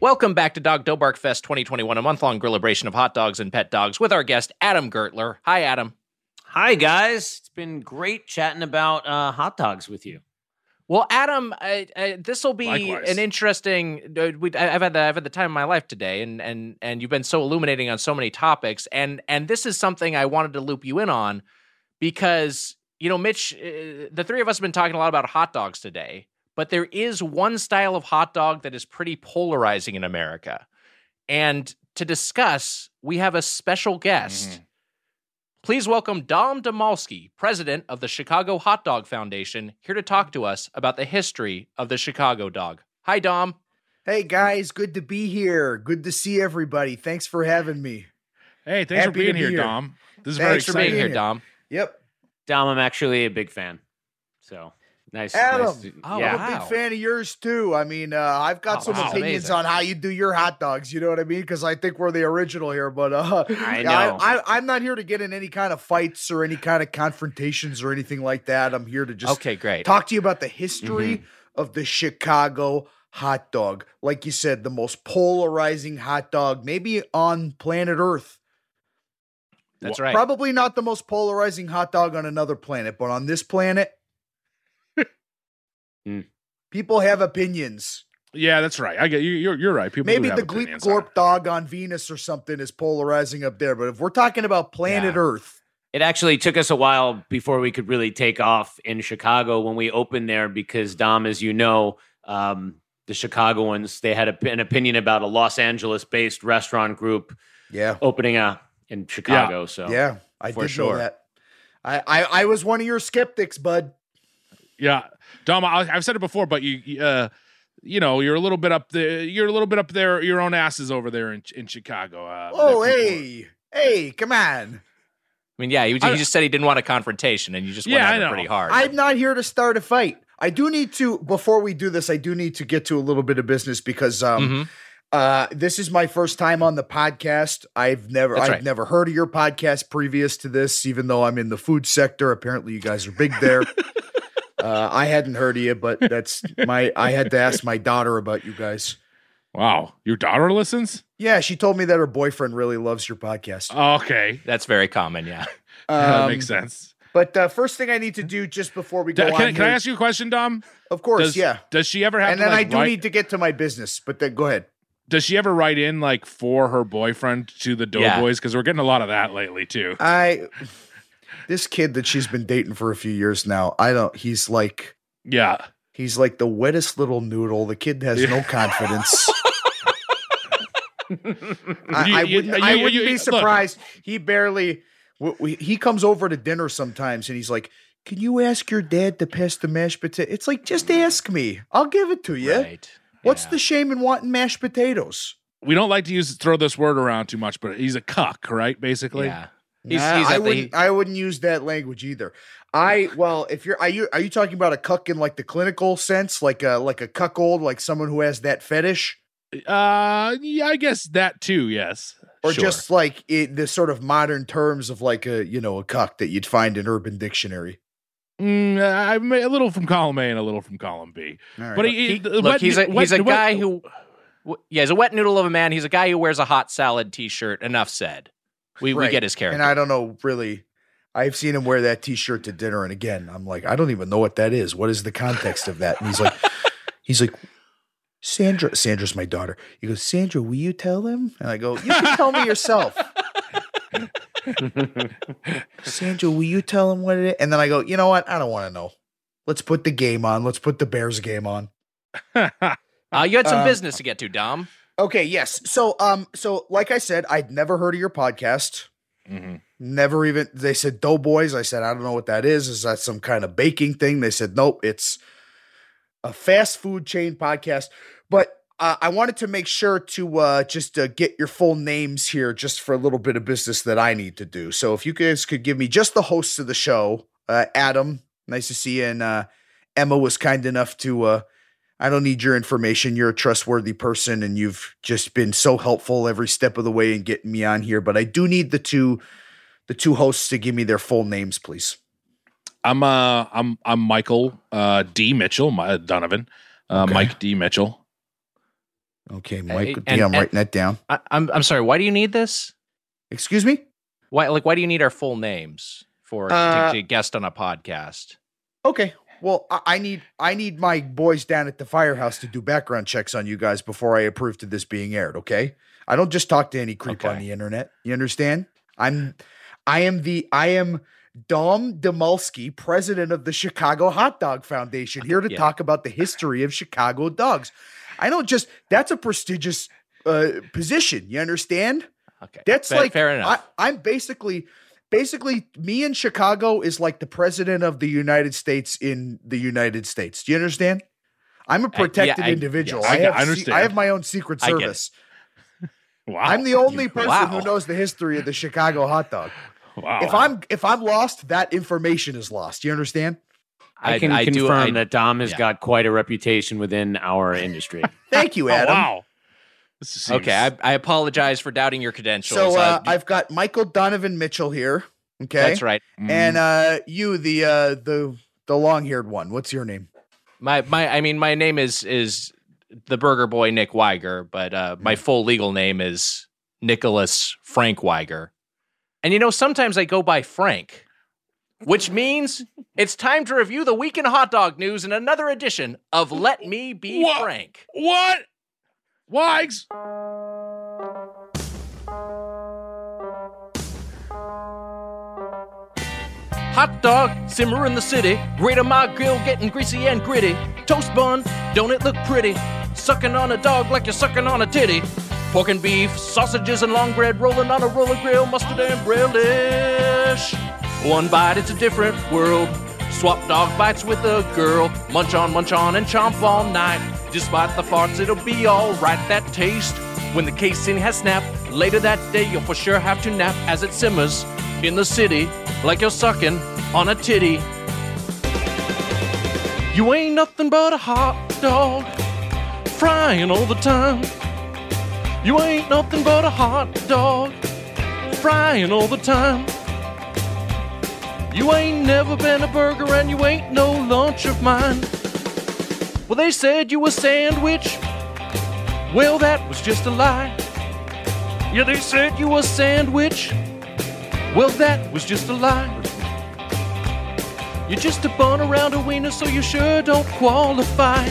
Welcome back to Dog Dough Bark Fest 2021, a month long grillabration of hot dogs and pet dogs with our guest, Adam Gertler. Hi, Adam. Hi, guys. It's been great chatting about uh, hot dogs with you. Well, Adam, this will be Likewise. an interesting. Uh, we, I've had the I've had the time of my life today, and and and you've been so illuminating on so many topics, and and this is something I wanted to loop you in on because you know, Mitch, uh, the three of us have been talking a lot about hot dogs today, but there is one style of hot dog that is pretty polarizing in America, and to discuss, we have a special guest. Please welcome Dom Damalski, president of the Chicago Hot Dog Foundation, here to talk to us about the history of the Chicago dog. Hi, Dom. Hey guys, good to be here. Good to see everybody. Thanks for having me. Hey, thanks for Happy to being here, here. Dom. This is Thanks very for exciting. being here, here. Dom. Yep. Dom, I'm actually a big fan. So nice. Adam. nice to- Oh, yeah. I'm a big fan of yours too. I mean, uh, I've got Oh, some wow. opinions Amazing. on how you do your hot dogs. You know what I mean? Because I think we're the original here. But uh, I yeah, know. I, I, am not here to get in any kind of fights or any kind of confrontations or anything like that. I'm here to just Okay, great. talk to you about the history Mm-hmm. of the Chicago hot dog. Like you said, the most polarizing hot dog maybe on planet Earth. That's right. Probably not the most polarizing hot dog on another planet, but on this planet, Hmm. people have opinions. Yeah, that's right. I get you. You're, you're right. People Maybe the Gleep opinions on Glorp dog on Venus or something is polarizing up there, but if we're talking about planet Yeah. Earth, It actually took us a while before we could really take off in Chicago when we opened there because Dom, as you know, um, the Chicagoans they had a, an opinion about a Los Angeles-based restaurant group yeah, opening a in Chicago. So yeah, I for did sure. know that. I, I I was one of your skeptics, bud. Yeah, Dom, I, I've said it before, but you, uh, you know, you're a little bit up there. You're a little bit up there. Your own asses over there in in Chicago. Uh, Oh, that people- hey, hey, come on! I mean, yeah, he, he I- just said he didn't want a confrontation, and you just went Yeah, at I it pretty hard. I'm not here to start a fight. I do need to before we do this. I do need to get to a little bit of business because um, Mhm. Uh, this is my first time on the podcast. I've never, That's I've right. never heard of your podcast previous to this, even though I'm in the food sector. Apparently, you guys are big there. uh, I hadn't heard of you, but that's my. I had to ask my daughter about you guys. Wow, your daughter listens. Yeah, she told me that her boyfriend really loves your podcast. Okay, That's very common, yeah. that Um, makes sense. But uh, first thing I need to do just before we go Da- on, can, can I here- ask you a question, Dom? Of course, Does, yeah. Does she ever have And to then like, I do write- need to get to my business. But then go ahead. Does she ever write in like for her boyfriend to the Yeah. Doughboys? Because we're getting a lot of that lately too. I this kid that she's been dating for a few years now. I don't. He's like Yeah. He's like the wettest little noodle. The kid has no confidence. I, I wouldn't, you- I wouldn't you- be look. surprised. He barely. w- w- He comes over to dinner sometimes, and he's like, "Can you ask your dad to pass the mashed potato?" It's like, just ask me. I'll give it to you. Right. What's Yeah. the shame in wanting mashed potatoes? We don't like to use throw this word around too much, but he's a cuck, right? Basically. Yeah. He's, Nah, he's I wouldn't. I wouldn't use that language either. I well, if you're are you are you talking about a cuck in like the clinical sense, like a like a cuckold, like someone who has that fetish, Uh, yeah, I guess that too. Yes. or Sure. just like it, the sort of modern terms of like a you know a cuck that you'd find in Urban Dictionary? Mm, I'm a little from column A and a little from column B. Right. But he, He- look, wet- he's a wet- he's a wet- guy who, yeah, he's a wet noodle of a man. He's a guy who wears a hot salad T-shirt. Enough said. We we get his character. And I don't know really. I've seen him wear that T-shirt to dinner, and again, I'm like, I don't even know what that is. What is the context of that? And he's like, he's like, Sandra. Sandra's my daughter. He goes, Sandra, will you tell him? And I go, you can tell me yourself. Sandra, will you tell him what it is? And then I go, you know what? I don't want to know. Let's put the game on. Let's put the Bears game on. uh, you had some Um, business to get to, Dom. Okay, yes. So, um, so like I said, I'd never heard of your podcast. Mhm. Never even they said Doughboys. I said, I don't know what that is. Is that some kind of baking thing? They said, nope, it's a fast food chain podcast. But uh, I wanted to make sure to uh, just uh, get your full names here, just for a little bit of business that I need to do. So if you guys could give me just the hosts of the show, uh, Adam, nice to see you, and uh, Emma was kind enough to. Uh, I don't need your information. You're a trustworthy person, and you've just been so helpful every step of the way in getting me on here. But I do need the two, the two hosts to give me their full names, please. I'm uh I'm I'm Michael uh D Mitchell, my Donovan. Uh, Okay. Mike D Mitchell. Okay, Mike. and- yeah, I'm and- writing that down. I, I'm I'm sorry. Why do you need this? Excuse me. Why like why do you need our full names for Uh, to, to guest on a podcast? Okay. Well, I, need I need my boys down at the firehouse to do background checks on you guys before I approve to this being aired. Okay. I don't just talk to any creep on the internet. You understand? I'm I am the I am Dom Demulski, president of the Chicago Hot Dog Foundation, here to Yeah. talk about the history of Chicago dogs. I don't just that's a prestigious uh, position. You understand? Okay, That's Fa- like fair enough. I, I'm basically basically me in Chicago is like the president of the United States in the United States. Do you understand? I'm a protected I- individual. yes, I, I- have I understand. I have my own secret I get it. service. Wow. I'm the only person wow. who knows the history of the Chicago hot dog. wow. If I'm if I'm lost, that information is lost. Do you understand? I can I do- confirm I- that Dom has yeah. got quite a reputation within our industry. Thank you, oh, Adam. wow. This seems- okay, I, I apologize for doubting your credentials. So uh, Uh, I've got Michael Donovan Mitchell here. Okay. that's right. Mhm. And uh you, the uh the the long haired one. What's your name? My my I mean my name is is the Burger Boy Nick Wiger, but uh, my full legal name is Nicholas Frank Wiger. And you know, sometimes I go by Frank, which means it's time to review the week in hot dog news in another edition of Let Me Be What? Frank. what? Wags? Hot dog, simmer in the city. Grate on my grill, getting greasy and gritty. Toast bun, don't it look pretty? Sucking on a dog like you're sucking on a titty. Pork and beef, sausages and long bread, rolling on a roller grill, mustard and relish. One bite, it's a different world. Swap dog bites with a girl. Munch on, munch on, and chomp all night. Despite the farts, it'll be alright. That taste, when the casing has snapped. Later that day, you'll for sure have to nap as it simmers in the city, like you're sucking on a titty. You ain't nothing but a hot dog, frying all the time. You ain't nothing but a hot dog, frying all the time. You ain't never been a burger and you ain't no lunch of mine. Well, they said you a sandwich. Well, that was just a lie. Yeah, they said you a sandwich. Well, that was just a lie. You're just a bun around a wiener, so you sure don't qualify.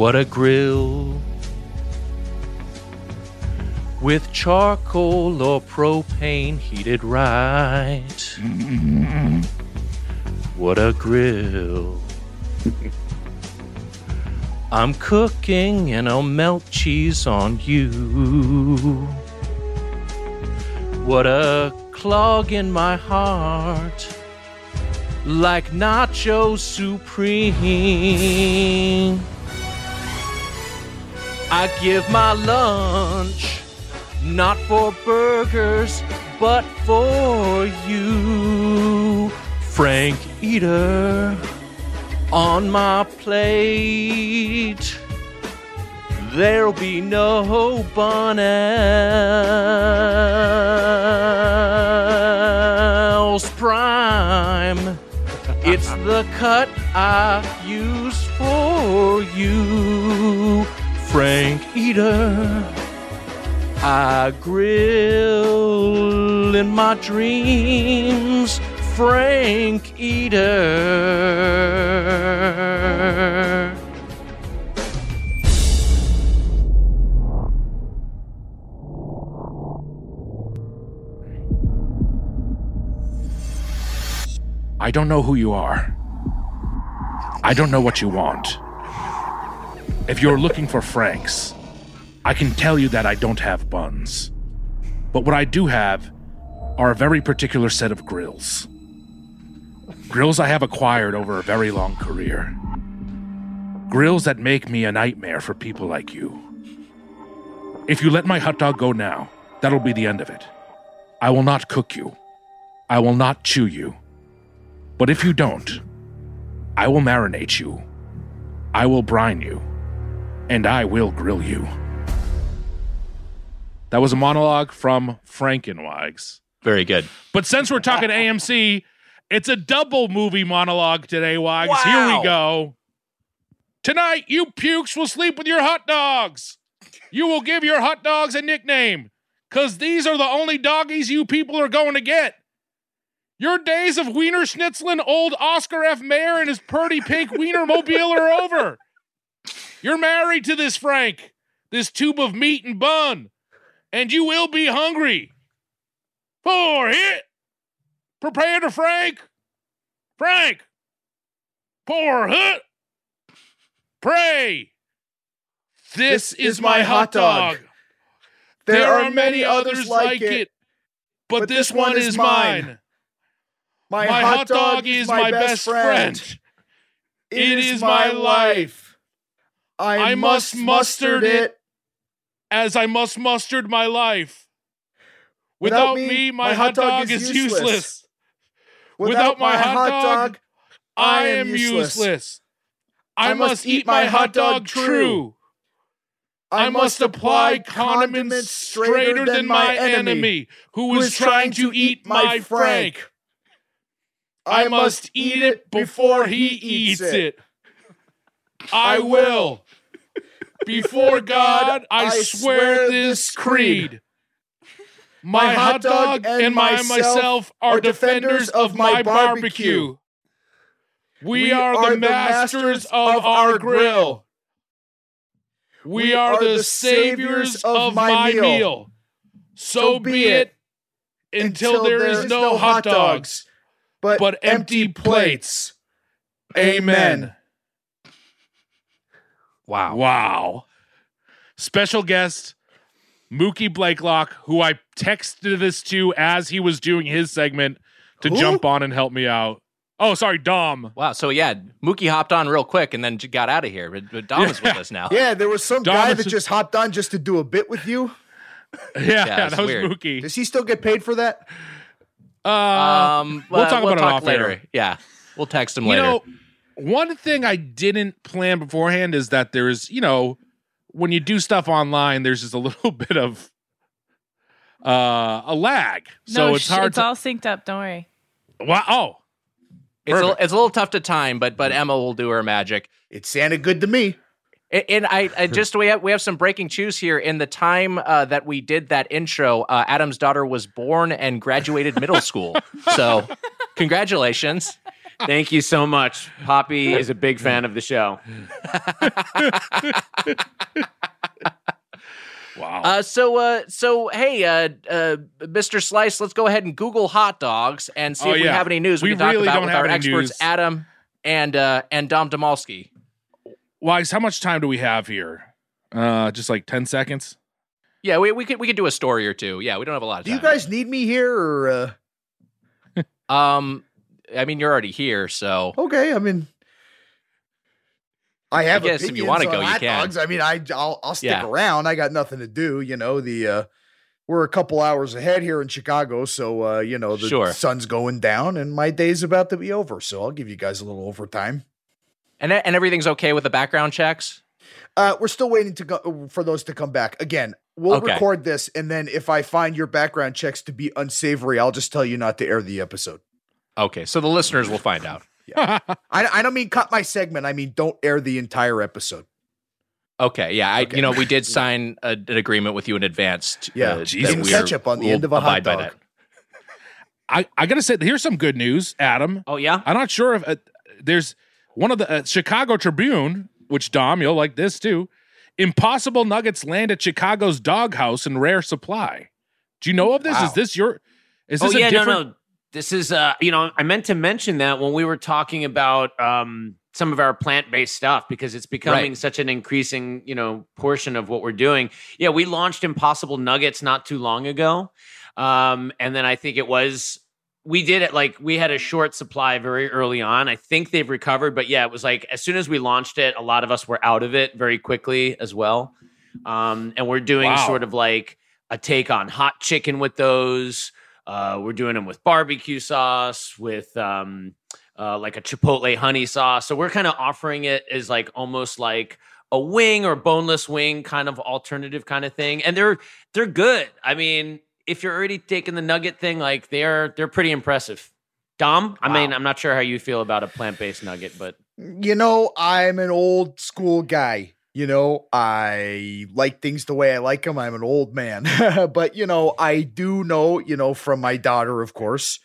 What a grill. With charcoal or propane heated right. What a grill. I'm cooking and I'll melt cheese on you. What a clog in my heart. Like Nacho Supreme. I give my lunch not for burgers, but for you, Frank Eater. on my plate. There'll be no Bunnell's Prime. It's the cut I use for you, Frank Eater. I grill in my dreams, Frank Eater. I don't know who you are. I don't know what you want. If you're looking for Franks, I can tell you that I don't have buns. But what I do have are a very particular set of grills. Grills I have acquired over a very long career. Grills that make me a nightmare for people like you. If you let my hot dog go now, that'll be the end of it. I will not cook you. I will not chew you. But if you don't, I will marinate you. I will brine you. And I will grill you. That was a monologue from Frankenwags. Very good. But since we're talking AMC, it's a double movie monologue today, Wags. Here we go. Tonight, you pukes will sleep with your hot dogs. You will give your hot dogs a nickname, because these are the only doggies you people are going to get. Your days of Wiener Schnitzelin' old Oscar F. Mayer and his purdy pink Wiener mobile are over. You're married to this Frank, this tube of meat and bun, and you will be hungry. For hit. Prepare to Frank. Frank. Pour hut. Pray. This, is, my hot dog. There, are many others like it, but, this one is mine. My, My hot dog is my best friend. It is my life. I, I must mustard it as I must mustard my life. Without, me, my, hot dog, is useless. Without my hot dog, I am useless. I must eat my hot dog true. I must apply condiments straighter than my enemy, who is trying to eat my Frank. I must eat it before he eats it. I will. Before God, I swear this creed. My hot dog and my myself are defenders of my barbecue. We are the masters of our grill. We are the saviors of my meal. So be it until there is no hot dogs, but empty plates. Amen. Wow. Wow. Special guest, Mookie Blakelock, who I texted this to as he was doing his segment to Who? jump on and help me out. Oh, sorry, Dom. Wow. So yeah, Mookie hopped on real quick and then j- got out of here. But, but Dom is with us now. Yeah, there was some Dom guy is that just- just hopped on just to do a bit with you. Yeah, yeah, it's that was weird. Mookie. Does he still get paid for that? Uh, Um, we'll talk about it off later. air. Yeah, we'll text him you later. know, one thing I didn't plan beforehand is that there's, you know, when you do stuff online, there's just a little bit of uh a lag. So no, it's sh- hard It's to all synced up. Don't worry. wow. Oh, it's a, it's a little tough to time, but but Emma will do her magic. It sounded good to me. And, and I, I just we have we have some breaking news here. In the time uh, that we did that intro, uh, Adam's daughter was born and graduated middle school. So, congratulations. Thank you so much. Poppy is a big fan of the show. wow. Uh, so, uh, so hey, uh, uh, Mr. Slice, let's go ahead and Google hot dogs and see Oh, if we have any news we, We can talk really about don't with have our experts, news. Adam and uh, and Dom Damalski. Wise, how much time do we have here? Uh just like 10 seconds? Yeah, we, we could we could do a story or two. Yeah, we don't have a lot of time. Do you guys need me here or uh um, I mean, you're already here, so okay, I mean I have guess if you wanna go, you can. dogs. I mean, I I'll, I'll stick Yeah. around. I got nothing to do, you know, the uh we're a couple hours ahead here in Chicago, so uh, you know, the Sure. sun's going down and my day's about to be over, so I'll give you guys a little overtime. And and everything's okay with the background checks. Uh, we're still waiting to go for those to come back. Again, we'll Okay. record this, and then if I find your background checks to be unsavory, I'll just tell you not to air the episode. Okay, so the listeners will find out. I, I don't mean cut my segment. I mean don't air the entire episode. Okay, yeah, I Okay. you know we did sign a, an agreement with you in advance. t- Yeah, uh, Jesus. that In we are- ketchup on the we'll end of a hot dog. that. I, I gotta say, here's some good news, Adam. Oh yeah. I'm not sure if uh, there's one of the uh, Chicago Tribune, which Dom, you'll like this too. Impossible Nuggets land at Chicago's Dog Haus in rare supply. Do you know of this? Wow. Is this your? Is oh this a yeah, different? no, no. This is uh, you know, I meant to mention that when we were talking about um some of our plant-based stuff because it's becoming Right. such an increasing, you know, portion of what we're doing. Yeah, we launched Impossible Nuggets not too long ago. Um, and then I think it was we did it like we had a short supply very early on. I think they've recovered, but yeah, it was like as soon as we launched it, a lot of us were out of it very quickly as well. Um, and we're doing Wow. sort of like a take on hot chicken with those. Uh, we're doing them with barbecue sauce, with um, uh, like a chipotle honey sauce. So we're kind of offering it as like almost like a wing or boneless wing kind of alternative kind of thing, and they're they're good. I mean, if you're already taking the nugget thing, like they're they're pretty impressive. Dom, I mean, I'm not sure how you feel about a plant based nugget, but You know, I'm an old school guy. You know, I like things the way I like them. I'm an old man. but, you know, I do know, you know, from my daughter, of course,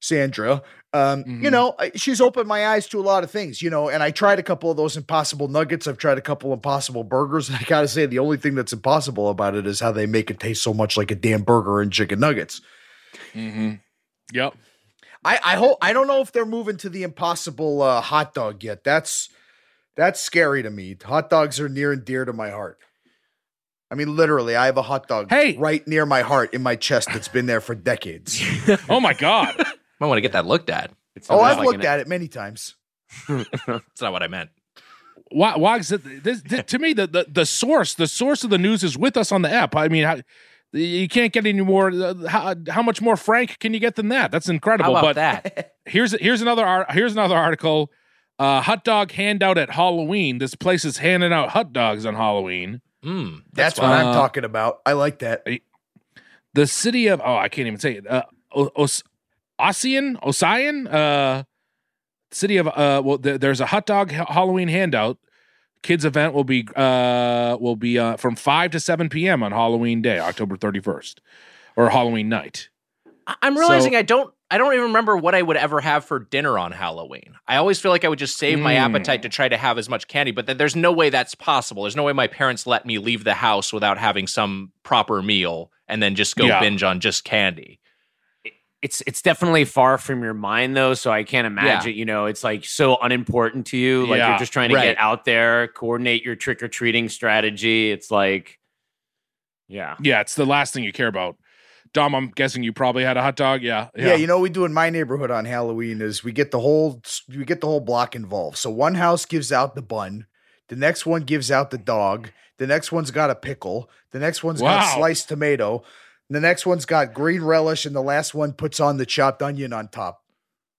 Sandra, um, you Mhm. know, she's opened my eyes to a lot of things, you know, and I tried a couple of those impossible nuggets. I've tried a couple impossible burgers. And I got to say, the only thing that's impossible about it is how they make it taste so much like a damn burger and chicken nuggets. Mm-hmm. Yep. I, I hope I don't know if they're moving to the impossible uh, hot dog yet. That's that's scary to me. Hot dogs are near and dear to my heart. I mean, literally, I have a hot dog Hey! right near my heart in my chest that's been there for decades. Oh my God. Might want to get that looked at. it's oh, I've like looked an- at it many times. That's not what I meant. Why? Why is it? This, this, to me, the, the the source, the source of the news is with us on the app. I mean, how, you can't get any more. uh, How, how much more frank can you get than that? That's incredible. How about but that? here's here's another. Here's another article. Uh, hot dog handout at Halloween. This place is handing out hot dogs on Halloween. Mm, That's, fine. what I'm Uh, talking about. I like that. The city of oh, I can't even say it. Uh, O- Os- Ossian, Ossian, uh, city of uh, well, th- there's a hot dog ha- Halloween handout. Kids event will be uh will be uh from five to seven p.m. on Halloween day, October thirty first, or Halloween night. I- I'm realizing So- I don't. I don't even remember what I would ever have for dinner on Halloween. I always feel like I would just save my Mm. appetite to try to have as much candy, but then there's no way that's possible. There's no way my parents let me leave the house without having some proper meal and then just go Yeah. binge on just candy. it's it's definitely far from your mind though so i can't imagine you know it's like so unimportant to you like Yeah, you're just trying to right. get out there coordinate your trick-or-treating strategy it's like yeah Yeah, it's the last thing you care about. Dom, I'm guessing you probably had a hot dog. Yeah, Yeah. you know what we do in my neighborhood on Halloween is we get the whole we get the whole block involved. So one house gives out the bun, the next one gives out the dog, the next one's got a pickle, the next one's got sliced tomato, the next one's got green relish, and the last one puts on the chopped onion on top.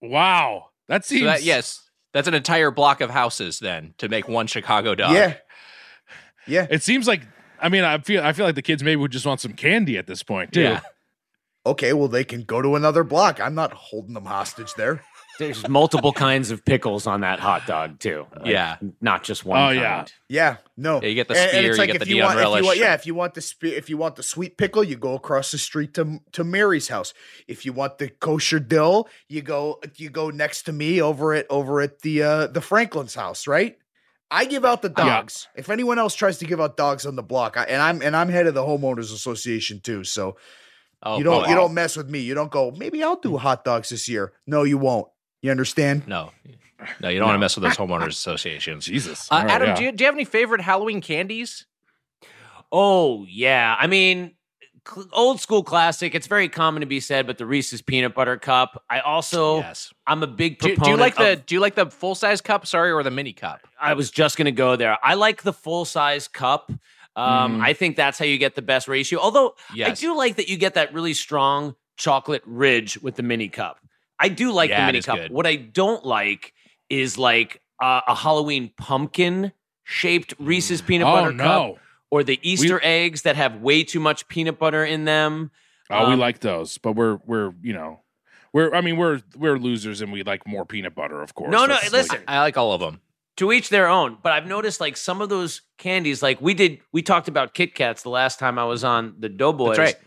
Wow, that seems So that, yes, that's an entire block of houses then to make one Chicago dog. Yeah. Yeah. It seems like I mean I feel I feel like the kids maybe would just want some candy at this point too. Yeah. Okay, well they can go to another block. I'm not holding them hostage there. there's multiple kinds of pickles on that hot dog too Like, Yeah. not just one Oh, kind. yeah. Yeah, no. Yeah, you get the And- and spear, it's you like get if the you neon want, if you want, yeah, if you want the spear, if you want the sweet pickle, you go across the street to to Mary's house. If you want the kosher dill, you go you go next to me over at over at the uh the Franklin's house, right? I give out the Yeah. dogs. If anyone else tries to give out dogs on the block, I, and I'm and I'm head of the homeowners association too, so Oh, you don't oh, you wow. don't mess with me. You don't go. Maybe I'll do hot dogs this year. No, you won't. You understand? No. No, you don't want to mess with those homeowners associations. Jesus. Uh, All right, Adam, yeah. do, you, do you have any favorite Halloween candies? oh yeah i mean cl- old school classic it's very common to be said but the reese's peanut butter cup i also yes. i'm a big Do, proponent do you like the Do you like the full size cup? Sorry, or the mini cup? I was just going to go there. I like the full size cup. Um, Mhm. I think that's how you get the best ratio. Although Yes. I do like that you get that really strong chocolate ridge with the mini cup. I do like Yeah, the mini cup. good. What I don't like is like uh, a Halloween pumpkin shaped Reese's peanut Oh, butter no. cup, or the Easter eggs that have way too much peanut butter in them. Oh, we Um, like those, but we're we're you know, we're I mean we're we're losers and we like more peanut butter, of course. No, no, That's listen. like- I like all of them. To each their own. But I've noticed like some of those candies, like we did, we talked about Kit Kats the last time I was on the Doughboys. That's right.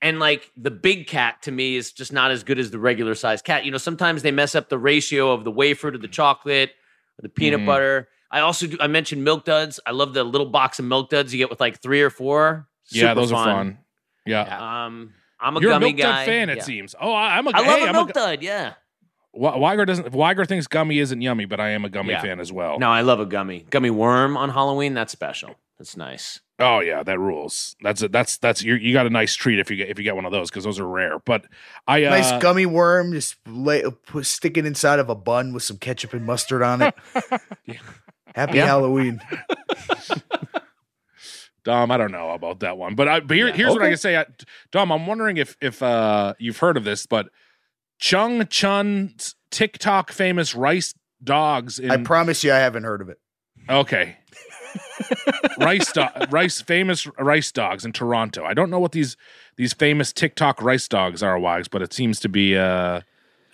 And like the big cat to me is just not as good as the regular sized cat. You know, sometimes they mess up the ratio of the wafer to the chocolate or the peanut Mhm. butter. I also do, I mentioned milk duds. I love the little box of milk duds you get with like three or four. yeah, Super those are fun. Yeah, Um, I'm a you're a milk guy. dud fan, it Yeah. seems. Oh, I, I'm a I love hey, a milk a, dud. Yeah. Wa- Wiger doesn't. Wiger thinks gummy isn't yummy, but I am a gummy Yeah. fan as well. No, I love a gummy. Gummy worm on Halloween. That's special. That's nice. Oh yeah, that rules. That's it. That's that's you. You got a nice treat if you get if you get one of those because those are rare. But I uh, nice gummy worm, just lay, put, stick it inside of a bun with some ketchup and mustard on it. Happy Yeah. Halloween. Dom, I don't know about that one, but I, but here, Yeah. here's what I can say. I, Dom, I'm wondering if if uh, you've heard of this, but Chung Chun's TikTok famous rice dogs. In, I promise you, I haven't heard of it. okay, rice do- rice famous rice dogs in Toronto. I don't know what these these famous TikTok rice dogs are, Wags, but it seems to be uh,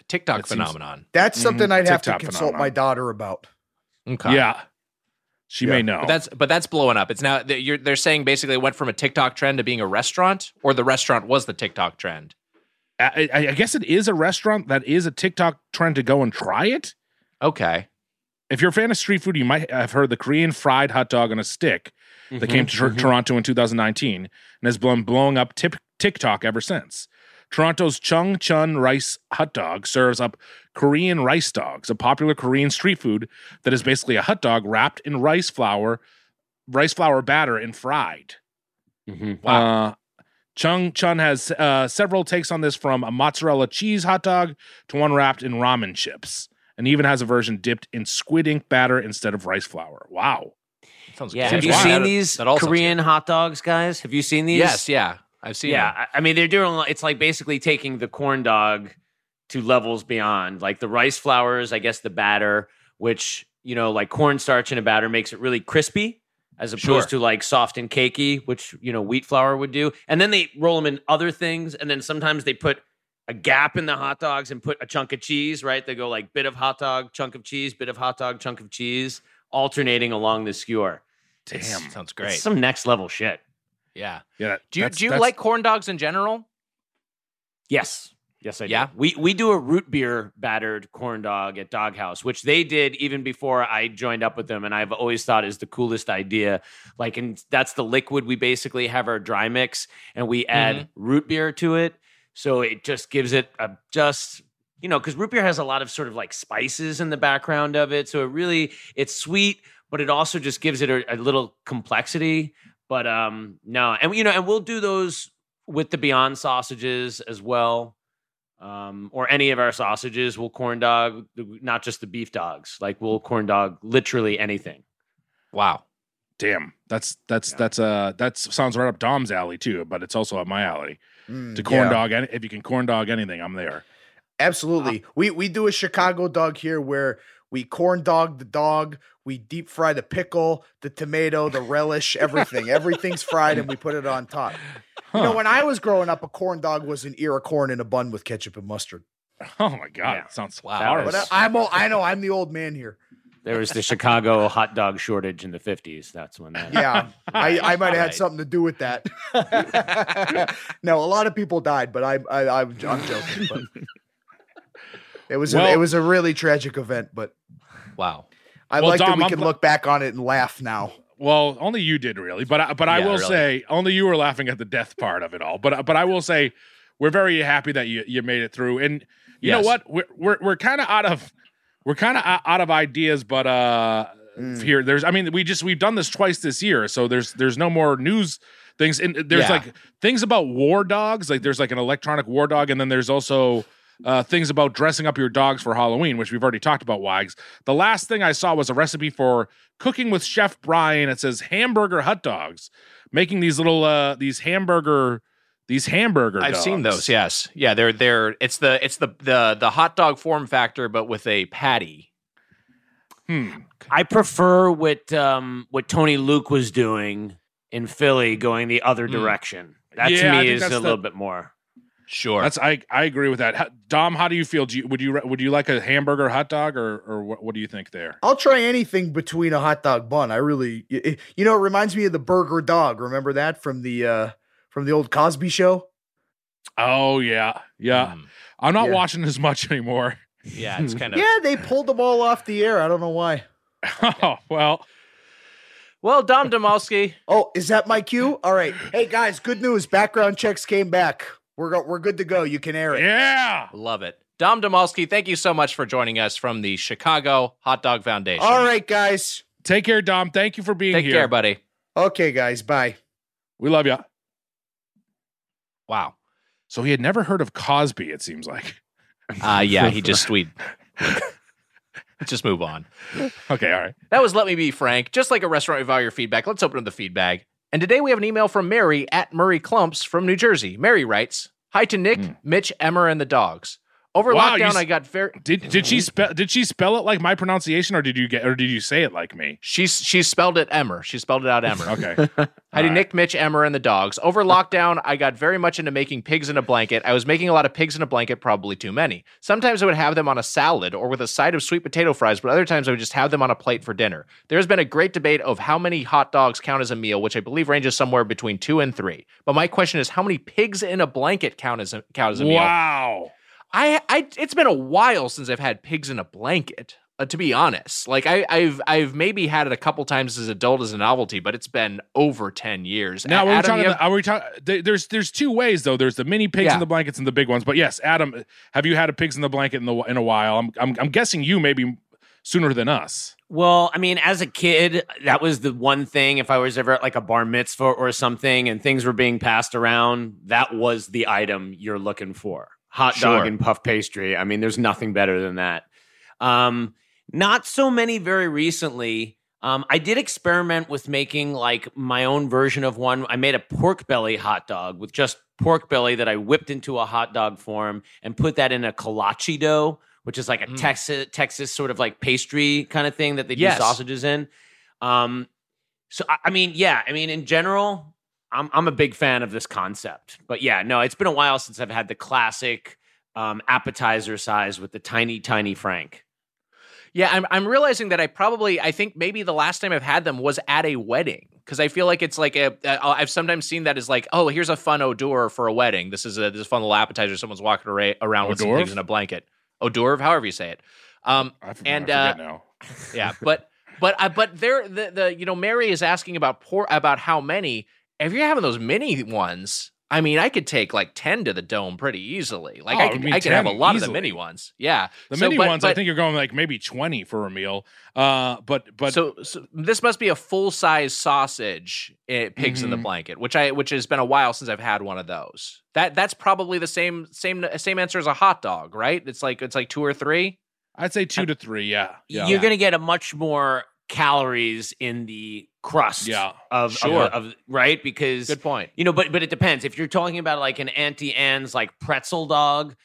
TikTok It seems- phenomenon. That's Mhm, something I'd have to consult phenomenon. my daughter about. Okay. yeah. She Yeah. may know. But that's but that's blowing up. It's now you're, they're saying basically it went from a TikTok trend to being a restaurant, or the restaurant was the TikTok trend. I, I guess it is a restaurant that is a TikTok trend to go and try it. Okay. If you're a fan of street food, you might have heard the Korean fried hot dog on a stick that Mm-hmm. came to Tor- Toronto in 2019 and has been blowing up tip- TikTok ever since. Toronto's Chung Chun Rice Hot Dog serves up Korean rice dogs, a popular Korean street food that is basically a hot dog wrapped in rice flour, rice flour batter and fried. Uh, Chung Chun has uh, several takes on this from a mozzarella cheese hot dog to one wrapped in ramen chips, and even has a version dipped in squid ink batter instead of rice flour. Wow. Sounds Yeah. good. Have you wild. seen these that all Korean hot dogs, guys? Have you seen these? Yes. Yeah. I've seen. yeah. them. I I mean, they're doing. It's like basically taking the corn dog to levels beyond. Like the rice flours, I guess the batter, which you know, like cornstarch in a batter makes it really crispy, as opposed Sure. to like soft and cakey, which you know wheat flour would do. And then they roll them in other things, and then sometimes they put a gap in the hot dogs and put a chunk of cheese. Right? They go like bit of hot dog, chunk of cheese, bit of hot dog, chunk of cheese, alternating along the skewer. Damn. It's- Sounds It's great. some next level shit. yeah. Yeah. Do you do you like corn dogs in general? Yes. Yes, I do. Yeah? We we do a root beer battered corn dog at Dog Haus, which they did even before I joined up with them, and I've always thought is the coolest idea. Like, and that's the liquid we basically have our dry mix, and we add Mm-hmm. root beer to it, so it just gives it a just you know because root beer has a lot of sort of like spices in the background of it, so it really it's sweet, but it also just gives it a, a little complexity. But um no, and you know, and we'll do those with the Beyond sausages as well um, or any of our sausages. We'll corn dog, not just the beef dogs. Like we'll corn dog literally anything. Wow. Damn. That's that's Yeah. that's uh that sounds right up Dom's alley too, but it's also up my alley. Mm, To corn yeah. dog, any, if you can corn dog anything, I'm there. Absolutely. We we do a Chicago dog here where we corn dog the dog, we deep fry the pickle, the tomato, the relish, everything. Everything's fried and we put it on top. You know, when I was growing up, a corn dog was an ear of corn in a bun with ketchup and mustard. Oh my god, Yeah. it sounds Wow. But I, I'm old, I know I'm the old man here. There was the Chicago hot dog shortage in the 50s. That's when that. Yeah, I, I might have had Right. something to do with that. no, a lot of people died, but I, I I'm, I'm joking. It was a, it was a really tragic event, but Wow. I Well, like that we I'm can gl- look back on it and laugh now. Well, only you did really, but I, but I Yeah, will really. say only you were laughing at the death part of it all. But but I will say we're very happy that you you made it through. And you know what? We're we're we're kind of out of we're kind of out of ideas. But uh, Mm. here there's I mean we just we've done this twice this year, so there's there's no more news things. And there's Yeah. like things about war dogs. Like there's like an electronic war dog, and then there's also. Uh, things about dressing up your dogs for Halloween, which we've already talked about, Wags. The last thing I saw was a recipe for cooking with Chef Brian. It says hamburger hot dogs, making these little uh these hamburger these hamburger. I've seen those. Yes. Yeah. They're they're it's the it's the the the hot dog form factor, but with a patty. Hmm. I prefer what um, what Tony Luke was doing in Philly, going the other Mm. direction. That Yeah, to me is a the- little bit more. Sure. That's I I agree with that. How- Dom, how do you feel? Do you, would you would you like a hamburger, hot dog, or or what, what do you think there? I'll try anything between a hot dog bun. I really, y- y- you know, it reminds me of the burger dog. Remember that from the uh from the old Cosby Show? Oh yeah, yeah. Mm. I'm not Yeah. watching as much anymore. yeah, it's kind of. Yeah, they pulled them all off the air. I don't know why. oh well, Well, Dom Domowski. Oh, is that my cue? All right. Hey guys, good news. Background checks came back. We're go- we're good to go. You can air it. yeah. Love it. Dom Domowski, thank you so much for joining us from the Chicago Hot Dog Foundation. All right, guys. Take care, Dom. Thank you for being Take here. care, buddy. Okay, guys. Bye. We love you. Wow. So he had never heard of Cosby. It seems like. Uh, yeah, he just we just move on. Okay, all right. That was Let Me Be Frank. Just like a restaurant, we value your feedback. Let's open up the feedback. And today we have an email from Mary at Murray Clumps from New Jersey. Mary writes, Hi to Nick, hmm. Mitch, Emmer, and the dogs. Over Wow, lockdown, I got very. Did did she spell did she spell it like my pronunciation, or did you get or did you say it like me? She she spelled it Emmer. She spelled it out Emmer. Okay. To All right. Nick, Mitch, Emmer, and the dogs. Over lockdown, I got very much into making pigs in a blanket. I was making a lot of pigs in a blanket, probably too many. Sometimes I would have them on a salad or with a side of sweet potato fries, but other times I would just have them on a plate for dinner. There's been a great debate of how many hot dogs count as a meal, which I believe ranges somewhere between two and three. But my question is, how many pigs in a blanket count as a, count as a meal? Wow. I, I, it's been a while since I've had pigs in a blanket. Uh, to be honest, like I, I've, I've maybe had it a couple times as adult as a novelty, but it's been over ten years. Now, A- are we Adam, talking? you have- Are we talking? There's there's two ways though. There's the mini pigs Yeah. in the blankets and the big ones. But yes, Adam, have you had a pigs in the blanket in the in a while? I'm I'm, I'm guessing you maybe sooner than us. Well, I mean, as a kid, that was the one thing. If I was ever at like a bar mitzvah or something and things were being passed around, that was the item you're looking for. Hot dog and puff pastry. I mean, there's nothing better than that. Um, not so many very recently. Um, I did experiment with making like my own version of one. I made a pork belly hot dog with just pork belly that I whipped into a hot dog form and put that in a kolache dough, which is like a Mm. Texas Texas sort of like pastry kind of thing that they do sausages in. Um, so I, I mean, yeah, I mean, in general, I'm I'm a big fan of this concept. But yeah, no, it's been a while since I've had the classic um, appetizer size with the tiny, tiny Frank. yeah, I'm, I'm realizing that I probably, I think maybe the last time I've had them was at a wedding because I feel like it's like a. uh, I've sometimes seen that as like, oh, here's a fun odor for a wedding. This is a this is a fun little appetizer. Someone's walking ara- around with some Hors pigs in a blanket. Odor, d'oeuvre, however you say it. Um, I, f- And, I uh, now. yeah, but but uh, but there the the you know Mary is asking about poor about how many. If you're having those mini ones, I mean, I could take like ten to the dome pretty easily. Like Oh, I I could mean, I could have a 10 lot of the mini ones. Yeah, The So, mini but- ones, I think you're going like maybe twenty for a meal. Uh, but but so, so this must be a full size sausage, eh, pigs in the Mhm. blanket, which I which has been a while since I've had one of those. That that's probably the same same same answer as a hot dog, right? It's like it's like two or three. I'd say two to three. Yeah, yeah, You're going to get a much more calories in the crust yeah. of, Sure. of, of right because Good point. you know but but it depends if you're talking about like an auntie anne's like pretzel dog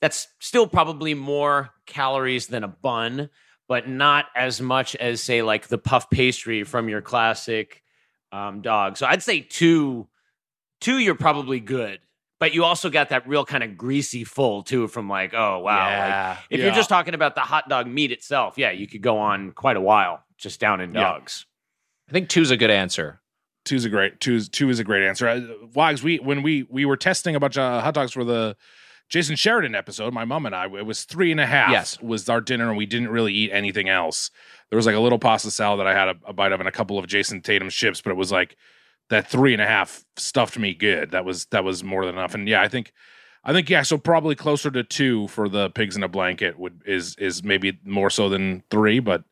that's still probably more calories than a bun but not as much as say like the puff pastry from your classic um, dog so i'd say two two you're probably good but you also got that real kind of greasy full too from like oh wow like, Yeah. if Yeah. you're just talking about the hot dog meat itself yeah you could go on quite a while just down in Yeah. dogs I think two's a good answer. Two's a great two. Two is a great answer. Uh, Wags, we when we we were testing a bunch of hot dogs for the Jason Sheridan episode, my mom and I, it was three and a half. Yes. was our dinner, and we didn't really eat anything else. There was like a little pasta salad that I had a, a bite of, and a couple of Jason Tatum chips, but it was like that three and a half stuffed me good. That was that was more than enough. And yeah, I think. I think yeah, so probably closer to two for the pigs in a blanket would is is maybe more so than three, but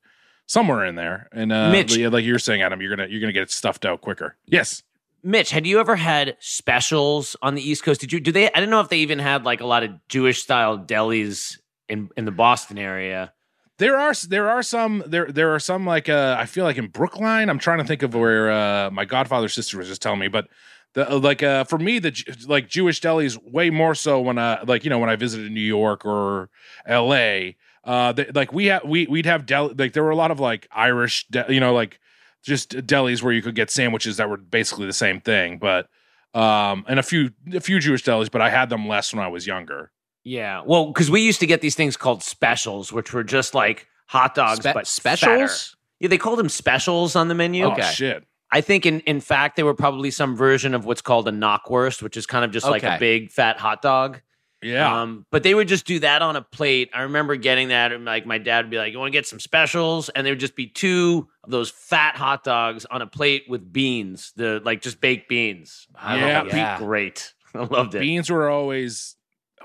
somewhere in there. And uh, Mitch- like you're saying, Adam, you're gonna you're gonna get it stuffed out quicker. Yes, Mitch, had you ever had specials on the East Coast? Did you do they? I don't know if they even had like a lot of Jewish style delis in in the Boston area. there are there are some there there are some like uh I feel like in Brookline. I'm trying to think of where uh my godfather's sister was just telling me, but the uh, like uh for me the like Jewish delis way more so when I like you know when I visited New York or L.A. Uh, they, like we had we we'd have deli like there were a lot of like Irish, de- you know, like just delis where you could get sandwiches that were basically the same thing, but um, and a few a few Jewish delis, but I had them less when I was younger. Yeah. Well, because we used to get these things called specials, which were just like hot dogs, Spe- but specials? fatter. Yeah, they called them specials on the menu. Oh shit! I think in, in fact they were probably some version of what's called a knockwurst, which is kind of just like a big fat hot dog. Yeah. Um, but they would just do that on a plate. I remember getting that, and like my dad would be like, "You want to get some specials?" And there would just be two of those fat hot dogs on a plate with beans, the like just baked beans. I Yeah. thought that'd Yeah. great. I loved it. beans were always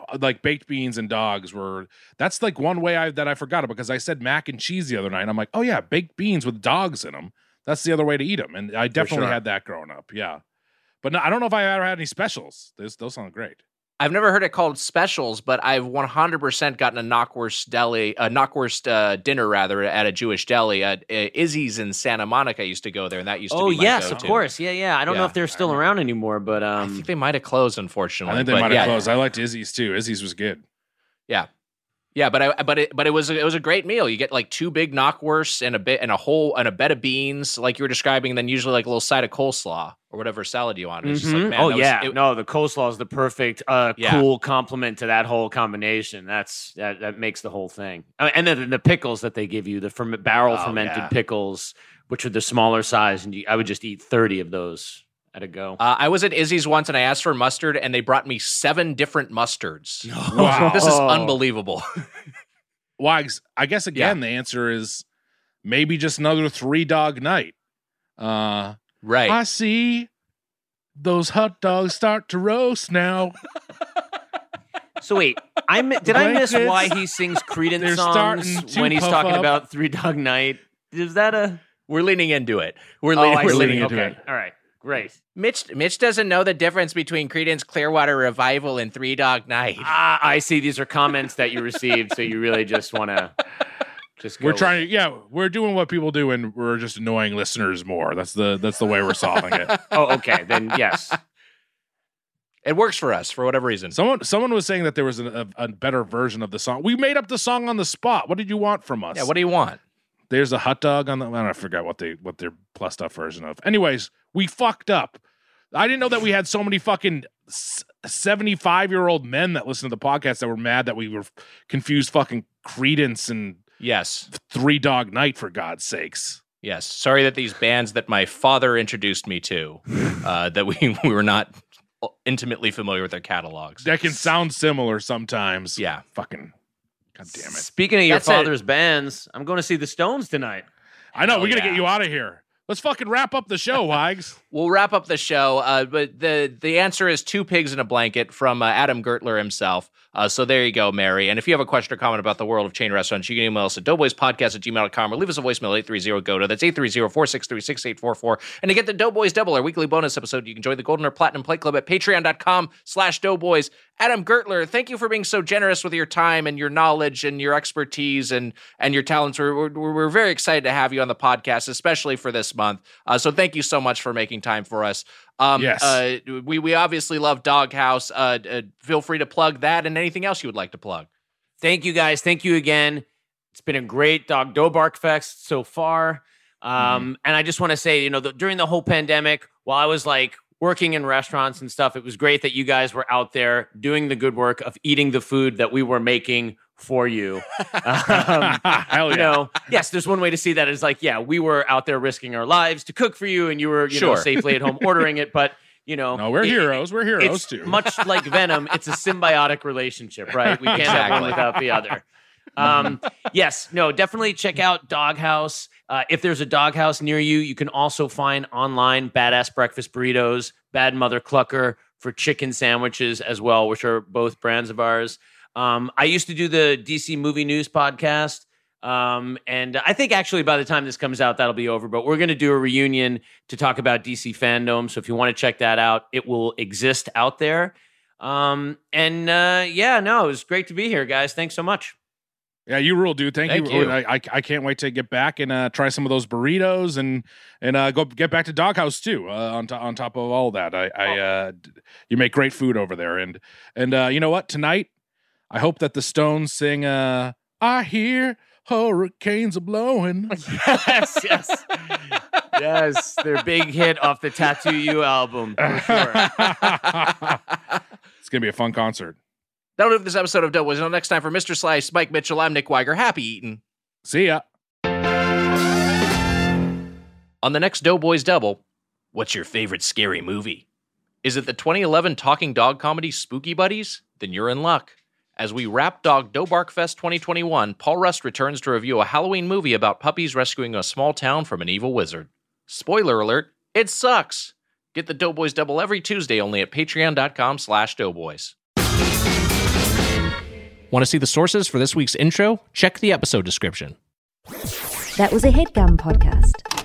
uh, like baked beans and dogs were that's like one way I that I forgot it because I said mac and cheese the other night. And I'm like, oh yeah, baked beans with dogs in them. That's the other way to eat them, and I definitely sure. had that growing up. Yeah, but no, I don't know if I ever had any specials. Those those sound great. I've never heard it called specials, but I've 100% gotten a knockwurst deli, a knockwurst uh, dinner rather at a Jewish deli at uh, Izzy's in Santa Monica. I used to go there, and that used to Oh be my yes, of go-to. course. Yeah, yeah. I don't know if they're still around anymore, but I um, think they might have closed, unfortunately. I think they might have yeah, closed. I liked Izzy's too. Izzy's was good. Yeah, yeah, but I but it but it was it was a great meal. You get like two big knockwursts and a bit and a whole and a bed of beans, like you were describing, and then usually like a little side of coleslaw or whatever salad you want. It's just like, mhm. man, oh that was- yeah, it- no, the coleslaw is the perfect, uh, Yeah. cool complement to that whole combination. That's that that makes the whole thing. Uh, and then the pickles that they give you, the ferm- barrel Oh, fermented yeah. pickles, which are the smaller size, and you, I would just eat thirty of those at a go. Uh, I was at Izzy's once and I asked for mustard, and they brought me seven different mustards. Wow. this is unbelievable. Wags, I guess again the answer is maybe just another three dog night. Uh, right. I see those hot dogs start to roast now. So wait, I mi- did I miss Blankets, why he sings Creedence they're songs starting to when he's puff talking up. about Three Dog Night? Is that a? We're leaning into it. We're, Oh, leaning, I we're leaning into okay. it. All right, great. Mitch Mitch doesn't know the difference between Creedence Clearwater Revival and Three Dog Night. Ah, I see. These are comments that you received, so you really just want to just. We're trying to, yeah, we're doing what people do, and we're just annoying listeners more. That's the that's the way we're solving it. Oh, okay. Then yes. It works for us for whatever reason. Someone someone was saying that there was a, a, a better version of the song. We made up the song on the spot. What did you want from us? yeah, what do you want? There's a hot dog on the. I, don't, I forgot what they what their plus up version of. Anyways, we fucked up. I didn't know that we had so many fucking seventy five year old men that listen to the podcast that were mad that we were confused fucking Creedence and Yes. Three Dog Night for God's sakes. Yes. Sorry that these bands that my father introduced me to, uh, that we, we were not intimately familiar with their catalogs. That can sound similar sometimes. Yeah. Fucking. God damn it. Speaking of your That's it. father's bands, I'm going to see the Stones tonight. I know. Oh, we got to yeah. get you out of here. Let's fucking wrap up the show, Wags. We'll wrap up the show, uh, but the the answer is two pigs in a blanket from uh, Adam Gertler himself. Uh, so there you go, Mary. And if you have a question or comment about the world of chain restaurants, you can email us at doughboyspodcast at gmail.com or leave us a voicemail 830-GOTA. That's 830-463-6844. And to get the Doughboys Double, our weekly bonus episode, you can join the Golden or Platinum Plate Club at patreon.com slash doughboys. Adam Gertler, thank you for being so generous with your time and your knowledge and your expertise and and your talents. We're, we're, we're very excited to have you on the podcast, especially for this month. Uh, so thank you so much for making time for us. Um, Yes. Uh, we, we obviously love Dog Haus. Uh, uh, feel free to plug that and anything else you would like to plug. Thank you guys. Thank you again. It's been a great Dog Dough Bark Fest so far. Um, And I just want to say, you know, the, during the whole pandemic, while I was like working in restaurants and stuff, it was great that you guys were out there doing the good work of eating the food that we were making for you. Um, Hell you yeah. know, yes, there's one way to see that is like, yeah, we were out there risking our lives to cook for you, and you were, you know, safely at home ordering it. But you know, No, we're it- heroes. We're heroes it's too. much like Venom. It's a symbiotic relationship, right? We can't have one Exactly. without the other. Um, yes, no, definitely check out Dog Haus. Uh, if there's a Dog Haus near you, you can also find online Badass Breakfast Burritos, Bad Mother Clucker for chicken sandwiches as well, which are both brands of ours. Um, I used to do the DC Movie News podcast. Um, and I think actually by the time this comes out, that'll be over. But we're going to do a reunion to talk about DC fandom. So if you want to check that out, it will exist out there. Um, and uh, yeah, no, it was great to be here, guys. Thanks so much. Yeah, you rule, dude. Thank, Thank you. you. I, I I can't wait to get back and uh, try some of those burritos and and uh, go get back to Dog Haus too. Uh, on to, on top of all that, I, I uh, you make great food over there, and and uh, you know what? Tonight, I hope that the Stones sing uh, I hear hurricanes are blowing. yes, yes. Yes, their big hit off the Tattoo You album. For sure. it's gonna be a fun concert. That'll do for this episode of Doughboys. Until next time, for Mr. Slice, Mike Mitchell, I'm Nick Wiger. Happy eating. See ya. On the next Doughboys Double, what's your favorite scary movie? Is it the 2011 talking dog comedy Spooky Buddies? Then you're in luck. As we wrap Dog Dough Bark Fest 2021, Paul Rust returns to review a Halloween movie about puppies rescuing a small town from an evil wizard. Spoiler alert, it sucks! Get the Doughboys Double every Tuesday only at patreon.com slash doughboys. Want to see the sources for this week's intro? Check the episode description. That was a headgum podcast.